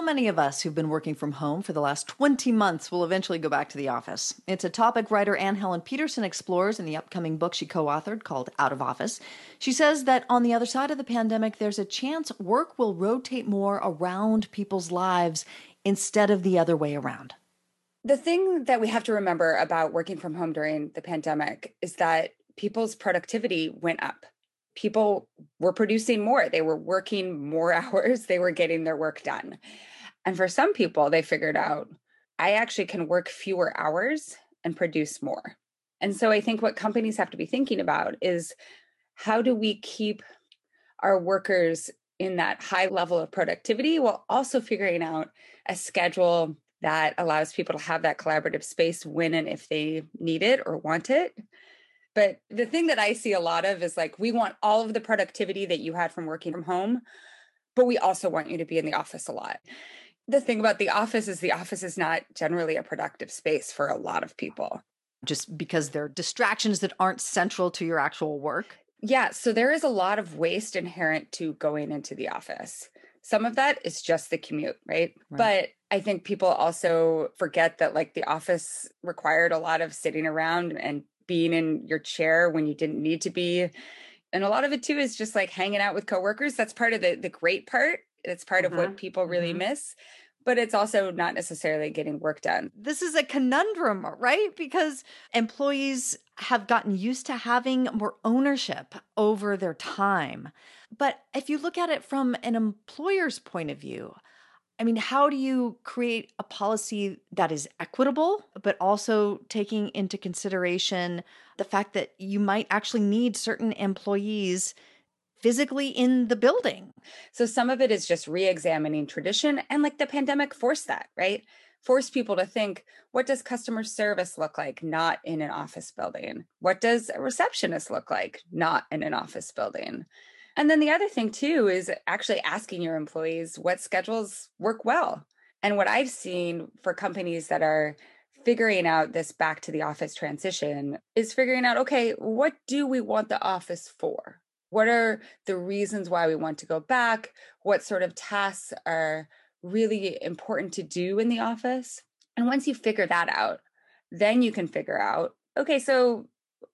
How many of us who've been working from home for the last 20 months will eventually go back to the office? It's a topic writer Anne Helen Petersen explores in the upcoming book she co authored called Out of Office. She says that on the other side of the pandemic, there's a chance work will rotate more around people's lives instead of the other way around. The thing that we have to remember about working from home during the pandemic is that people's productivity went up people were producing more. They were working more hours, they were getting their work done. And for some people, they figured out I actually can work fewer hours and produce more. And so I think what companies have to be thinking about is how do we keep our workers in that high level of productivity while also figuring out a schedule that allows people to have that collaborative space when and if they need it or want it but the thing that I see a lot of is like, we want all of the productivity that you had from working from home, but we also want you to be in the office a lot. The thing about the office is the office is not generally a productive space for a lot of people. Just because there are distractions that aren't central to your actual work? Yeah. So there is a lot of waste inherent to going into the office. Some of that is just the commute, right? right? But I think people also forget that like the office required a lot of sitting around and being in your chair when you didn't need to be. And a lot of it too is just like hanging out with coworkers. That's part of the the great part. It's part mm-hmm. of what mm-hmm. people really mm-hmm. miss but it's also not necessarily getting work done. This is a conundrum, right? Because employees have gotten used to having more ownership over their time. But if you look at it from an employer's point of view, I mean, how do you create a policy that is equitable, but also taking into consideration the fact that you might actually need certain employees physically in the building? So some of it is just re examining tradition. And like the pandemic forced that, right? Forced people to think what does customer service look like not in an office building? What does a receptionist look like not in an office building? And then the other thing too is actually asking your employees what schedules work well. And what I've seen for companies that are figuring out this back to the office transition is figuring out okay, what do we want the office for? What are the reasons why we want to go back? What sort of tasks are really important to do in the office? And once you figure that out, then you can figure out okay, so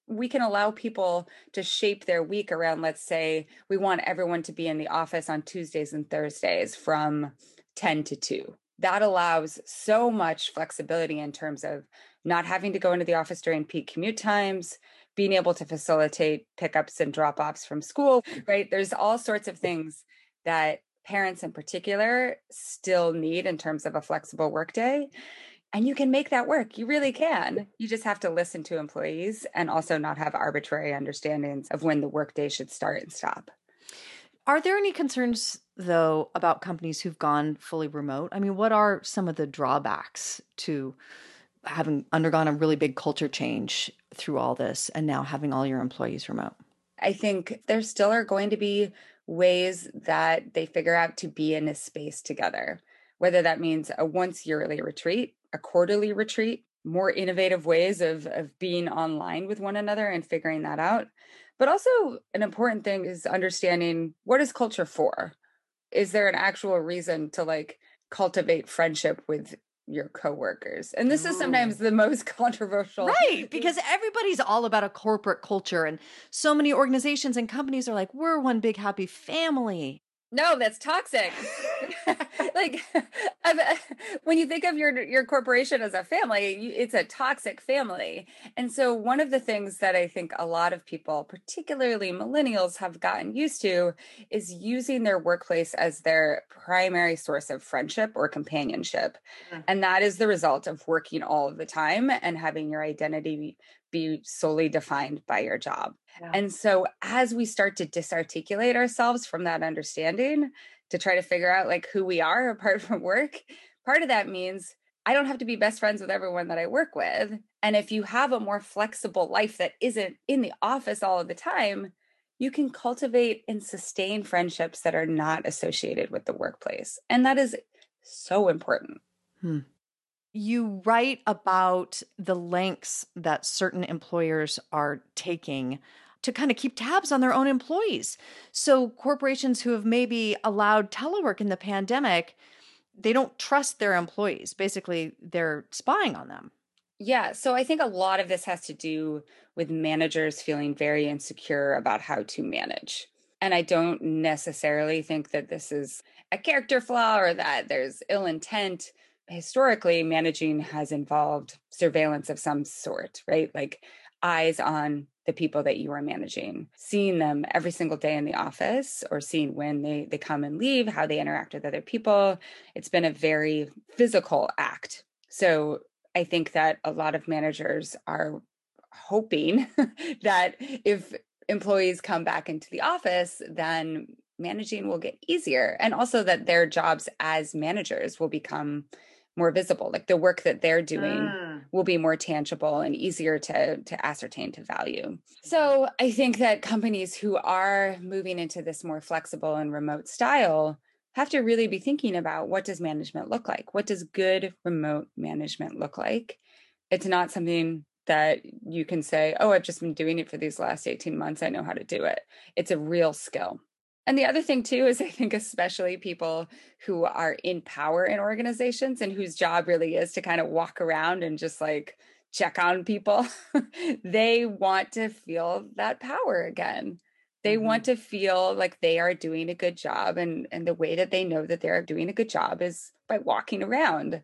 we can allow people to shape their week around let's say we want everyone to be in the office on Tuesdays and Thursdays from 10 to 2 that allows so much flexibility in terms of not having to go into the office during peak commute times being able to facilitate pickups and drop-offs from school right there's all sorts of things that parents in particular still need in terms of a flexible workday and you can make that work. You really can. You just have to listen to employees and also not have arbitrary understandings of when the workday should start and stop. Are there any concerns, though, about companies who've gone fully remote? I mean, what are some of the drawbacks to having undergone a really big culture change through all this and now having all your employees remote? I think there still are going to be ways that they figure out to be in a space together, whether that means a once yearly retreat a quarterly retreat, more innovative ways of, of being online with one another and figuring that out. But also, an important thing is understanding what is culture for? Is there an actual reason to like cultivate friendship with your coworkers. And this is mm. sometimes the most controversial. Right, because everybody's all about a corporate culture and so many organizations and companies are like we're one big happy family. No, that's toxic. like when you think of your your corporation as a family, it's a toxic family. And so one of the things that I think a lot of people, particularly millennials have gotten used to is using their workplace as their primary source of friendship or companionship. Mm-hmm. And that is the result of working all of the time and having your identity be solely defined by your job. Yeah. And so as we start to disarticulate ourselves from that understanding to try to figure out like who we are apart from work, part of that means I don't have to be best friends with everyone that I work with. And if you have a more flexible life that isn't in the office all of the time, you can cultivate and sustain friendships that are not associated with the workplace. And that is so important. Hmm you write about the lengths that certain employers are taking to kind of keep tabs on their own employees. So, corporations who have maybe allowed telework in the pandemic, they don't trust their employees. Basically, they're spying on them. Yeah. So I think a lot of this has to do with managers feeling very insecure about how to manage. And I don't necessarily think that this is a character flaw or that there's ill intent. Historically, managing has involved surveillance of some sort, right? Like eyes on the people that you are managing, seeing them every single day in the office or seeing when they, they come and leave, how they interact with other people. It's been a very physical act. So I think that a lot of managers are hoping that if employees come back into the office, then managing will get easier. And also that their jobs as managers will become more visible like the work that they're doing mm. will be more tangible and easier to to ascertain to value. So i think that companies who are moving into this more flexible and remote style have to really be thinking about what does management look like? What does good remote management look like? It's not something that you can say oh i've just been doing it for these last 18 months. I know how to do it. It's a real skill and the other thing too is I think especially people who are in power in organizations and whose job really is to kind of walk around and just like check on people, they want to feel that power again. They mm-hmm. want to feel like they are doing a good job and and the way that they know that they're doing a good job is by walking around.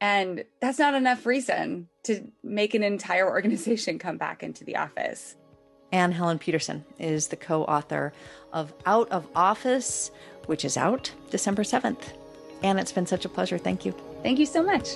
And that's not enough reason to make an entire organization come back into the office. Anne Helen Petersen is the co author of Out of Office, which is out December 7th. Anne, it's been such a pleasure. Thank you. Thank you so much.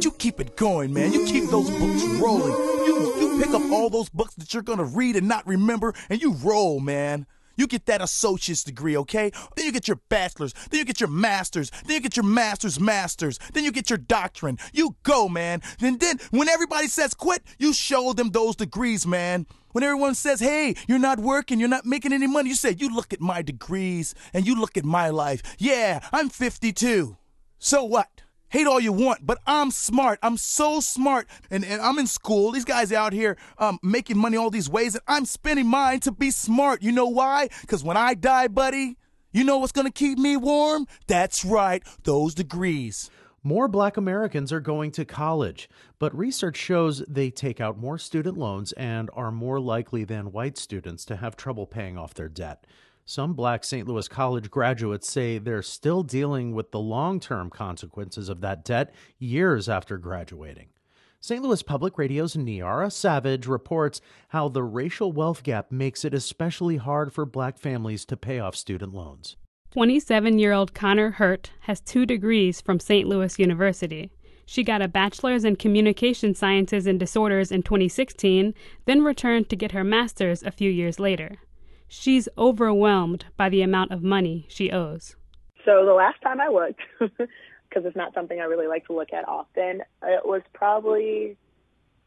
You keep it going, man. You keep those books rolling. You, you pick up all those books that you're going to read and not remember, and you roll, man. You get that associate's degree, okay? Then you get your bachelor's. Then you get your master's. Then you get your master's master's. Then you get your doctorate. You go, man. And then when everybody says quit, you show them those degrees, man. When everyone says, hey, you're not working, you're not making any money, you say, you look at my degrees and you look at my life. Yeah, I'm 52. So what? Hate all you want, but I'm smart. I'm so smart. And, and I'm in school. These guys out here um, making money all these ways, and I'm spending mine to be smart. You know why? Because when I die, buddy, you know what's going to keep me warm? That's right, those degrees. More black Americans are going to college, but research shows they take out more student loans and are more likely than white students to have trouble paying off their debt. Some black St. Louis College graduates say they're still dealing with the long term consequences of that debt years after graduating. St. Louis Public Radio's Niara Savage reports how the racial wealth gap makes it especially hard for black families to pay off student loans. 27 year old Connor Hurt has two degrees from St. Louis University. She got a bachelor's in communication sciences and disorders in 2016, then returned to get her master's a few years later. She's overwhelmed by the amount of money she owes. So the last time I looked, because it's not something I really like to look at often, it was probably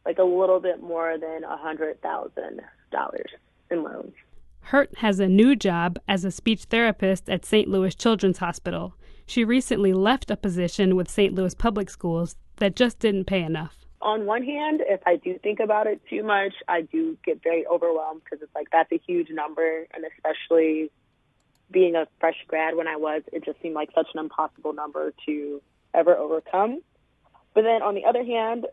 like a little bit more than a hundred thousand dollars in loans. Hurt has a new job as a speech therapist at St. Louis Children's Hospital. She recently left a position with St. Louis Public Schools that just didn't pay enough on one hand, if I do think about it too much, I do get very overwhelmed because it's like that's a huge number, and especially being a fresh grad when I was, it just seemed like such an impossible number to ever overcome. But then on the other hand,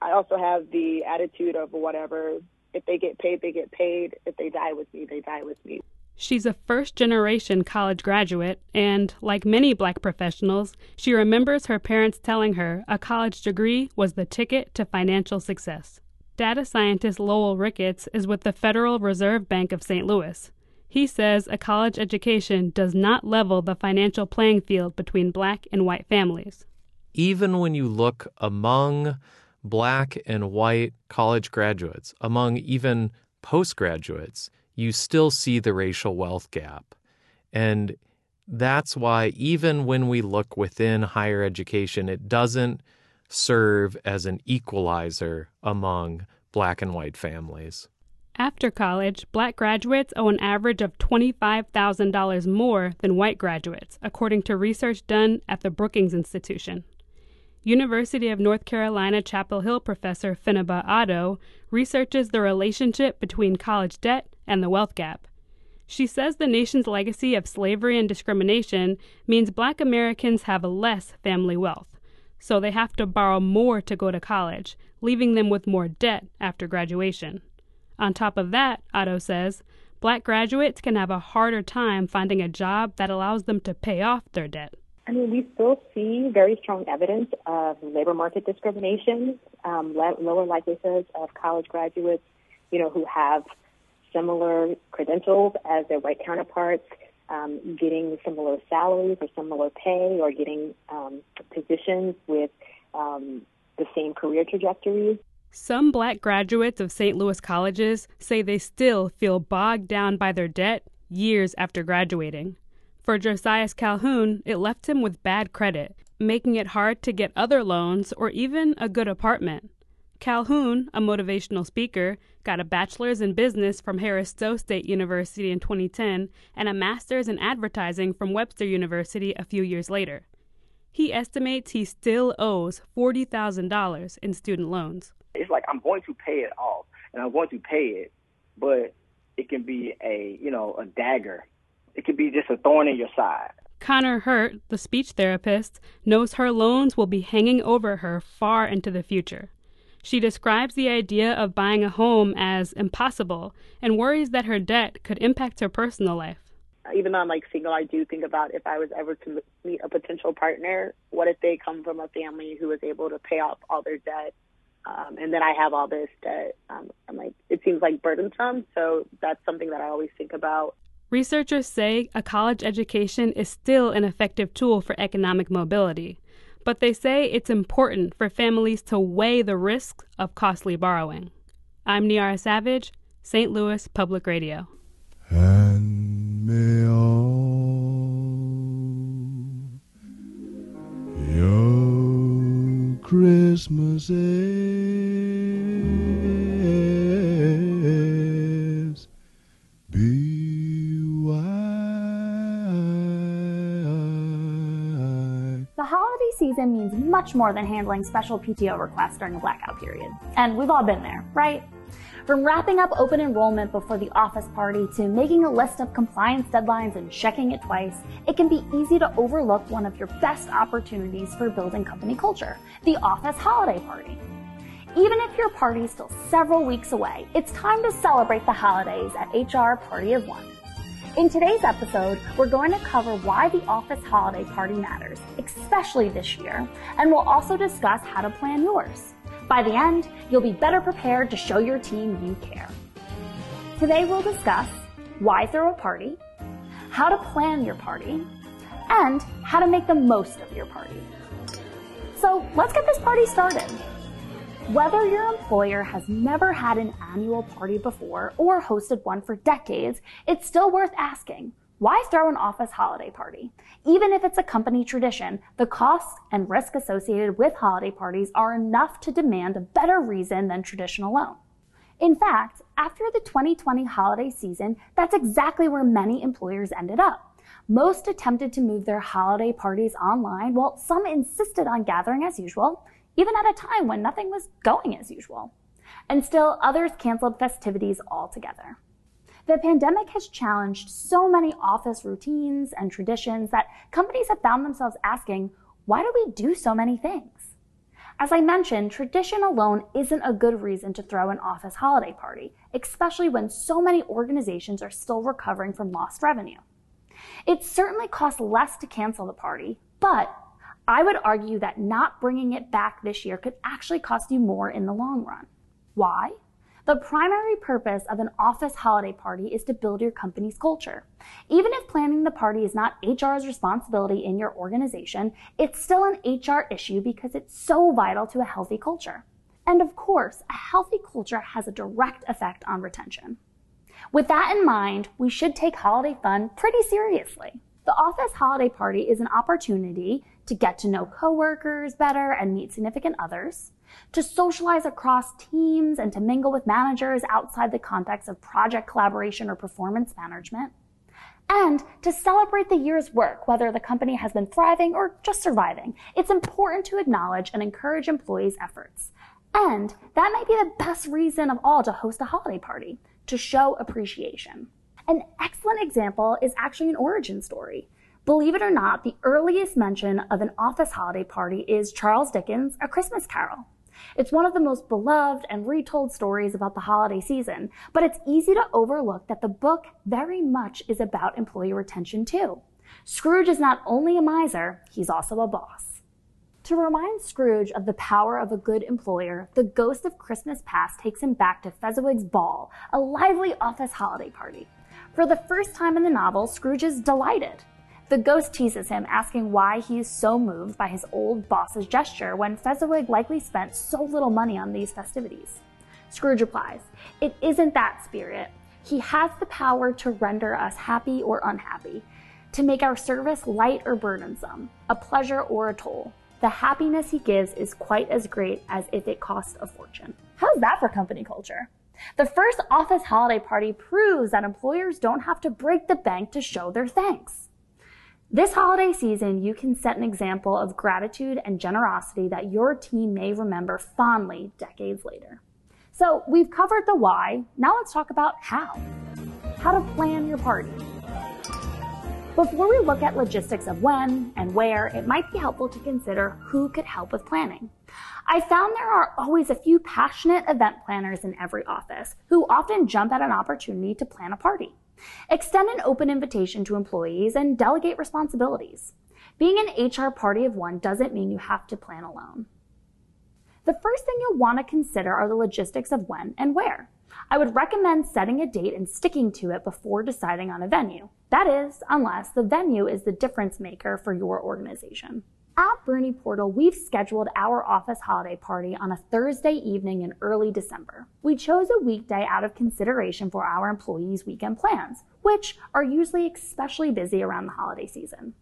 I also have the attitude of whatever. If they get paid, they get paid. If they die with me, they die with me. She's a first generation college graduate, and like many black professionals, she remembers her parents telling her a college degree was the ticket to financial success. Data scientist Lowell Ricketts is with the Federal Reserve Bank of St. Louis. He says a college education does not level the financial playing field between black and white families. Even when you look among black and white college graduates, among even postgraduates, you still see the racial wealth gap. And that's why, even when we look within higher education, it doesn't serve as an equalizer among black and white families. After college, black graduates owe an average of $25,000 more than white graduates, according to research done at the Brookings Institution. University of North Carolina Chapel Hill professor Fenaba Addo researches the relationship between college debt and the wealth gap. She says the nation's legacy of slavery and discrimination means black Americans have less family wealth, so they have to borrow more to go to college, leaving them with more debt after graduation. On top of that, Addo says, black graduates can have a harder time finding a job that allows them to pay off their debt. I mean, we still see very strong evidence of labor market discrimination, um, lower likelihoods of college graduates, you know, who have similar credentials as their white counterparts, um, getting similar salaries or similar pay, or getting um, positions with um, the same career trajectories. Some black graduates of St. Louis colleges say they still feel bogged down by their debt years after graduating. For Josias Calhoun, it left him with bad credit, making it hard to get other loans or even a good apartment. Calhoun, a motivational speaker, got a bachelor's in business from Harris Stowe State University in 2010 and a master's in advertising from Webster University a few years later. He estimates he still owes $40,000 in student loans. It's like I'm going to pay it off and I'm going to pay it, but it can be a, you know, a dagger it could be just a thorn in your side. Connor Hurt, the speech therapist, knows her loans will be hanging over her far into the future. She describes the idea of buying a home as impossible and worries that her debt could impact her personal life. Even though I'm like single, I do think about if I was ever to meet a potential partner, what if they come from a family who is able to pay off all their debt um, and then I have all this debt. Um, I'm like, it seems like burdensome. So that's something that I always think about. Researchers say a college education is still an effective tool for economic mobility, but they say it's important for families to weigh the risks of costly borrowing. I'm Niara Savage, St. Louis Public Radio. And may all your Christmases season means much more than handling special PTO requests during a blackout period. And we've all been there, right? From wrapping up open enrollment before the office party to making a list of compliance deadlines and checking it twice, it can be easy to overlook one of your best opportunities for building company culture, the office holiday party. Even if your party is still several weeks away, it's time to celebrate the holidays at HR Party of One. In today's episode, we're going to cover why the office holiday party matters, especially this year, and we'll also discuss how to plan yours. By the end, you'll be better prepared to show your team you care. Today we'll discuss why throw a party, how to plan your party, and how to make the most of your party. So let's get this party started. Whether your employer has never had an annual party before or hosted one for decades, it's still worth asking. Why throw an office holiday party? Even if it's a company tradition, the costs and risk associated with holiday parties are enough to demand a better reason than tradition alone. In fact, after the 2020 holiday season, that's exactly where many employers ended up. Most attempted to move their holiday parties online, while some insisted on gathering as usual, even at a time when nothing was going as usual. And still, others canceled festivities altogether. The pandemic has challenged so many office routines and traditions that companies have found themselves asking, why do we do so many things? As I mentioned, tradition alone isn't a good reason to throw an office holiday party, especially when so many organizations are still recovering from lost revenue. It certainly costs less to cancel the party, but I would argue that not bringing it back this year could actually cost you more in the long run. Why? The primary purpose of an office holiday party is to build your company's culture. Even if planning the party is not HR's responsibility in your organization, it's still an HR issue because it's so vital to a healthy culture. And of course, a healthy culture has a direct effect on retention. With that in mind, we should take holiday fun pretty seriously. The office holiday party is an opportunity to get to know coworkers better and meet significant others, to socialize across teams and to mingle with managers outside the context of project collaboration or performance management, and to celebrate the year's work, whether the company has been thriving or just surviving. It's important to acknowledge and encourage employees' efforts. And that might be the best reason of all to host a holiday party, to show appreciation. An excellent example is actually an origin story. Believe it or not, the earliest mention of an office holiday party is Charles Dickens' A Christmas Carol. It's one of the most beloved and retold stories about the holiday season, but it's easy to overlook that the book very much is about employee retention too. Scrooge is not only a miser, he's also a boss. To remind Scrooge of the power of a good employer, the ghost of Christmas past takes him back to Fezziwig's ball, a lively office holiday party. For the first time in the novel, Scrooge is delighted. The ghost teases him, asking why he is so moved by his old boss's gesture when Fezziwig likely spent so little money on these festivities. Scrooge replies, It isn't that spirit. He has the power to render us happy or unhappy, to make our service light or burdensome, a pleasure or a toll. The happiness he gives is quite as great as if it cost a fortune. How's that for company culture? The first office holiday party proves that employers don't have to break the bank to show their thanks. This holiday season, you can set an example of gratitude and generosity that your team may remember fondly decades later. So we've covered the why. Now let's talk about how. How to plan your party. Before we look at logistics of when and where, it might be helpful to consider who could help with planning. I found there are always a few passionate event planners in every office who often jump at an opportunity to plan a party. Extend an open invitation to employees and delegate responsibilities. Being an HR party of one doesn't mean you have to plan alone. The first thing you'll want to consider are the logistics of when and where. I would recommend setting a date and sticking to it before deciding on a venue. That is, unless the venue is the difference maker for your organization. At BerniePortal, we've scheduled our office holiday party on a Thursday evening in early December. We chose a weekday out of consideration for our employees' weekend plans, which are usually especially busy around the holiday season.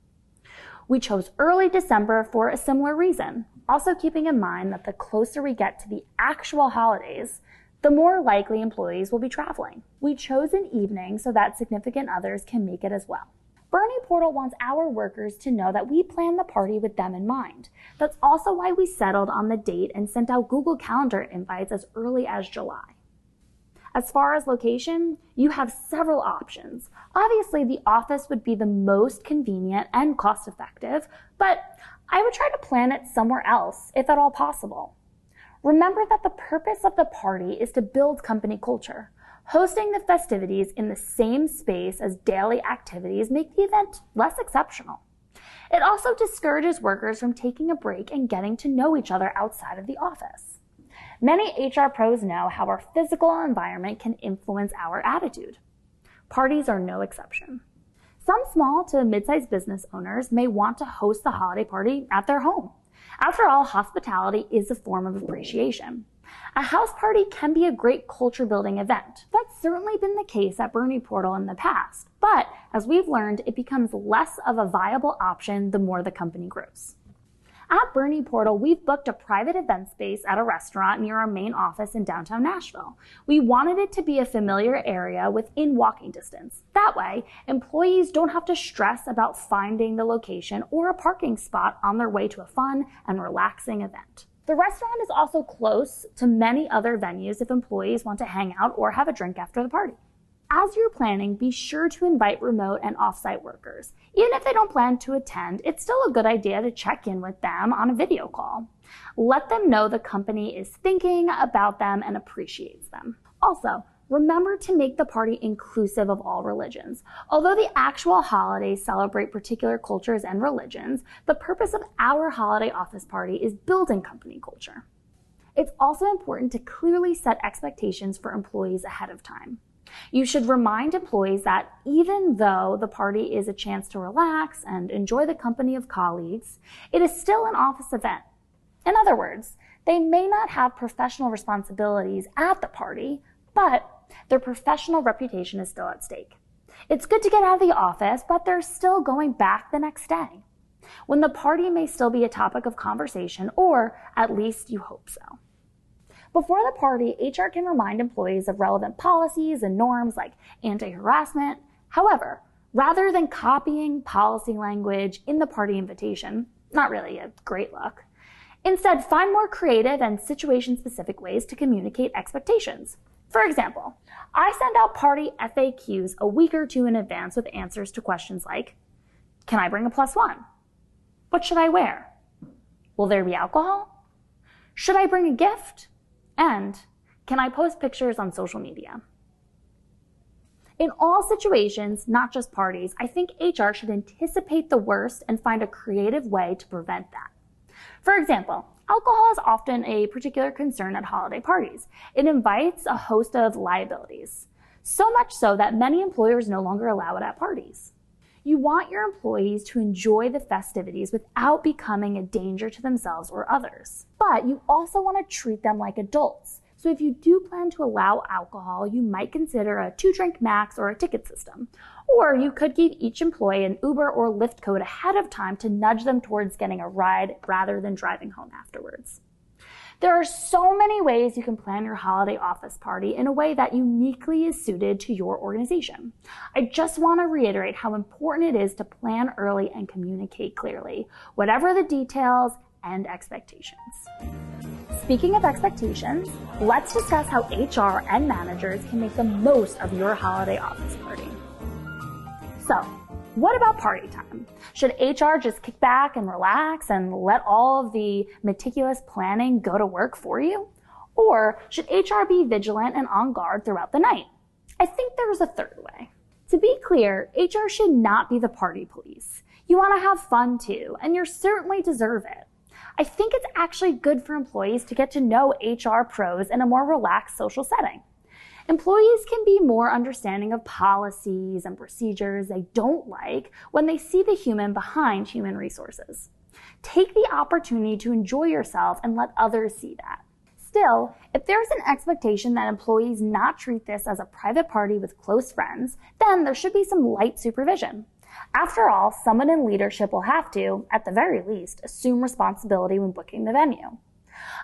We chose early December for a similar reason, also keeping in mind that the closer we get to the actual holidays, the more likely employees will be traveling. We chose an evening so that significant others can make it as well. Bernie Portal wants our workers to know that we plan the party with them in mind. That's also why we settled on the date and sent out Google Calendar invites as early as July. As far as location, you have several options. Obviously, the office would be the most convenient and cost effective, but I would try to plan it somewhere else, if at all possible. Remember that the purpose of the party is to build company culture. Hosting the festivities in the same space as daily activities make the event less exceptional. It also discourages workers from taking a break and getting to know each other outside of the office. Many HR pros know how our physical environment can influence our attitude. Parties are no exception. Some small to mid-sized business owners may want to host the holiday party at their home. After all, hospitality is a form of appreciation. A house party can be a great culture building event. That's certainly been the case at BerniePortal in the past, but as we've learned, it becomes less of a viable option the more the company grows. At BerniePortal, we've booked a private event space at a restaurant near our main office in downtown Nashville. We wanted it to be a familiar area within walking distance. That way, employees don't have to stress about finding the location or a parking spot on their way to a fun and relaxing event. The restaurant is also close to many other venues if employees want to hang out or have a drink after the party. As you're planning, be sure to invite remote and offsite workers. Even if they don't plan to attend, it's still a good idea to check in with them on a video call. Let them know the company is thinking about them and appreciates them. Also, remember to make the party inclusive of all religions. Although the actual holidays celebrate particular cultures and religions, the purpose of our holiday office party is building company culture. It's also important to clearly set expectations for employees ahead of time. You should remind employees that even though the party is a chance to relax and enjoy the company of colleagues, it is still an office event. In other words, they may not have professional responsibilities at the party, but their professional reputation is still at stake. It's good to get out of the office, but they're still going back the next day. When the party may still be a topic of conversation, or at least you hope so. Before the party, HR can remind employees of relevant policies and norms like anti-harassment. However, rather than copying policy language in the party invitation, not really a great look, instead find more creative and situation-specific ways to communicate expectations. For example, I send out party FAQs a week or two in advance with answers to questions like Can I bring a plus one? What should I wear? Will there be alcohol? Should I bring a gift? And can I post pictures on social media? In all situations, not just parties, I think HR should anticipate the worst and find a creative way to prevent that. For example, alcohol is often a particular concern at holiday parties. It invites a host of liabilities, so much so that many employers no longer allow it at parties. You want your employees to enjoy the festivities without becoming a danger to themselves or others. But you also want to treat them like adults so if you do plan to allow alcohol, you might consider a two drink max or a ticket system. Or you could give each employee an Uber or Lyft code ahead of time to nudge them towards getting a ride rather than driving home afterwards. There are so many ways you can plan your holiday office party in a way that uniquely is suited to your organization. I just want to reiterate how important it is to plan early and communicate clearly, whatever the details and expectations. Speaking of expectations, let's discuss how HR and managers can make the most of your holiday office party. So, what about party time? Should HR just kick back and relax and let all of the meticulous planning go to work for you? Or should HR be vigilant and on guard throughout the night? I think there's a third way. To be clear, HR should not be the party police. You want to have fun too, and you certainly deserve it. I think it's actually good for employees to get to know HR pros in a more relaxed social setting. Employees can be more understanding of policies and procedures they don't like when they see the human behind human resources. Take the opportunity to enjoy yourself and let others see that. Still, if there's an expectation that employees not treat this as a private party with close friends, then there should be some light supervision. After all, someone in leadership will have to, at the very least, assume responsibility when booking the venue.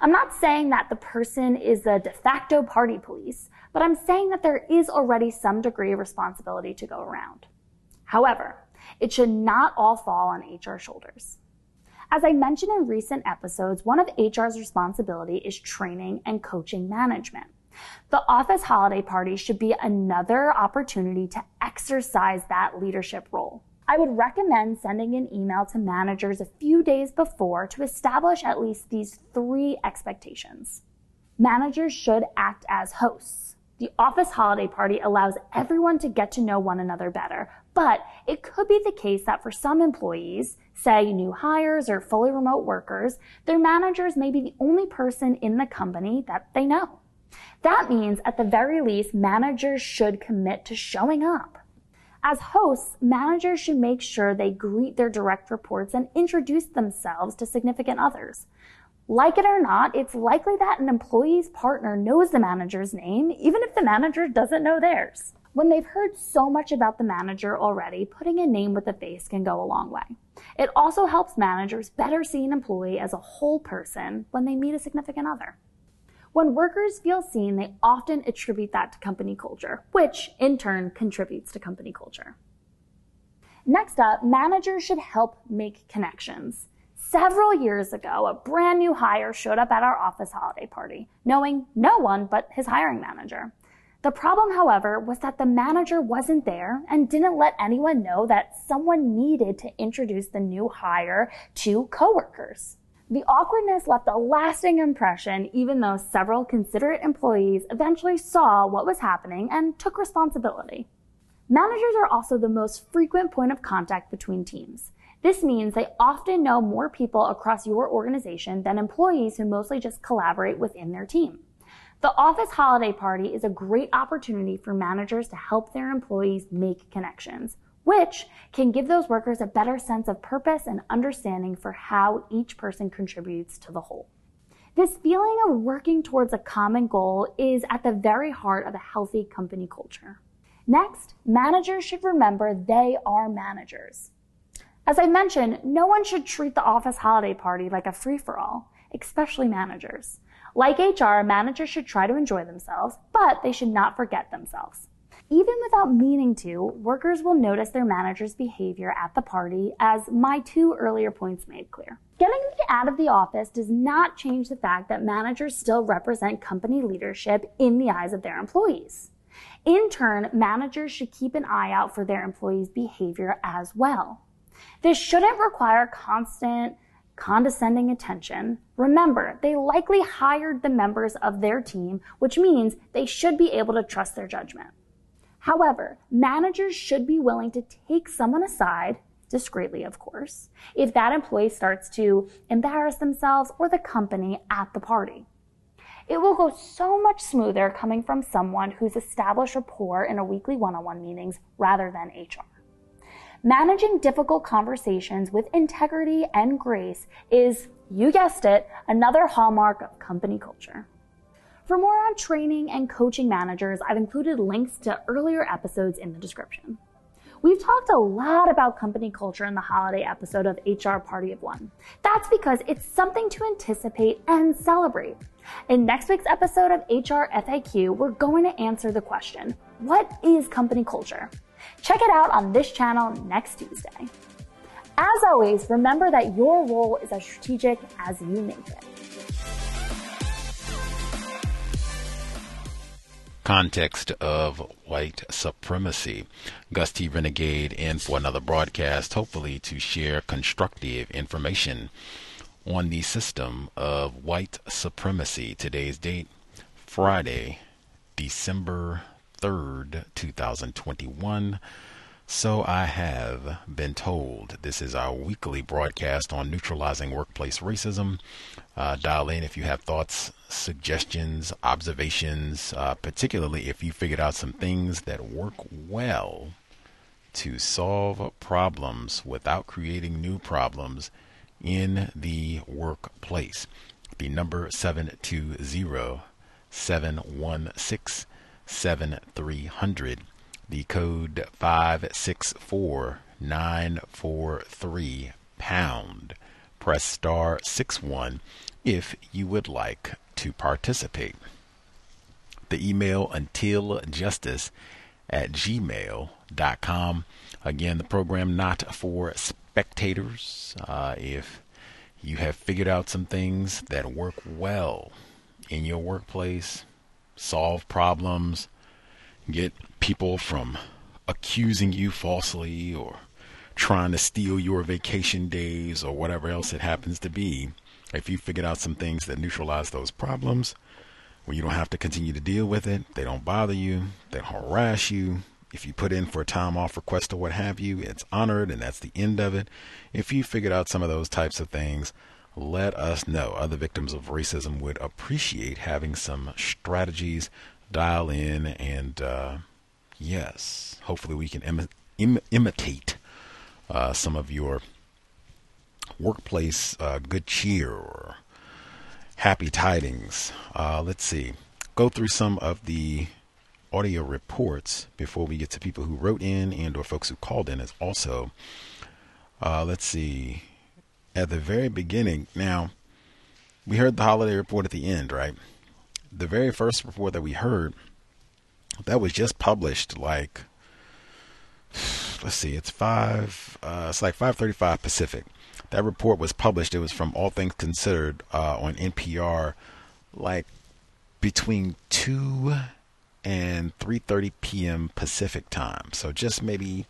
I'm not saying that the person is the de facto party police, but I'm saying that there is already some degree of responsibility to go around. However, it should not all fall on HR shoulders. As I mentioned in recent episodes, one of HR's responsibility is training and coaching management. The office holiday party should be another opportunity to exercise that leadership role. I would recommend sending an email to managers a few days before to establish at least these three expectations. Managers should act as hosts. The office holiday party allows everyone to get to know one another better, but it could be the case that for some employees, say new hires or fully remote workers, their managers may be the only person in the company that they know. That means at the very least, managers should commit to showing up. As hosts, managers should make sure they greet their direct reports and introduce themselves to significant others. Like it or not, it's likely that an employee's partner knows the manager's name, even if the manager doesn't know theirs. When they've heard so much about the manager already, putting a name with a face can go a long way. It also helps managers better see an employee as a whole person when they meet a significant other. When workers feel seen, they often attribute that to company culture, which in turn contributes to company culture. Next up, managers should help make connections. Several years ago, a brand new hire showed up at our office holiday party, knowing no one but his hiring manager. The problem, however, was that the manager wasn't there and didn't let anyone know that someone needed to introduce the new hire to coworkers. The awkwardness left a lasting impression, even though several considerate employees eventually saw what was happening and took responsibility. Managers are also the most frequent point of contact between teams. This means they often know more people across your organization than employees who mostly just collaborate within their team. The office holiday party is a great opportunity for managers to help their employees make connections which can give those workers a better sense of purpose and understanding for how each person contributes to the whole. This feeling of working towards a common goal is at the very heart of a healthy company culture. Next, managers should remember they are managers. As I mentioned, no one should treat the office holiday party like a free for all, especially managers. Like HR, managers should try to enjoy themselves, but they should not forget themselves. Even without meaning to, workers will notice their manager's behavior at the party, as my two earlier points made clear. Getting me out of the office does not change the fact that managers still represent company leadership in the eyes of their employees. In turn, managers should keep an eye out for their employees' behavior as well. This shouldn't require constant, condescending attention. Remember, they likely hired the members of their team, which means they should be able to trust their judgment. However, managers should be willing to take someone aside, discreetly of course, if that employee starts to embarrass themselves or the company at the party. It will go so much smoother coming from someone who's established rapport in a weekly one-on-one meetings rather than HR. Managing difficult conversations with integrity and grace is, you guessed it, another hallmark of company culture. For more on training and coaching managers, I've included links to earlier episodes in the description. We've talked a lot about company culture in the holiday episode of HR Party of One. That's because it's something to anticipate and celebrate. In next week's episode of HR FAQ, we're going to answer the question, what is company culture? Check it out on this channel next Tuesday. As always, remember that your role is as strategic as you make it. Context of white supremacy. Gus T. Renegade in for another broadcast, hopefully to share constructive information on the system of white supremacy. Today's date, Friday, December 3rd, 2021. So I have been told. This is our weekly broadcast on neutralizing workplace racism. Uh, dial in if you have thoughts, suggestions, observations, uh, particularly if you figured out some things that work well to solve problems without creating new problems in the workplace. The number 720 716 7300. The code 564943 pound. Press star 61 if you would like to participate. The email untiljustice at gmail.com. Again, the program not for spectators. Uh, if you have figured out some things that work well in your workplace, solve problems, get people from accusing you falsely or trying to steal your vacation days or whatever else it happens to be, if you figured out some things that neutralize those problems, where you don't have to continue to deal with it, they don't bother you, they don't harass you. If you put in for a time off request or what have you, it's honored and that's the end of it. If you figured out some of those types of things, let us know. Other victims of racism would appreciate having some strategies. Dial in and, uh, yes, hopefully we can Im- Im- imitate uh, some of your workplace uh, good cheer or happy tidings. Uh, let's see. Go through some of the audio reports before we get to people who wrote in and or folks who called in as also. Uh, let's see. At the very beginning, now we heard the holiday report at the end, right? The very first report that we heard that was just published like let's see, it's five. Uh, it's like five thirty-five Pacific. That report was published. It was from All Things Considered uh, on NPR, like between two and three thirty p.m. Pacific time. So just maybe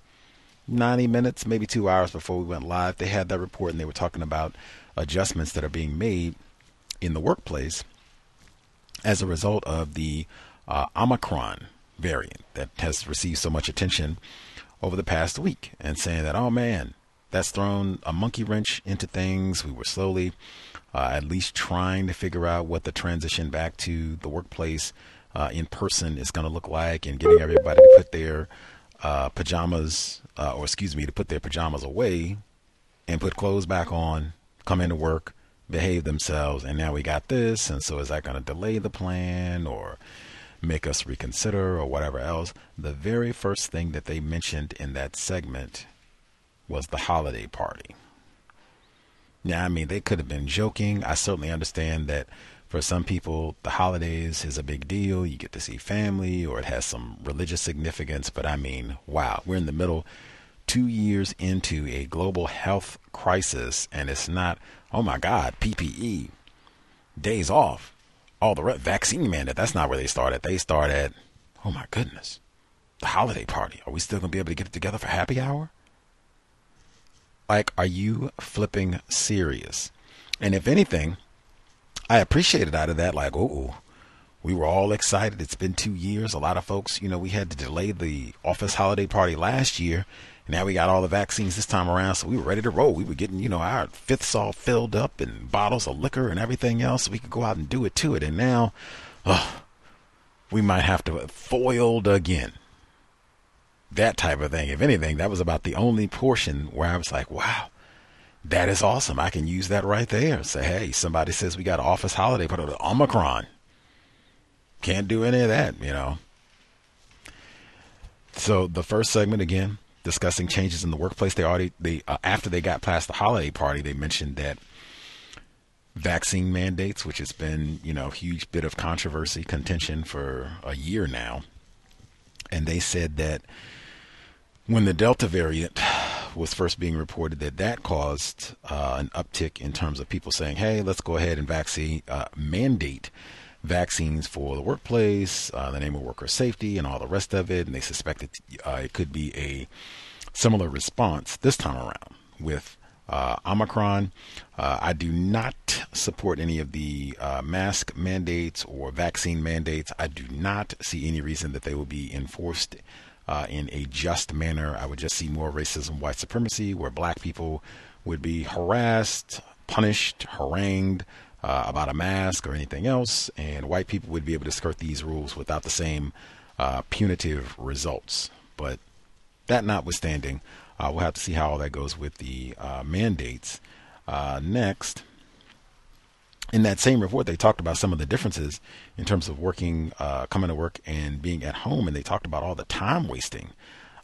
ninety minutes, maybe two hours before we went live, they had that report and they were talking about adjustments that are being made in the workplace as a result of the uh, Omicron variant that has received so much attention over the past week and saying that, oh man, that's thrown a monkey wrench into things. We were slowly, uh, at least trying to figure out what the transition back to the workplace uh, in person is going to look like and getting everybody to put their uh, pajamas, uh, or excuse me, to put their pajamas away and put clothes back on, come into work, behave themselves. And now we got this. And so is that going to delay the plan or make us reconsider or whatever else, the very first thing that they mentioned in that segment was the holiday party. Now, I mean, they could have been joking. I certainly understand that For some people, the holidays is a big deal. You get to see family or it has some religious significance. But I mean, wow, we're in the middle, two years into a global health crisis, and it's not, oh my God, PPE, days off, all the re- vaccine mandate. That's not where they started. They started, oh my goodness, the holiday party. Are we still going to be able to get it together for happy hour? Like, are you flipping serious? And if anything, I appreciated out of that, like, oh, we were all excited. It's been two years. A lot of folks, you know, we had to delay the office holiday party last year. And now we got all the vaccines this time around, so we were ready to roll. We were getting, you know, our fifths all filled up and bottles of liquor and everything else, so we could go out and do it to it. And now, oh, we might have to foiled again. That type of thing. If anything, that was about the only portion where I was like, wow, that is awesome. I can use that right there. Say, hey, somebody says we got office holiday, put it on Omicron. Can't do any of that, you know. So the first segment again, discussing changes in the workplace. They already they uh, after they got past the holiday party, they mentioned that vaccine mandates, which has been you know a huge bit of controversy, contention for a year now, and they said that when the Delta variant was first being reported that that caused uh, an uptick in terms of people saying, "Hey, let's go ahead and vaccine uh, mandate vaccines for the workplace, uh, the name of worker safety, and all the rest of it." And they suspected uh, it could be a similar response this time around with uh, Omicron. Uh, I do not support any of the mask mandates or vaccine mandates. I do not see any reason that they will be enforced uh, in a just manner. I would just see more racism, white supremacy, where black people would be harassed, punished, harangued uh, about a mask or anything else, and white people would be able to skirt these rules without the same uh, punitive results. But that notwithstanding, uh, we'll have to see how all that goes with the uh, mandates. Uh, next, in that same report, they talked about some of the differences in terms of working, uh, coming to work and being at home. And they talked about all the time wasting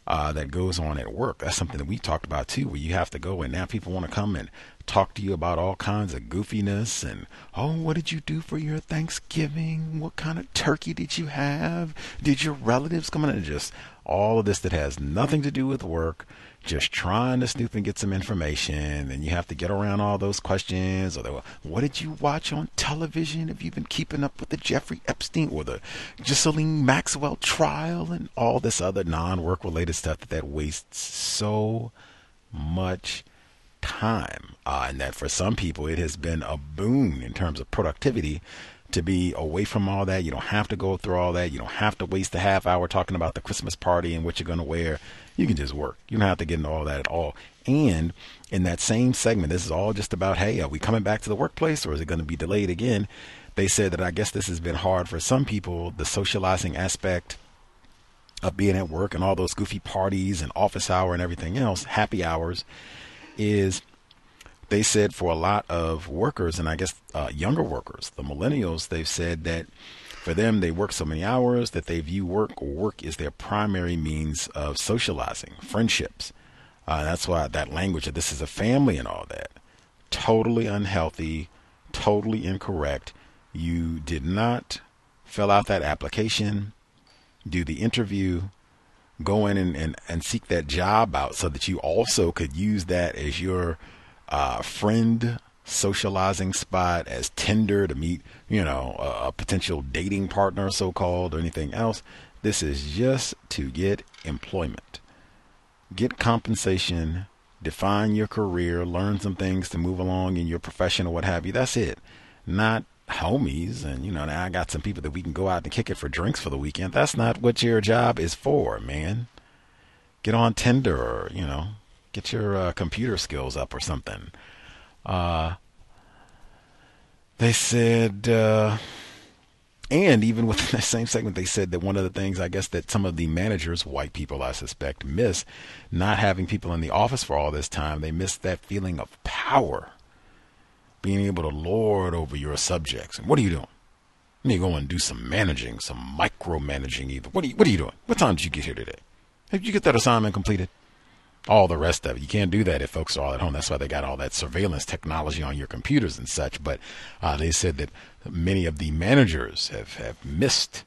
uh, that goes on at work. That's something that we talked about too, where you have to go and now people want to come and talk to you about all kinds of goofiness and, oh, what did you do for your Thanksgiving? What kind of turkey did you have? Did your relatives come in? And just all of this that has nothing to do with work just trying to snoop and get some information and you have to get around all those questions or the, what did you watch on television have you been keeping up with the jeffrey epstein or the Ghislaine maxwell trial and all this other non-work related stuff that, that wastes so much time uh, and that for some people it has been a boon in terms of productivity to be away from all that. You don't have to go through all that. You don't have to waste a half hour talking about the Christmas party and what you're going to wear. You can just work. You don't have to get into all that at all. And in that same segment, this is all just about hey, are we coming back to the workplace or is it going to be delayed again? They said that I guess this has been hard for some people, the socializing aspect of being at work and all those goofy parties and office hour and everything else, happy hours, is they said for a lot of workers, and I guess uh, younger workers, the millennials, they've said that for them, they work so many hours that they view work or work is their primary means of socializing, friendships. Uh, that's why that language of this is a family and all that. Totally unhealthy, totally incorrect. You did not fill out that application, do the interview, go in and, and, and seek that job out so that you also could use that as your uh, friend socializing spot as Tinder to meet, you know, a, a potential dating partner, so called, or anything else. This is just to get employment, get compensation, define your career, learn some things to move along in your profession or what have you. That's it. Not homies and you know now I got some people that we can go out and kick it for drinks for the weekend. That's not what your job is for, man. Get on Tinder or you know get your uh, computer skills up or something. Uh, they said, uh, and even within that same segment, they said that one of the things I guess that some of the managers, white people, I suspect, miss not having people in the office for all this time. They miss that feeling of power, being able to lord over your subjects. And what are you doing? Let me go and do some managing, some micromanaging. even. What are you? What are you doing? What time did you get here today? Did you get that assignment completed? All the rest of it. You can't do that if folks are all at home. That's why they got all that surveillance technology on your computers and such. But uh, they said that many of the managers have, have missed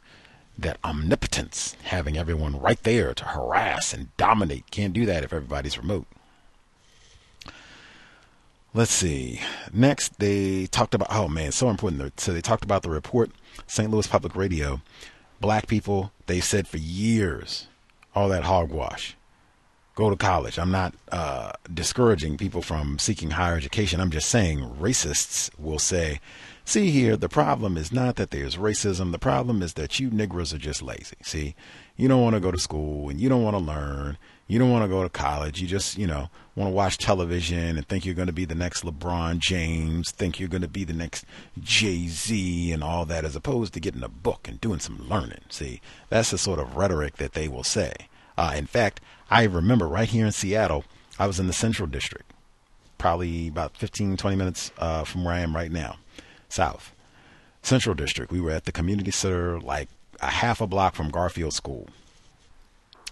that omnipotence, having everyone right there to harass and dominate. Can't do that if everybody's remote. Let's see. Next, they talked about, oh man, so important. So they talked about the report, St. Louis Public Radio. Black people, they said for years, all that hogwash go to college. I'm not uh, discouraging people from seeking higher education. I'm just saying racists will say, see here, the problem is not that there's racism. The problem is that you Negroes are just lazy. See, you don't want to go to school and you don't want to learn. You don't want to go to college. You just, you know, want to watch television and think you're going to be the next LeBron James, think you're going to be the next Jay Z and all that, as opposed to getting a book and doing some learning. See, that's the sort of rhetoric that they will say. Uh, in fact, I remember right here in Seattle, I was in the Central District, probably about 15, 20 minutes uh, from where I am right now, south. Central District. We were at the community center, like a half a block from Garfield School.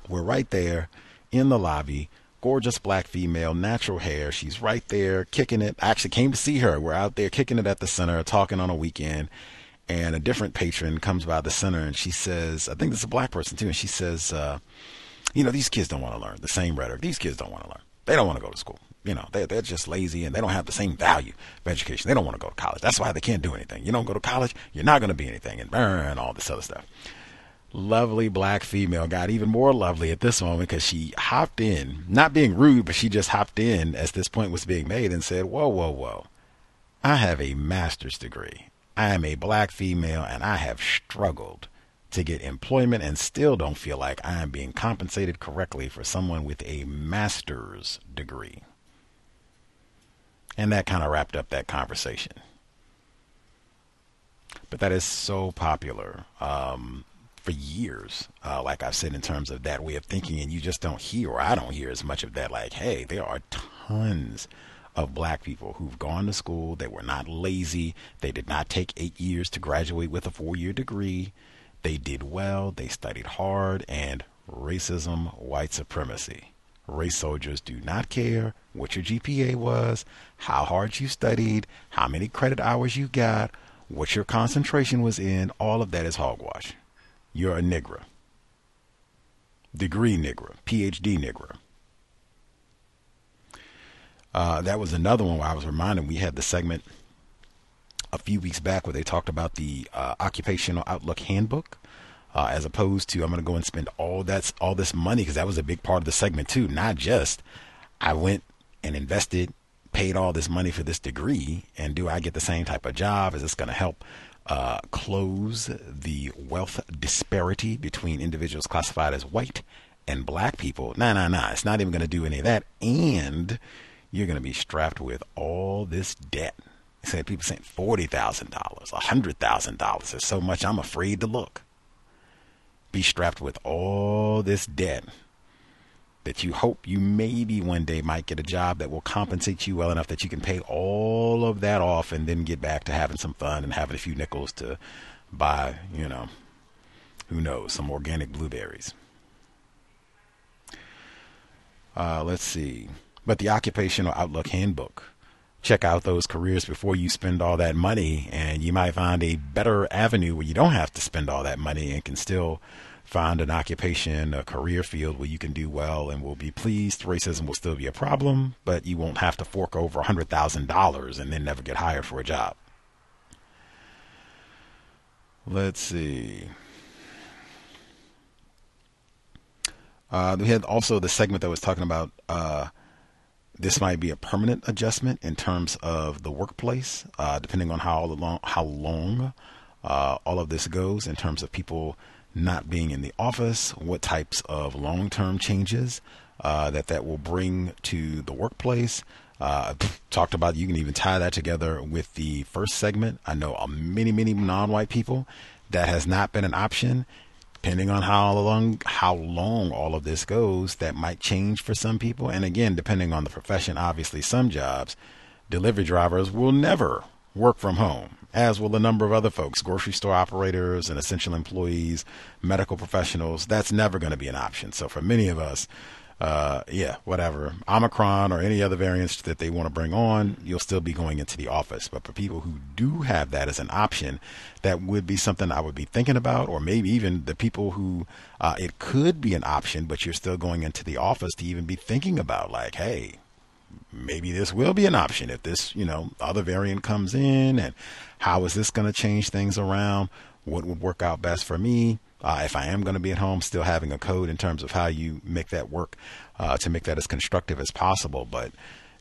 We're right there in the lobby. Gorgeous black female, natural hair. She's right there kicking it. I actually came to see her. We're out there kicking it at the center, talking on a weekend. And a different patron comes by the center and she says, I think this is a black person too. And she says, uh, you know, these kids don't want to learn the same rhetoric. These kids don't want to learn. They don't want to go to school. You know, they, they're just lazy and they don't have the same value of education. They don't want to go to college. That's why they can't do anything. You don't go to college, you're not going to be anything and burn all this other stuff. Lovely black female got even more lovely at this moment because she hopped in, not being rude, but she just hopped in as this point was being made and said, Whoa, whoa, whoa. I have a master's degree. I am a black female and I have struggled to get employment and still don't feel like I am being compensated correctly for someone with a master's degree. And that kind of wrapped up that conversation. But that is so popular um, for years, uh, like I've said, in terms of that way of thinking. And you just don't hear, or I don't hear as much of that, like, hey, there are tons of black people who've gone to school. They were not lazy. They did not take eight years to graduate with a four year degree. They did well, they studied hard, and racism, white supremacy. Race soldiers do not care what your GPA was, how hard you studied, how many credit hours you got, what your concentration was in. All of that is hogwash. You're a Negro. Degree Negro, PhD Negro. Uh, that was another one where I was reminded we had the segment a few weeks back where they talked about the uh, occupational outlook handbook. Uh, as opposed to I'm going to go and spend all that's all this money because that was a big part of the segment too. Not just I went and invested, paid all this money for this degree, and do I get the same type of job? Is this going to help uh, close the wealth disparity between individuals classified as white and black people? Nah, nah, nah. It's not even going to do any of that, and you're going to be strapped with all this debt people saying forty thousand dollars, a hundred thousand dollars. It's so much I'm afraid to look. Be strapped with all this debt that you hope you maybe one day might get a job that will compensate you well enough that you can pay all of that off and then get back to having some fun and having a few nickels to buy, you know, who knows, some organic blueberries. Uh, let's see. But the Occupational Outlook Handbook check out those careers before you spend all that money and you might find a better avenue where you don't have to spend all that money and can still find an occupation, a career field where you can do well and will be pleased. Racism will still be a problem, but you won't have to fork over $100,000 and then never get hired for a job. Let's see. Uh, we had also the segment that was talking about uh, this might be a permanent adjustment in terms of the workplace, uh, depending on how long how long uh, all of this goes in terms of people not being in the office, what types of long-term changes uh, that that will bring to the workplace. Uh, talked about you can even tie that together with the first segment. I know many many non-white people that has not been an option depending on how long how long all of this goes, that might change for some people. And again, depending on the profession, obviously some jobs, delivery drivers will never work from home, as will a number of other folks, grocery store operators and essential employees, medical professionals. That's never going to be an option. So for many of us, uh, yeah, whatever, Omicron or any other variants that they want to bring on, you'll still be going into the office. But for people who do have that as an option, that would be something I would be thinking about, or maybe even the people who uh, it could be an option, but you're still going into the office to even be thinking about, like, hey, maybe this will be an option if this, you know, other variant comes in, and how is this going to change things around? What would work out best for me? Uh, if I am going to be at home, still having a code in terms of how you make that work uh, to make that as constructive as possible. But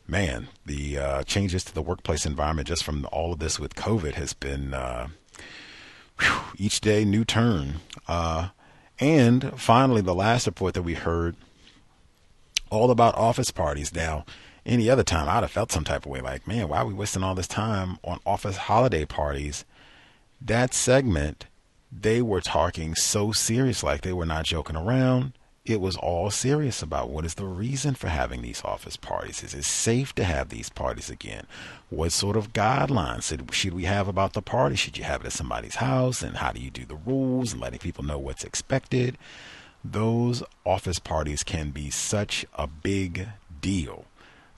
man, the uh, changes to the workplace environment just from all of this with COVID has been uh, whew, each day new turn. Uh, and finally, the last report that we heard all about office parties. Now, any other time, I'd have felt some type of way like, man, why are we wasting all this time on office holiday parties? That segment they were talking so serious, like they were not joking around. It was all serious about what is the reason for having these office parties? Is it safe to have these parties again? What sort of guidelines should we have about the party? Should you have it at somebody's house? And how do you do the rules and letting people know what's expected? Those office parties can be such a big deal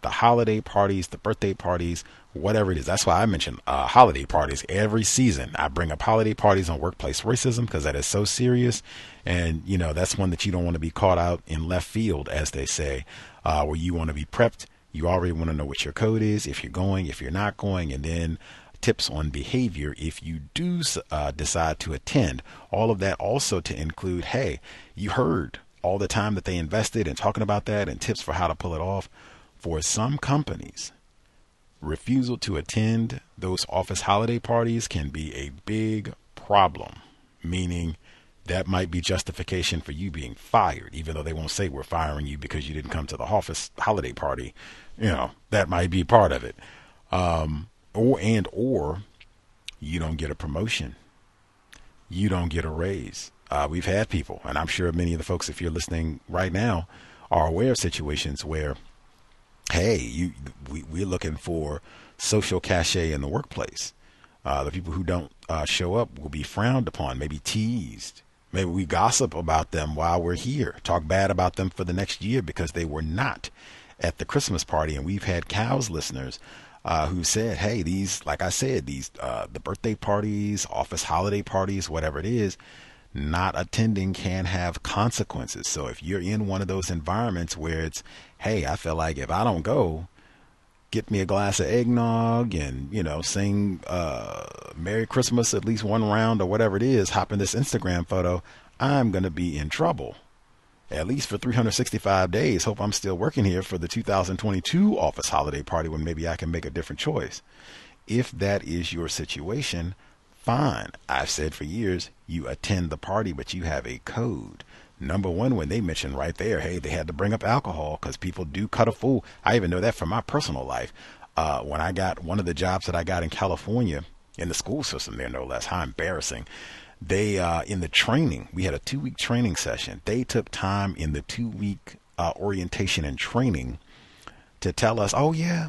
the holiday parties, the birthday parties, whatever it is. That's why I mention uh, holiday parties every season. I bring up holiday parties on workplace racism because that is so serious. And, you know, that's one that you don't want to be caught out in left field, as they say, uh, where you want to be prepped. You already want to know what your code is, if you're going, if you're not going, and then tips on behavior if you do uh, decide to attend. All of that also to include hey, you heard all the time that they invested in talking about that and tips for how to pull it off for some companies, refusal to attend those office holiday parties can be a big problem, meaning that might be justification for you being fired, even though they won't say we're firing you because you didn't come to the office holiday party. You know, that might be part of it. Um, or, and, or you don't get a promotion. You don't get a raise. Uh, we've had people, and I'm sure many of the folks, if you're listening right now, are aware of situations where hey, you we, we're looking for social cachet in the workplace. Uh, the people who don't uh, show up will be frowned upon, maybe teased. Maybe we gossip about them while we're here, talk bad about them for the next year because they were not at the Christmas party. And we've had COWS listeners uh, who said, "Hey, these, like I said, these uh, the birthday parties, office holiday parties, whatever it is." not attending can have consequences. So if you're in one of those environments where it's, hey, I feel like if I don't go, get me a glass of eggnog and, you know, sing uh, Merry Christmas at least one round or whatever it is, hop in this Instagram photo, I'm going to be in trouble. At least for 365 days. Hope I'm still working here for the 2022 office holiday party when maybe I can make a different choice. If that is your situation, fine. I've said for years, you attend the party, but you have a code. Number one, when they mentioned right there, hey, they had to bring up alcohol because people do cut a fool. I even know that from my personal life. Uh, when I got one of the jobs that I got in California in the school system there, no less, how embarrassing. They, uh, in the training, we had a two week training session. They took time in the two week uh, orientation and training to tell us, oh, yeah,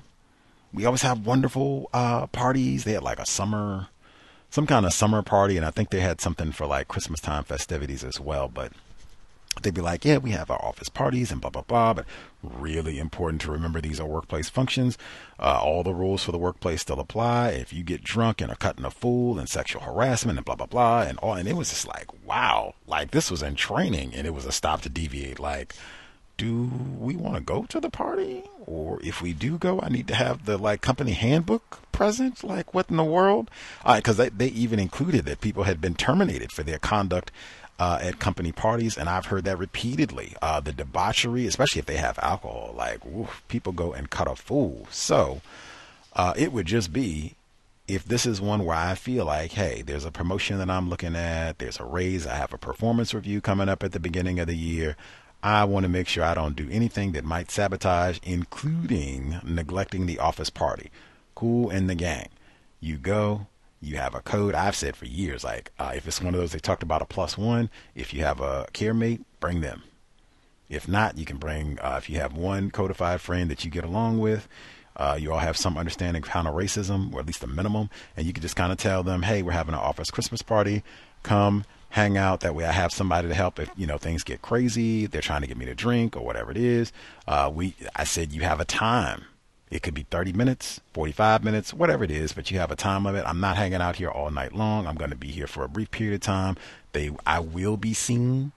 we always have wonderful uh, parties. They had like a summer some kind of summer party, and I think they had something for like Christmas time festivities as well. But they'd be like, yeah, we have our office parties and blah, blah, blah. But really important to remember these are workplace functions. Uh, all the rules for the workplace still apply. If you get drunk and are cutting a fool and sexual harassment and blah, blah, blah. And all, and it was just like, wow, like this was in training and it was a stop to deviate. Like, do we want to go to the party? Or if we do go, I need to have the like company handbook present. Like what in the world? Because they, they even included that people had been terminated for their conduct uh, at company parties, and I've heard that repeatedly. Uh, the debauchery, especially if they have alcohol, like oof, people go and cut a fool. So uh, it would just be if this is one where I feel like, hey, there's a promotion that I'm looking at, there's a raise, I have a performance review coming up at the beginning of the year. I want to make sure I don't do anything that might sabotage, including neglecting the office party. Cool in the Gang. You go, you have a code. I've said for years, like uh, if it's one of those they talked about a plus one, if you have a care mate, bring them. If not, you can bring, uh, if you have one codified friend that you get along with, uh, you all have some understanding of counter racism, or at least a minimum, and you can just kind of tell them, hey, we're having an office Christmas party. Come, hang out. That way, I have somebody to help if you know things get crazy. They're trying to get me to drink or whatever it is. Uh, we, I said, you have a time. It could be 30 minutes, 45 minutes, whatever it is, but you have a time limit. I'm not hanging out here all night long. I'm going to be here for a brief period of time. They, I will be seen.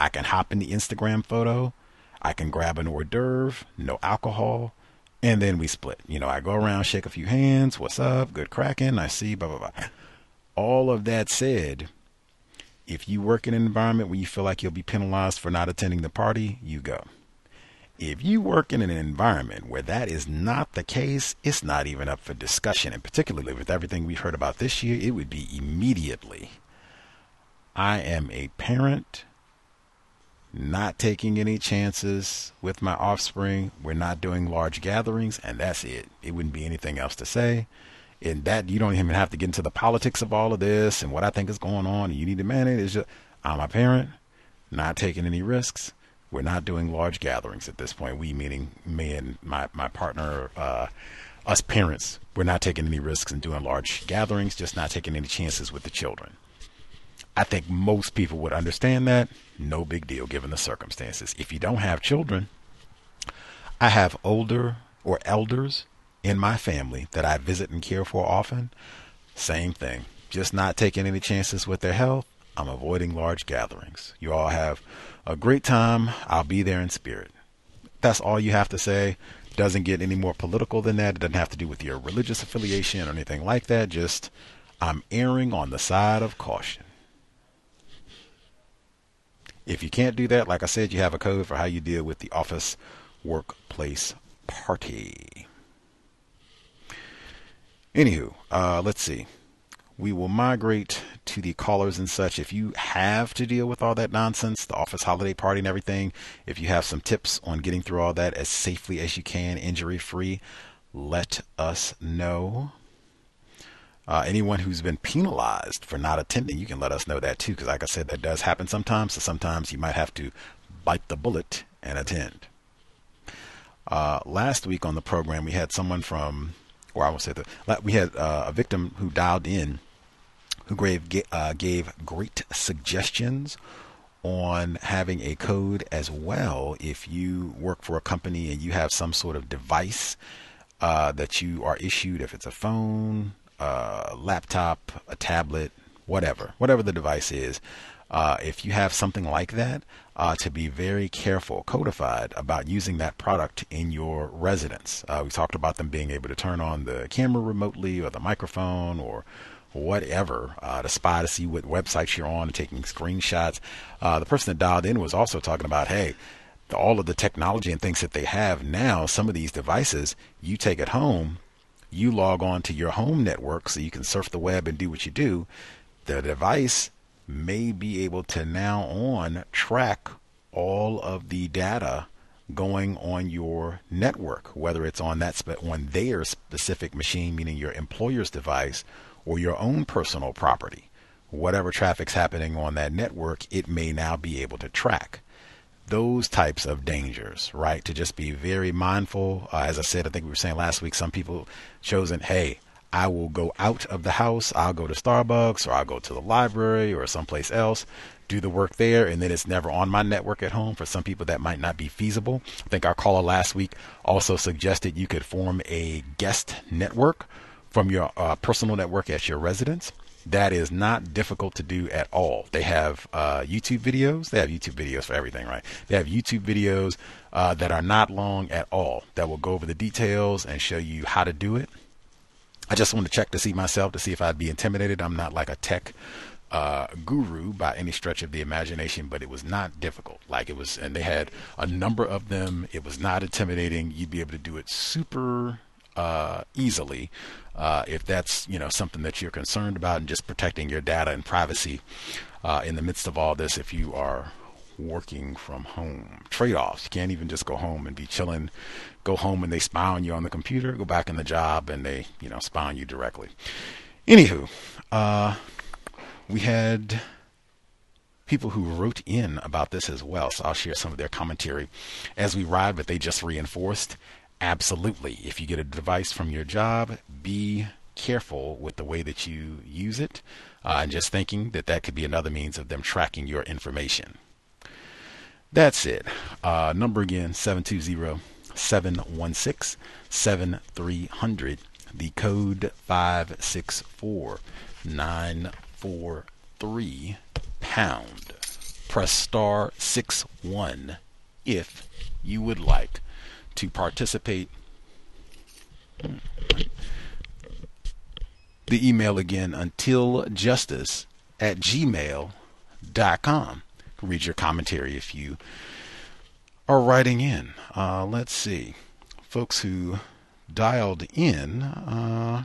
I can hop in the Instagram photo. I can grab an hors d'oeuvre, no alcohol, and then we split. You know, I go around, shake a few hands. What's up? Good cracking. I see, blah, blah, blah. All of that said, if you work in an environment where you feel like you'll be penalized for not attending the party, you go. If you work in an environment where that is not the case, it's not even up for discussion. And particularly with everything we've heard about this year, it would be immediately. I am a parent, not taking any chances with my offspring. We're not doing large gatherings, and that's it. It wouldn't be anything else to say. And that you don't even have to get into the politics of all of this and what I think is going on. And you need to manage. It's just I'm a parent, not taking any risks we're not doing large gatherings at this point. We meaning me and my my partner, uh, us parents. We're not taking any risks in doing large gatherings. Just not taking any chances with the children. I think most people would understand that. No big deal given the circumstances. If you don't have children, I have older or elders in my family that I visit and care for often. Same thing. Just not taking any chances with their health. I'm avoiding large gatherings. You all have a great time. I'll be there in spirit. That's all you have to say. Doesn't get any more political than that. It doesn't have to do with your religious affiliation or anything like that. Just, I'm erring on the side of caution. If you can't do that, like I said, you have a code for how you deal with the office workplace party. Anywho, uh, let's see we will migrate to the callers and such. If you have to deal with all that nonsense, the office holiday party and everything, if you have some tips on getting through all that as safely as you can, injury free, let us know. Uh, anyone who's been penalized for not attending, you can let us know that too, because like I said, that does happen sometimes. So sometimes you might have to bite the bullet and attend. Uh, last week on the program, we had someone from, or I will say that we had uh, a victim who dialed in who gave, uh, gave great suggestions on having a code as well if you work for a company and you have some sort of device uh, that you are issued, if it's a phone, a laptop, a tablet, whatever, whatever the device is. Uh, if you have something like that, uh, to be very careful, codified about using that product in your residence. Uh, we talked about them being able to turn on the camera remotely or the microphone or whatever uh, to spy to see what websites you're on and taking screenshots. Uh, the person that dialed in was also talking about, hey, all of the technology and things that they have now, some of these devices, you take it home, you log on to your home network so you can surf the web and do what you do. The device may be able to now on track all of the data going on your network, whether it's on that on their specific machine, meaning your employer's device, or your own personal property. Whatever traffic's happening on that network, it may now be able to track those types of dangers, right? To just be very mindful. Uh, as I said, I think we were saying last week, some people chosen, hey, I will go out of the house. I'll go to Starbucks or I'll go to the library or someplace else, do the work there, and then it's never on my network at home. For some people, that might not be feasible. I think our caller last week also suggested you could form a guest network from your uh, personal network at your residence. That is not difficult to do at all. They have uh, YouTube videos. They have YouTube videos for everything, right? They have YouTube videos uh, that are not long at all that will go over the details and show you how to do it. I just want to check to see myself to see if I'd be intimidated. I'm not like a tech uh, guru by any stretch of the imagination, but it was not difficult. Like it was, and they had a number of them. It was not intimidating. You'd be able to do it super uh, easily uh, if that's you know something that you're concerned about and just protecting your data and privacy uh, in the midst of all this. If you are working from home, trade-offs. You can't even just go home and be chilling. Go home and they spy on you on the computer. Go back in the job and they you know spy on you directly. Anywho, uh, we had people who wrote in about this as well. So I'll share some of their commentary as we ride, but they just reinforced absolutely. If you get a device from your job, be careful with the way that you use it, uh, and just thinking that that could be another means of them tracking your information. That's it. Uh, number again 720 716 7300. The code 564 943 pound. Press star 6 1 if you would like to participate. The email again, untiljustice at gmail.com. Read your commentary if you are writing in. Uh, let's see. Folks who dialed in, uh,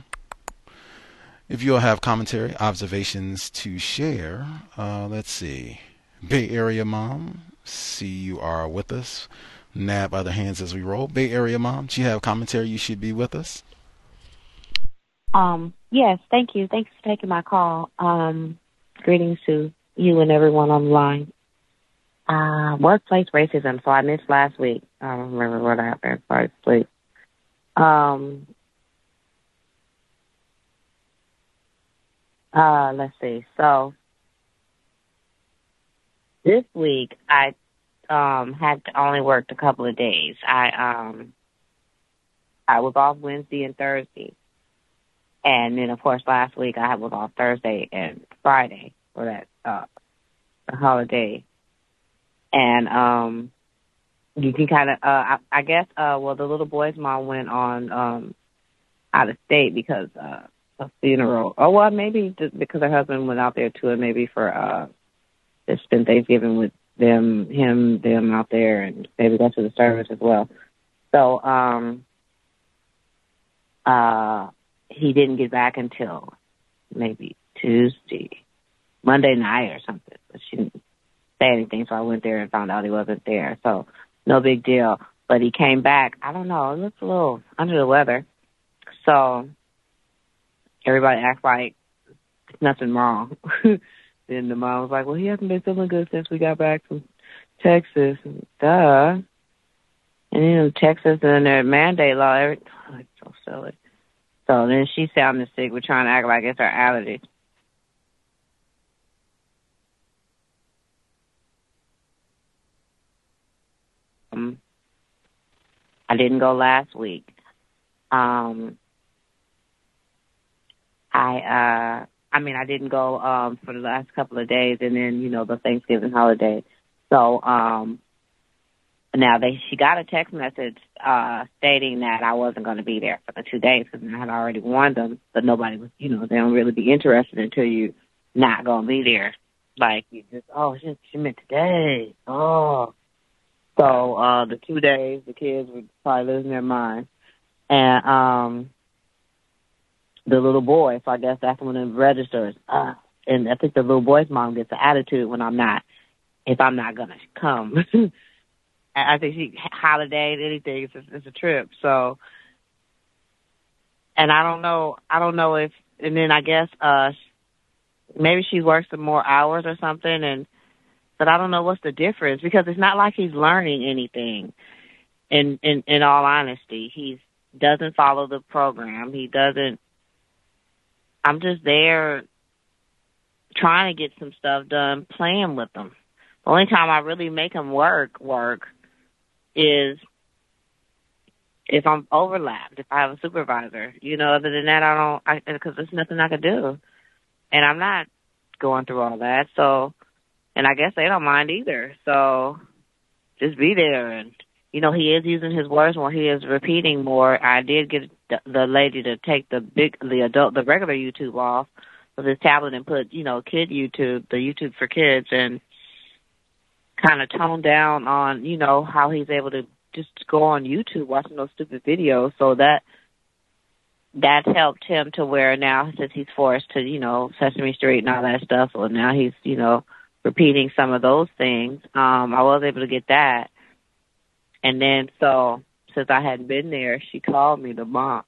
if you'll have commentary, observations to share, uh, let's see. Bay Area Mom, see you are with us. Nab other hands as we roll. Bay Area Mom, do you have commentary? You should be with us. Um, yes, thank you. Thanks for taking my call. Um, greetings to you and everyone online. Uh, workplace racism. So I missed last week. I don't remember what happened. Sorry, sleep. Um, uh, let's see. So this week I um had only worked a couple of days. I um I was off Wednesday and Thursday. And then of course last week I was off Thursday and Friday for that uh the holiday. And um you can kind of uh I, I guess uh well the little boy's mom went on um out of state because uh a funeral. Oh well maybe just because her husband went out there too and maybe for uh to spend Thanksgiving with them, him, them out there, and maybe go to the service as well. So, um, uh, he didn't get back until maybe Tuesday, Monday night or something. But she didn't say anything, so I went there and found out he wasn't there. So, no big deal. But he came back. I don't know. It looks a little under the weather. So, everybody acts like nothing wrong. Then the mom was like, well, he hasn't been feeling good since we got back from Texas. Duh. And then Texas and their mandate law, every, oh, it's so silly. So then she sounded sick. We're trying to act like it's her allergy. Um, I didn't go last week. Um, I uh I mean, I didn't go um for the last couple of days, and then you know the Thanksgiving holiday. So um now they she got a text message uh stating that I wasn't going to be there for the two days because I had already warned them, but nobody was, you know, they don't really be interested until you not going to be there. Like you just, oh, she, she meant today. Oh, so uh the two days the kids were probably losing their mind, and um the little boy. So I guess that's when it registers. Uh, and I think the little boy's mom gets an attitude when I'm not, if I'm not gonna come. I think she holiday anything. It's a, it's a trip. So, and I don't know. I don't know if. And then I guess uh maybe she works some more hours or something. And but I don't know what's the difference because it's not like he's learning anything. In in in all honesty, he doesn't follow the program. He doesn't I'm just there trying to get some stuff done, playing with them. The only time I really make them work, work is if I'm overlapped, if I have a supervisor. You know, other than that, I don't, because there's nothing I could do. And I'm not going through all that. So, and I guess they don't mind either. So just be there and you know, he is using his words more. He is repeating more. I did get the, the lady to take the big, the adult, the regular YouTube off of his tablet and put, you know, kid YouTube, the YouTube for kids, and kind of tone down on, you know, how he's able to just go on YouTube watching those stupid videos. So that that's helped him to where now since he's forced to, you know, Sesame Street and all that stuff, so now he's, you know, repeating some of those things. Um, I was able to get that and then so since I hadn't been there, she called me, the mom.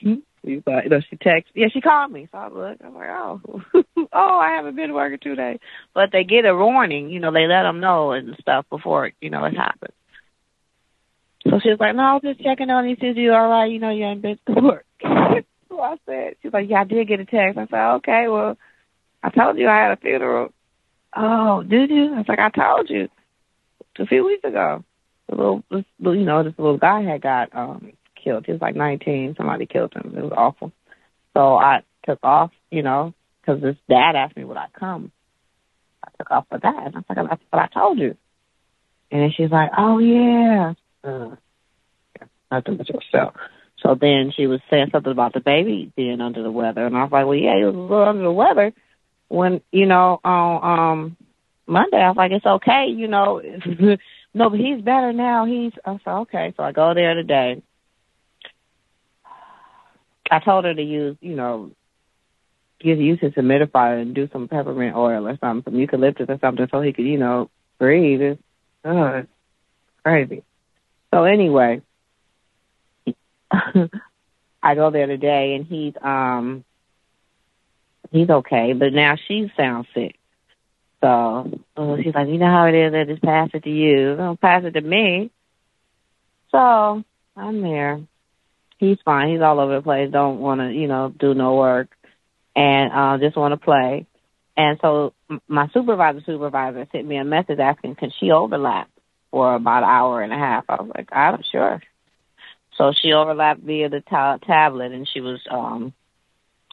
Hmm? Like, you know, she texted, yeah, she called me. So I looked, I'm like, oh, oh, I haven't been working two days. But they get a warning, you know, they let them know and stuff before, you know, it happens. So she was like, no, I was just checking on you, said you all right, you know, you ain't been to work. so I said. She's like, yeah, I did get a text. I said, okay, well, I told you I had a funeral. Oh, did you? I was like, I told you a few weeks ago. The little, this, you know, this little guy had got um killed. He was like 19. Somebody killed him. It was awful. So I took off, you know, because his dad asked me would I come. I took off for that. And I was like, that's what I told you. And then she's like, oh, yeah. Uh, yeah not too much of. So then she was saying something about the baby being under the weather. And I was like, well, yeah, he was a little under the weather when, you know, on um Monday. I was like, it's okay, you know. no, but he's better now. He's, I said, okay. So I go there today. I told her to use, you know, use use his humidifier and do some peppermint oil or something, some eucalyptus or something, so he could, you know, breathe. It's, oh, it's crazy. So anyway, I go there today and he's um he's okay, but now she sounds sick. So uh, she's like, you know how it is, I just pass it to you. Don't pass it to me. So I'm there he's fine. He's all over the place. Don't want to, you know, do no work, and uh, just want to play. And so my supervisor supervisor sent me a message asking, can she overlap for about an hour and a half? I was like, I'm sure. So she overlapped via the ta- tablet, and she was. um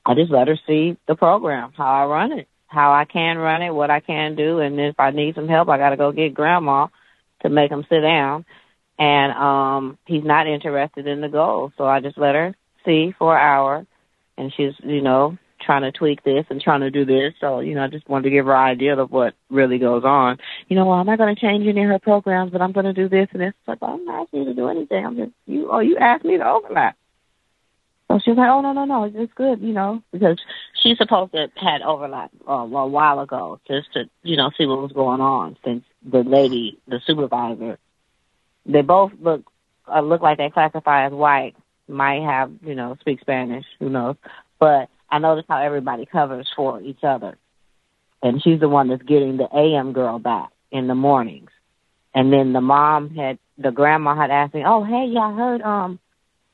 I just let her see the program, how I run it, how I can run it, what I can do, and if I need some help, I got to go get grandma to make him sit down and um he's not interested in the goal. So I just let her see for an hour, and she's you know trying to tweak this and trying to do this. So you know I just wanted to give her an idea of what really goes on. You know, well I'm not going to change any of her programs, but I'm going to do this and this. Like I'm not asking you to do anything. I'm just you. Oh, you asked me to overlap. So she was like, "Oh no, no, no, it's good," you know, because she's supposed to had overlap uh, a while ago, just to you know see what was going on. Since the lady, the supervisor, they both look uh, look like they classify as white. Might have you know speak Spanish, who knows? But I notice how everybody covers for each other, and she's the one that's getting the AM girl back in the mornings. And then the mom had the grandma had asked me, "Oh hey, yeah, I heard um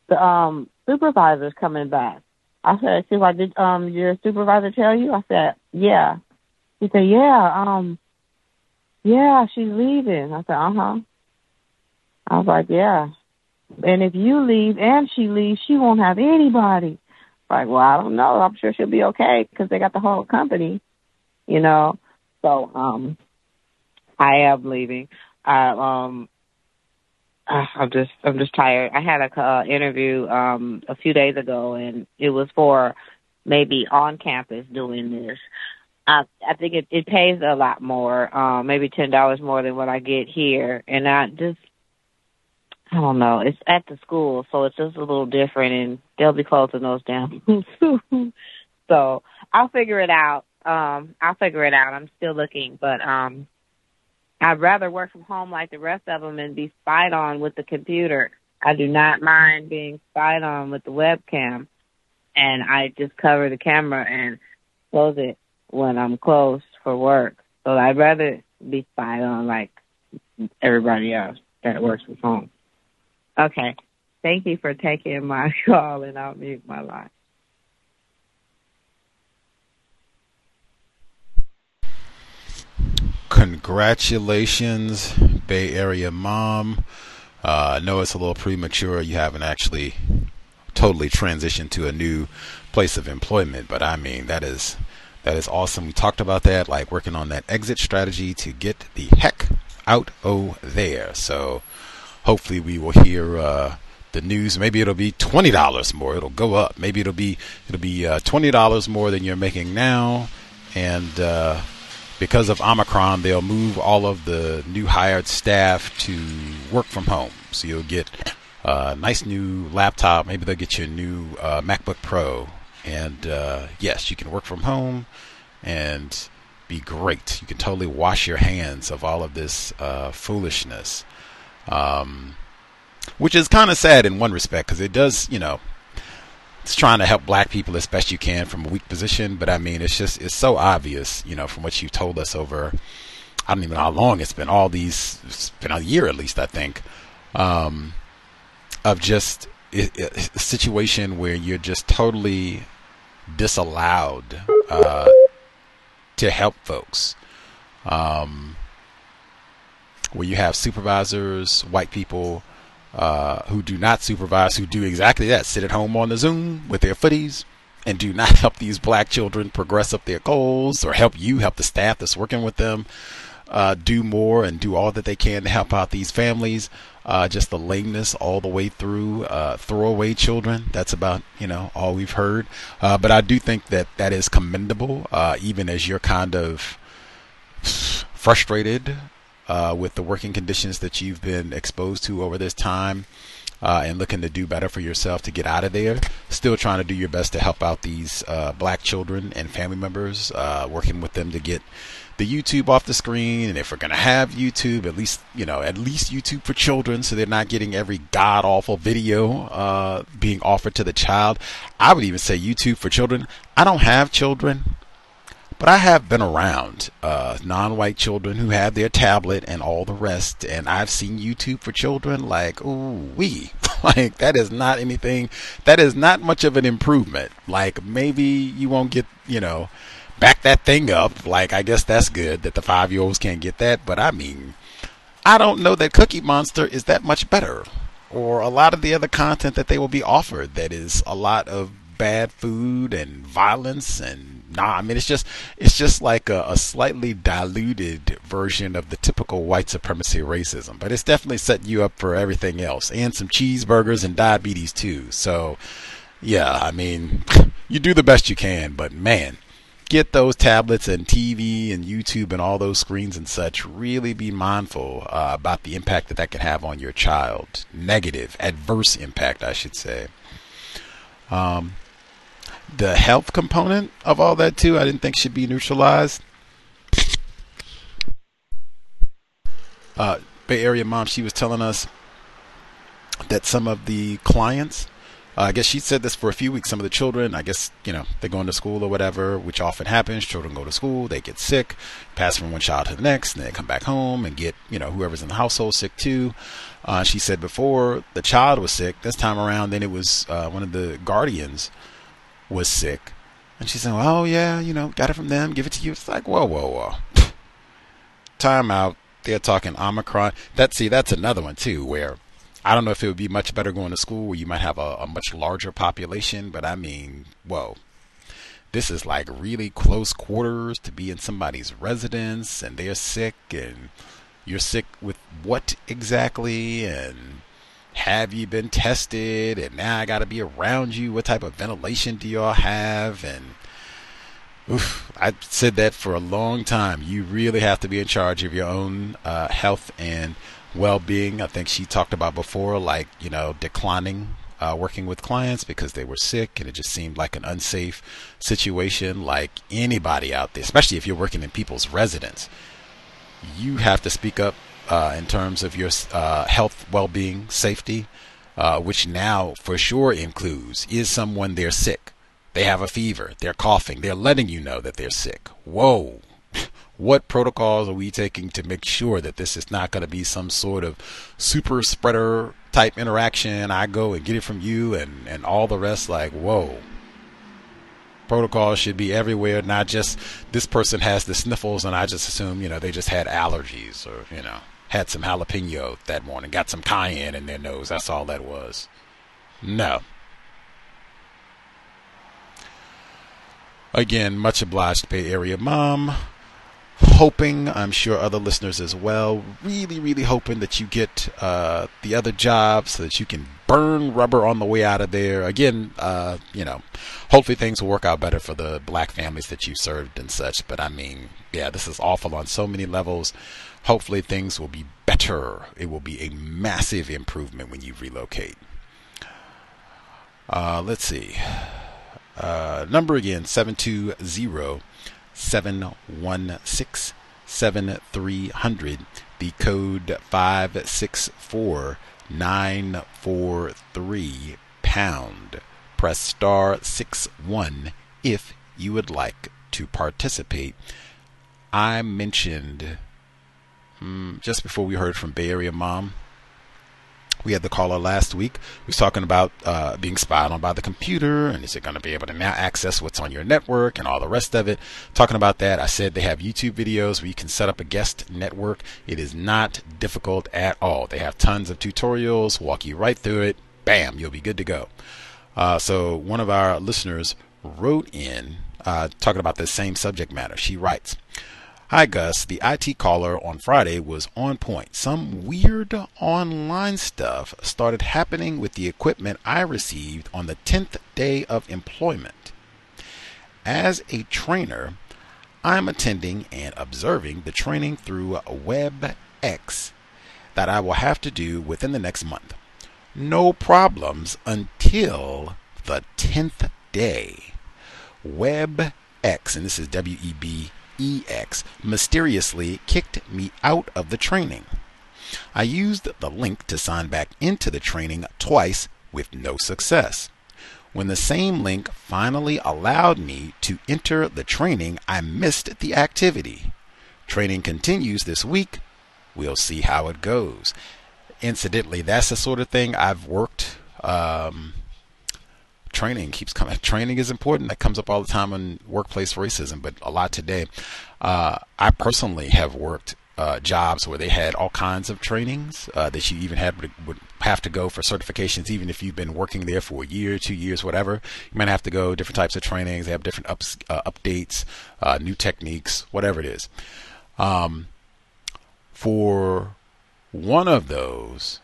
the um supervisor's coming back." I said, "She's like, did um your supervisor tell you?" I said, "Yeah." He said, "Yeah, um, yeah, she's leaving." I said, "Uh huh." I was like, yeah. And if you leave and she leaves, she won't have anybody. Like, well, I don't know. I'm sure she'll be okay because they got the whole company, you know. So, um, I am leaving. I um, I'm just I'm just tired. I had a uh, interview um a few days ago, and it was for maybe on campus doing this. I I think it it pays a lot more, um, maybe ten dollars more than what I get here, and I just I don't know. It's at the school, so it's just a little different, and they'll be closing those down so I'll figure it out. Um, I'll figure it out. I'm still looking, but um, I'd rather work from home like the rest of them and be spied on with the computer. I do not mind being spied on with the webcam, and I just cover the camera and close it when I'm closed for work. So I'd rather be spied on like everybody else that works from home. Okay. Thank you for taking my call, and I'll mute my line. Congratulations, Bay Area mom. Uh, I know it's a little premature. You haven't actually totally transitioned to a new place of employment, but I mean that is that is awesome. We talked about that, like working on that exit strategy to get the heck out of there. So hopefully we will hear uh, the news. Maybe it'll be twenty dollars more. It'll go up. Maybe it'll be it'll be uh, twenty dollars more than you're making now, and uh, because of Omicron, they'll move all of the new hired staff to work from home. So you'll get a nice new laptop. Maybe they'll get you a new uh, MacBook Pro, and uh, yes, you can work from home and be great. You can totally wash your hands of all of this uh, foolishness. Um, which is kind of sad in one respect because it does, you know, it's trying to help black people as best you can from a weak position. But I mean, it's just, it's so obvious, you know, from what you've told us over, I don't even know how long it's been, all these, it's been a year at least, I think, um, of just a situation where you're just totally disallowed uh, to help folks. Um, where you have supervisors, white people uh, who do not supervise, who do exactly that, sit at home on the Zoom with their footies and do not help these black children progress up their goals or help you, help the staff that's working with them uh, do more and do all that they can to help out these families. Uh, just the lameness all the way through, uh, throwaway children. That's about you know all we've heard. Uh, but I do think that that is commendable, uh, even as you're kind of frustrated uh, with the working conditions that you've been exposed to over this time. Uh, and looking to do better for yourself to get out of there. Still trying to do your best to help out these uh, black children and family members, uh, working with them to get the YouTube off the screen. And if we're going to have YouTube, at least, you know, at least YouTube for children so they're not getting every god awful video uh, being offered to the child. I would even say YouTube for children. I don't have children. But I have been around uh, non-white children who have their tablet and all the rest, and I've seen YouTube for children. Like, ooh, we like that is not anything. That is not much of an improvement. Like maybe you won't get, you know, back that thing up. Like I guess that's good that the five-year-olds can't get that. But I mean, I don't know that Cookie Monster is that much better, or a lot of the other content that they will be offered that is a lot of bad food and violence and nah, I mean it's just it's just like a, a, slightly diluted version of the typical white supremacy racism. But it's definitely setting you up for everything else and some cheeseburgers and diabetes too. So yeah, I mean you do the best you can, but man, get those tablets and TV and YouTube and all those screens and such. Really be mindful uh, about the impact that that can have on your child. Negative, adverse impact, I should say. Um, the health component of all that too, I didn't think should be neutralized. Uh, Bay Area mom, she was telling us that some of the clients, uh, I guess she said this for a few weeks. Some of the children, I guess, you know, they're going to school or whatever, which often happens. Children go to school, they get sick, pass from one child to the next, and they come back home and get, you know, whoever's in the household sick too. Uh, she said before the child was sick, this time around, then it was uh, one of the guardians was sick. And she said, Oh, yeah, you know, got it from them, give it to you. It's like, whoa, whoa, whoa. Time out. They're talking Omicron. That see, that's another one too, where I don't know if it would be much better going to school where you might have a, a much larger population, but I mean, whoa. This is like really close quarters to be in somebody's residence and they're sick and you're sick with what exactly and have you been tested? And now I got to be around you. What type of ventilation do y'all have? And oof, I said that for a long time. You really have to be in charge of your own uh, health and well-being. I think she talked about before, like you know, declining uh, working with clients because they were sick and it just seemed like an unsafe situation. Like anybody out there, especially if you're working in people's residence, you have to speak up uh, in terms of your uh, health, well-being, safety, uh, which now for sure includes is someone they're sick, they have a fever, they're coughing, they're letting you know that they're sick. Whoa. What protocols are we taking to make sure that this is not going to be some sort of super spreader type interaction? I go and get it from you and, and all the rest, like, whoa protocols should be everywhere, not just this person has the sniffles and I just assume, you know, they just had allergies or, you know had some jalapeno that morning, got some cayenne in their nose. That's all that was. No. Again, much obliged Bay Area Mom. Hoping, I'm sure other listeners as well, really, really hoping that you get uh, the other job so that you can burn rubber on the way out of there. Again, uh, you know, hopefully things will work out better for the black families that you served and such. But I mean, yeah, this is awful on so many levels hopefully things will be better. It will be a massive improvement when you relocate. Uh, let's see. Uh, number again 720 716 7300. The code 564 943 pound. Press star 6 1 if you would like to participate. I mentioned Mm, just before we heard from Bay Area Mom, We had the caller last week was talking about uh, being spied on by the computer and is it going to be able to now access what's on your network and all the rest of it. Talking about that, I said they have YouTube videos where you can set up a guest network. It is not difficult at all. They have tons of tutorials, walk you right through it. Bam, you'll be good to go. Uh, so one of our listeners wrote in uh, talking about the same subject matter. She writes, Hi, Gus. The IT caller on Friday was on point. Some weird online stuff started happening with the equipment I received on the 10th day of employment. As a trainer, I'm attending and observing the training through WebEx that I will have to do within the next month. No problems until the 10th day. WebEx, and this is W E B EX mysteriously kicked me out of the training. I used the link to sign back into the training twice with no success. When the same link finally allowed me to enter the training, I missed the activity. Training continues this week. We'll see how it goes. Incidentally, that's the sort of thing I've worked um, training keeps coming. Training is important. That comes up all the time in workplace racism, but a lot today. Uh, I personally have worked uh, jobs where they had all kinds of trainings uh, that you even had would have to go for certifications, even if you've been working there for a year, two years, whatever. You might have to go different types of trainings. They have different ups, uh, updates, uh, new techniques, whatever it is. Um, for one of those,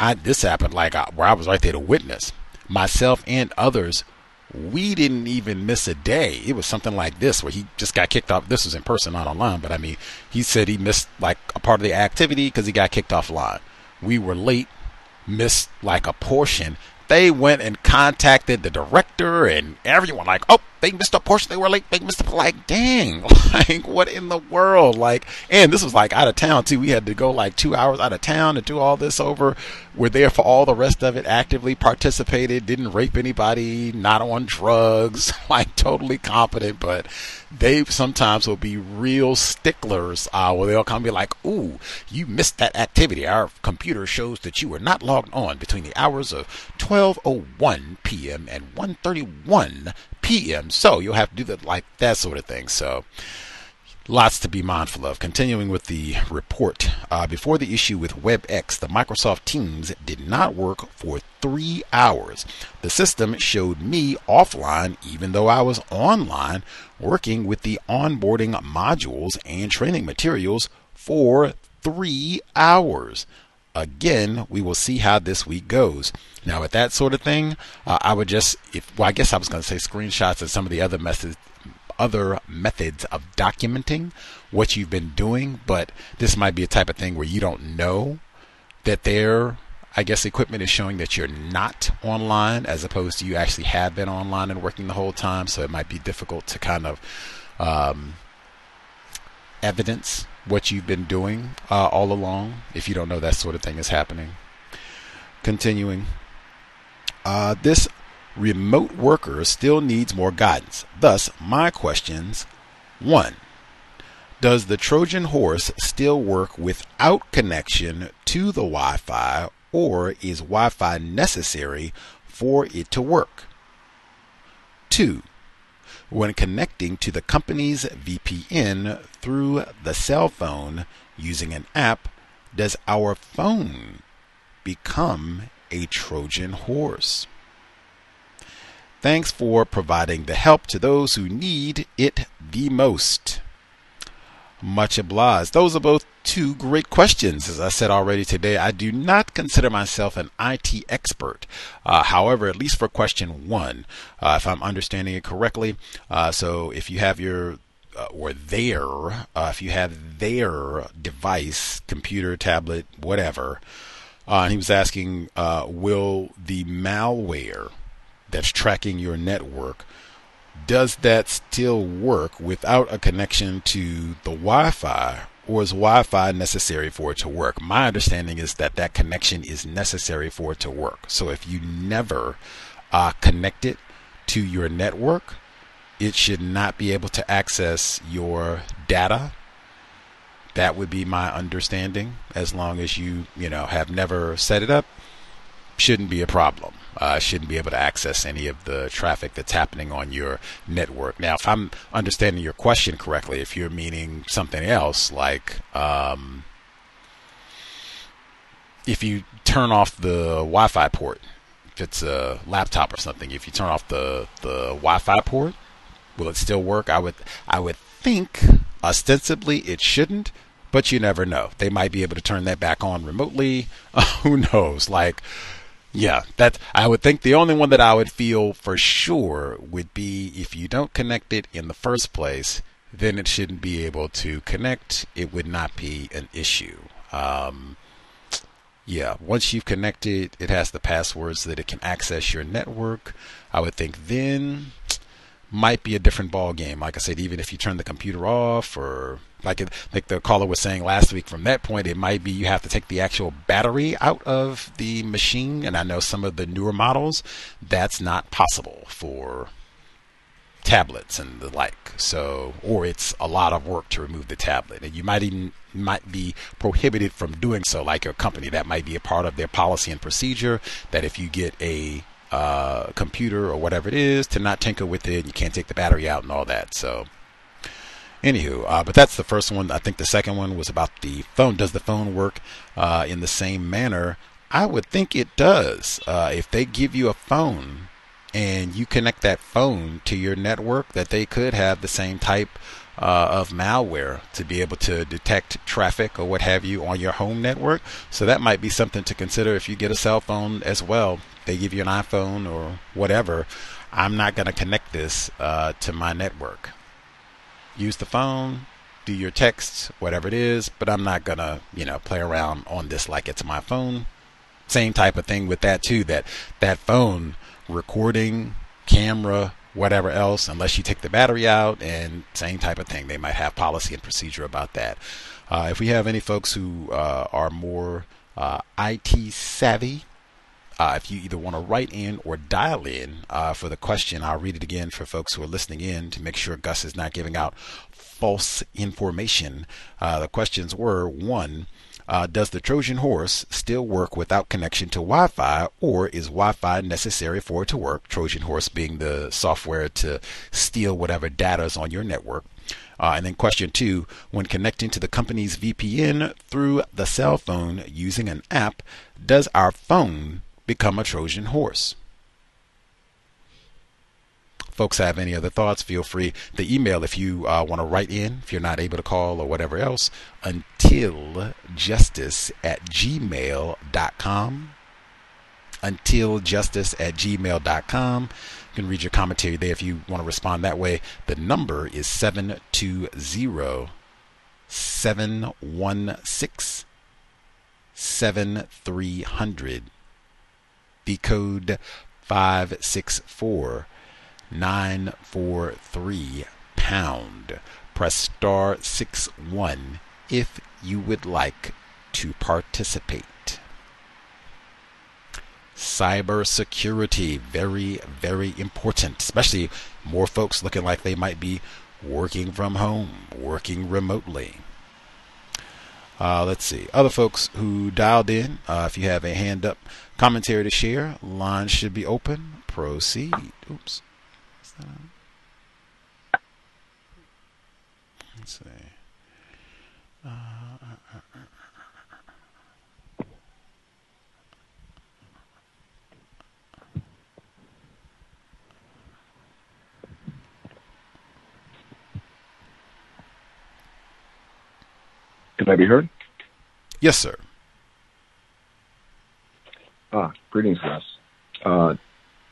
I this happened like I, where I was right there to witness myself and others, we didn't even miss a day. It was something like this where he just got kicked off. This was in person, not online, but I mean, he said he missed like a part of the activity because he got kicked offline. We were late, missed like a portion. They went and contacted the director and everyone, like, oh, they missed a portion. They were late. They missed a like, dang, like what in the world? Like, and this was like out of town too. We had to go like two hours out of town to do all this over. We're there for all the rest of it. Actively participated. Didn't rape anybody. Not on drugs. Like totally competent. But they sometimes will be real sticklers. Uh, where they'll come and be like, "Ooh, you missed that activity. Our computer shows that you were not logged on between the hours of 12:01 p.m. and 1:31 p.m. So you'll have to do that like that sort of thing. So lots to be mindful of. Continuing with the report, uh, before the issue with WebEx, the Microsoft Teams did not work for three hours. The system showed me offline, even though I was online, working with the onboarding modules and training materials for three hours. Again, we will see how this week goes. Now, with that sort of thing, uh, I would just, if well, I guess I was going to say screenshots of some of the other methods, other methods of documenting what you've been doing, but this might be a type of thing where you don't know that their, I guess, equipment is showing that you're not online, as opposed to you actually have been online and working the whole time. So it might be difficult to kind of um, evidence what you've been doing uh, all along if you don't know that sort of thing is happening. Continuing. Uh, this remote worker still needs more guidance. Thus, my questions 1. Does the Trojan horse still work without connection to the Wi Fi, or is Wi Fi necessary for it to work? 2. When connecting to the company's VPN through the cell phone using an app, does our phone become a Trojan horse. Thanks for providing the help to those who need it the most. Much obliged. Those are both two great questions. As I said already today, I do not consider myself an IT expert. Uh, however, at least for question one, uh, if I'm understanding it correctly, uh, so if you have your uh, or their, uh, if you have their device, computer, tablet, whatever, uh, he was asking, will the malware that's tracking your network, does that still work without a connection to the Wi-Fi, or is Wi-Fi necessary for it to work? My understanding is that that connection is necessary for it to work. So if you never uh, connect it to your network, it should not be able to access your data that would be my understanding as long as you you know have never set it up shouldn't be a problem. Uh, shouldn't be able to access any of the traffic that's happening on your network. Now, if I'm understanding your question correctly, if you're meaning something else, like um, if you turn off the Wi-Fi port, if it's a laptop or something, if you turn off the the Wi-Fi port, will it still work? I would I would think ostensibly it shouldn't, but you never know. They might be able to turn that back on remotely. who knows? Like yeah, that I would think the only one that I would feel for sure would be if you don't connect it in the first place, then it shouldn't be able to connect. It would not be an issue. Um, yeah, once you've connected, it has the passwords that it can access your network. I would think then might be a different ball game. Like I said, even if you turn the computer off or like like the caller was saying last week from that point it might be you have to take the actual battery out of the machine. And i know some of the newer models that's not possible for tablets and the like. So or it's a lot of work to remove the tablet. And you might even might be prohibited from doing so. Like your company that might be a part of their policy and procedure that if you get a uh, computer or whatever it is to not tinker with it you can't take the battery out and all that so Anywho, uh, but that's the first one. I think the second one was about the phone. Does the phone work uh, in the same manner? I would think it does. Uh, if they give you a phone and you connect that phone to your network, that they could have the same type uh, of malware to be able to detect traffic or what have you on your home network. So that might be something to consider if you get a cell phone as well. They give you an iPhone or whatever. I'm not going to connect this uh, to my network use the phone, do your texts, whatever it is, but I'm not gonna, you know, play around on this like it's my phone. Same type of thing with that too, that that phone recording, camera, whatever else, unless you take the battery out and same type of thing. They might have policy and procedure about that. Uh, if we have any folks who uh, are more uh, IT savvy, uh, if you either want to write in or dial in uh, for the question, I'll read it again for folks who are listening in to make sure Gus is not giving out false information. Uh, the questions were one, uh, does the Trojan horse still work without connection to Wi Fi, or is Wi Fi necessary for it to work? Trojan horse being the software to steal whatever data is on your network. Uh, and then question two, when connecting to the company's VPN through the cell phone using an app, does our phone become a Trojan horse. Folks have any other thoughts? Feel free. to email, if you uh, want to write in, if you're not able to call or whatever else, until justice at gmail.com. Until justice at gmail.com. You can read your commentary there if you want to respond that way. The number is 720 716 7300 the code 564943 pound. Press star 6 1 if you would like to participate. Cybersecurity, very, very important, especially more folks looking like they might be working from home, working remotely. Uh, let's see. Other folks who dialed in, uh, if you have a hand up commentary to share, line should be open. Proceed. Oops. Let's see. Uh, Can I be heard? Yes, sir. Ah, greetings, guys. Uh,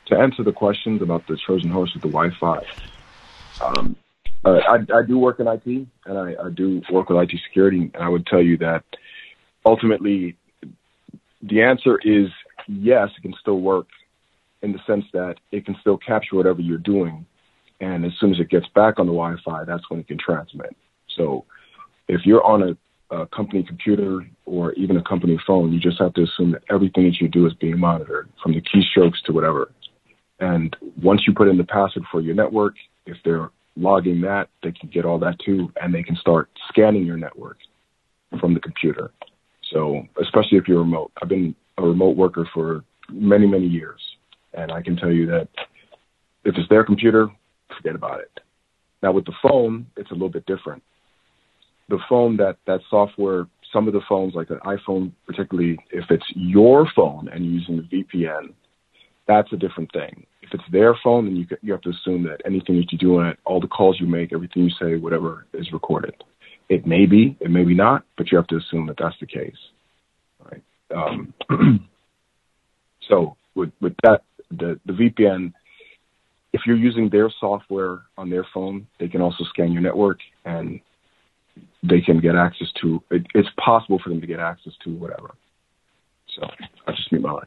to answer the questions about the Trojan horse with the Wi-Fi, um, uh, I, I, do work in IT and I, I, do work with IT security, and I would tell you that ultimately the answer is yes, it can still work in the sense that it can still capture whatever you're doing, and as soon as it gets back on the Wi-Fi, that's when it can transmit. So if you're on a a company computer or even a company phone, you just have to assume that everything that you do is being monitored from the keystrokes to whatever. And once you put in the password for your network, if they're logging that, they can get all that too, and they can start scanning your network from the computer. So, especially if you're remote, I've been a remote worker for many, many years. And I can tell you that if it's their computer, forget about it. Now with the phone, it's a little bit different. The phone that that software, some of the phones like the iPhone, particularly if it's your phone and you're using the VPN, that's a different thing. If it's their phone, then you you have to assume that anything that you do on it, all the calls you make, everything you say, whatever is recorded. It may be, it may be not, but you have to assume that that's the case. Right. Um, so with with that, the the VPN if you're using their software on their phone, they can also scan your network and they can get access to it, it's possible for them to get access to whatever. So I just mute my line.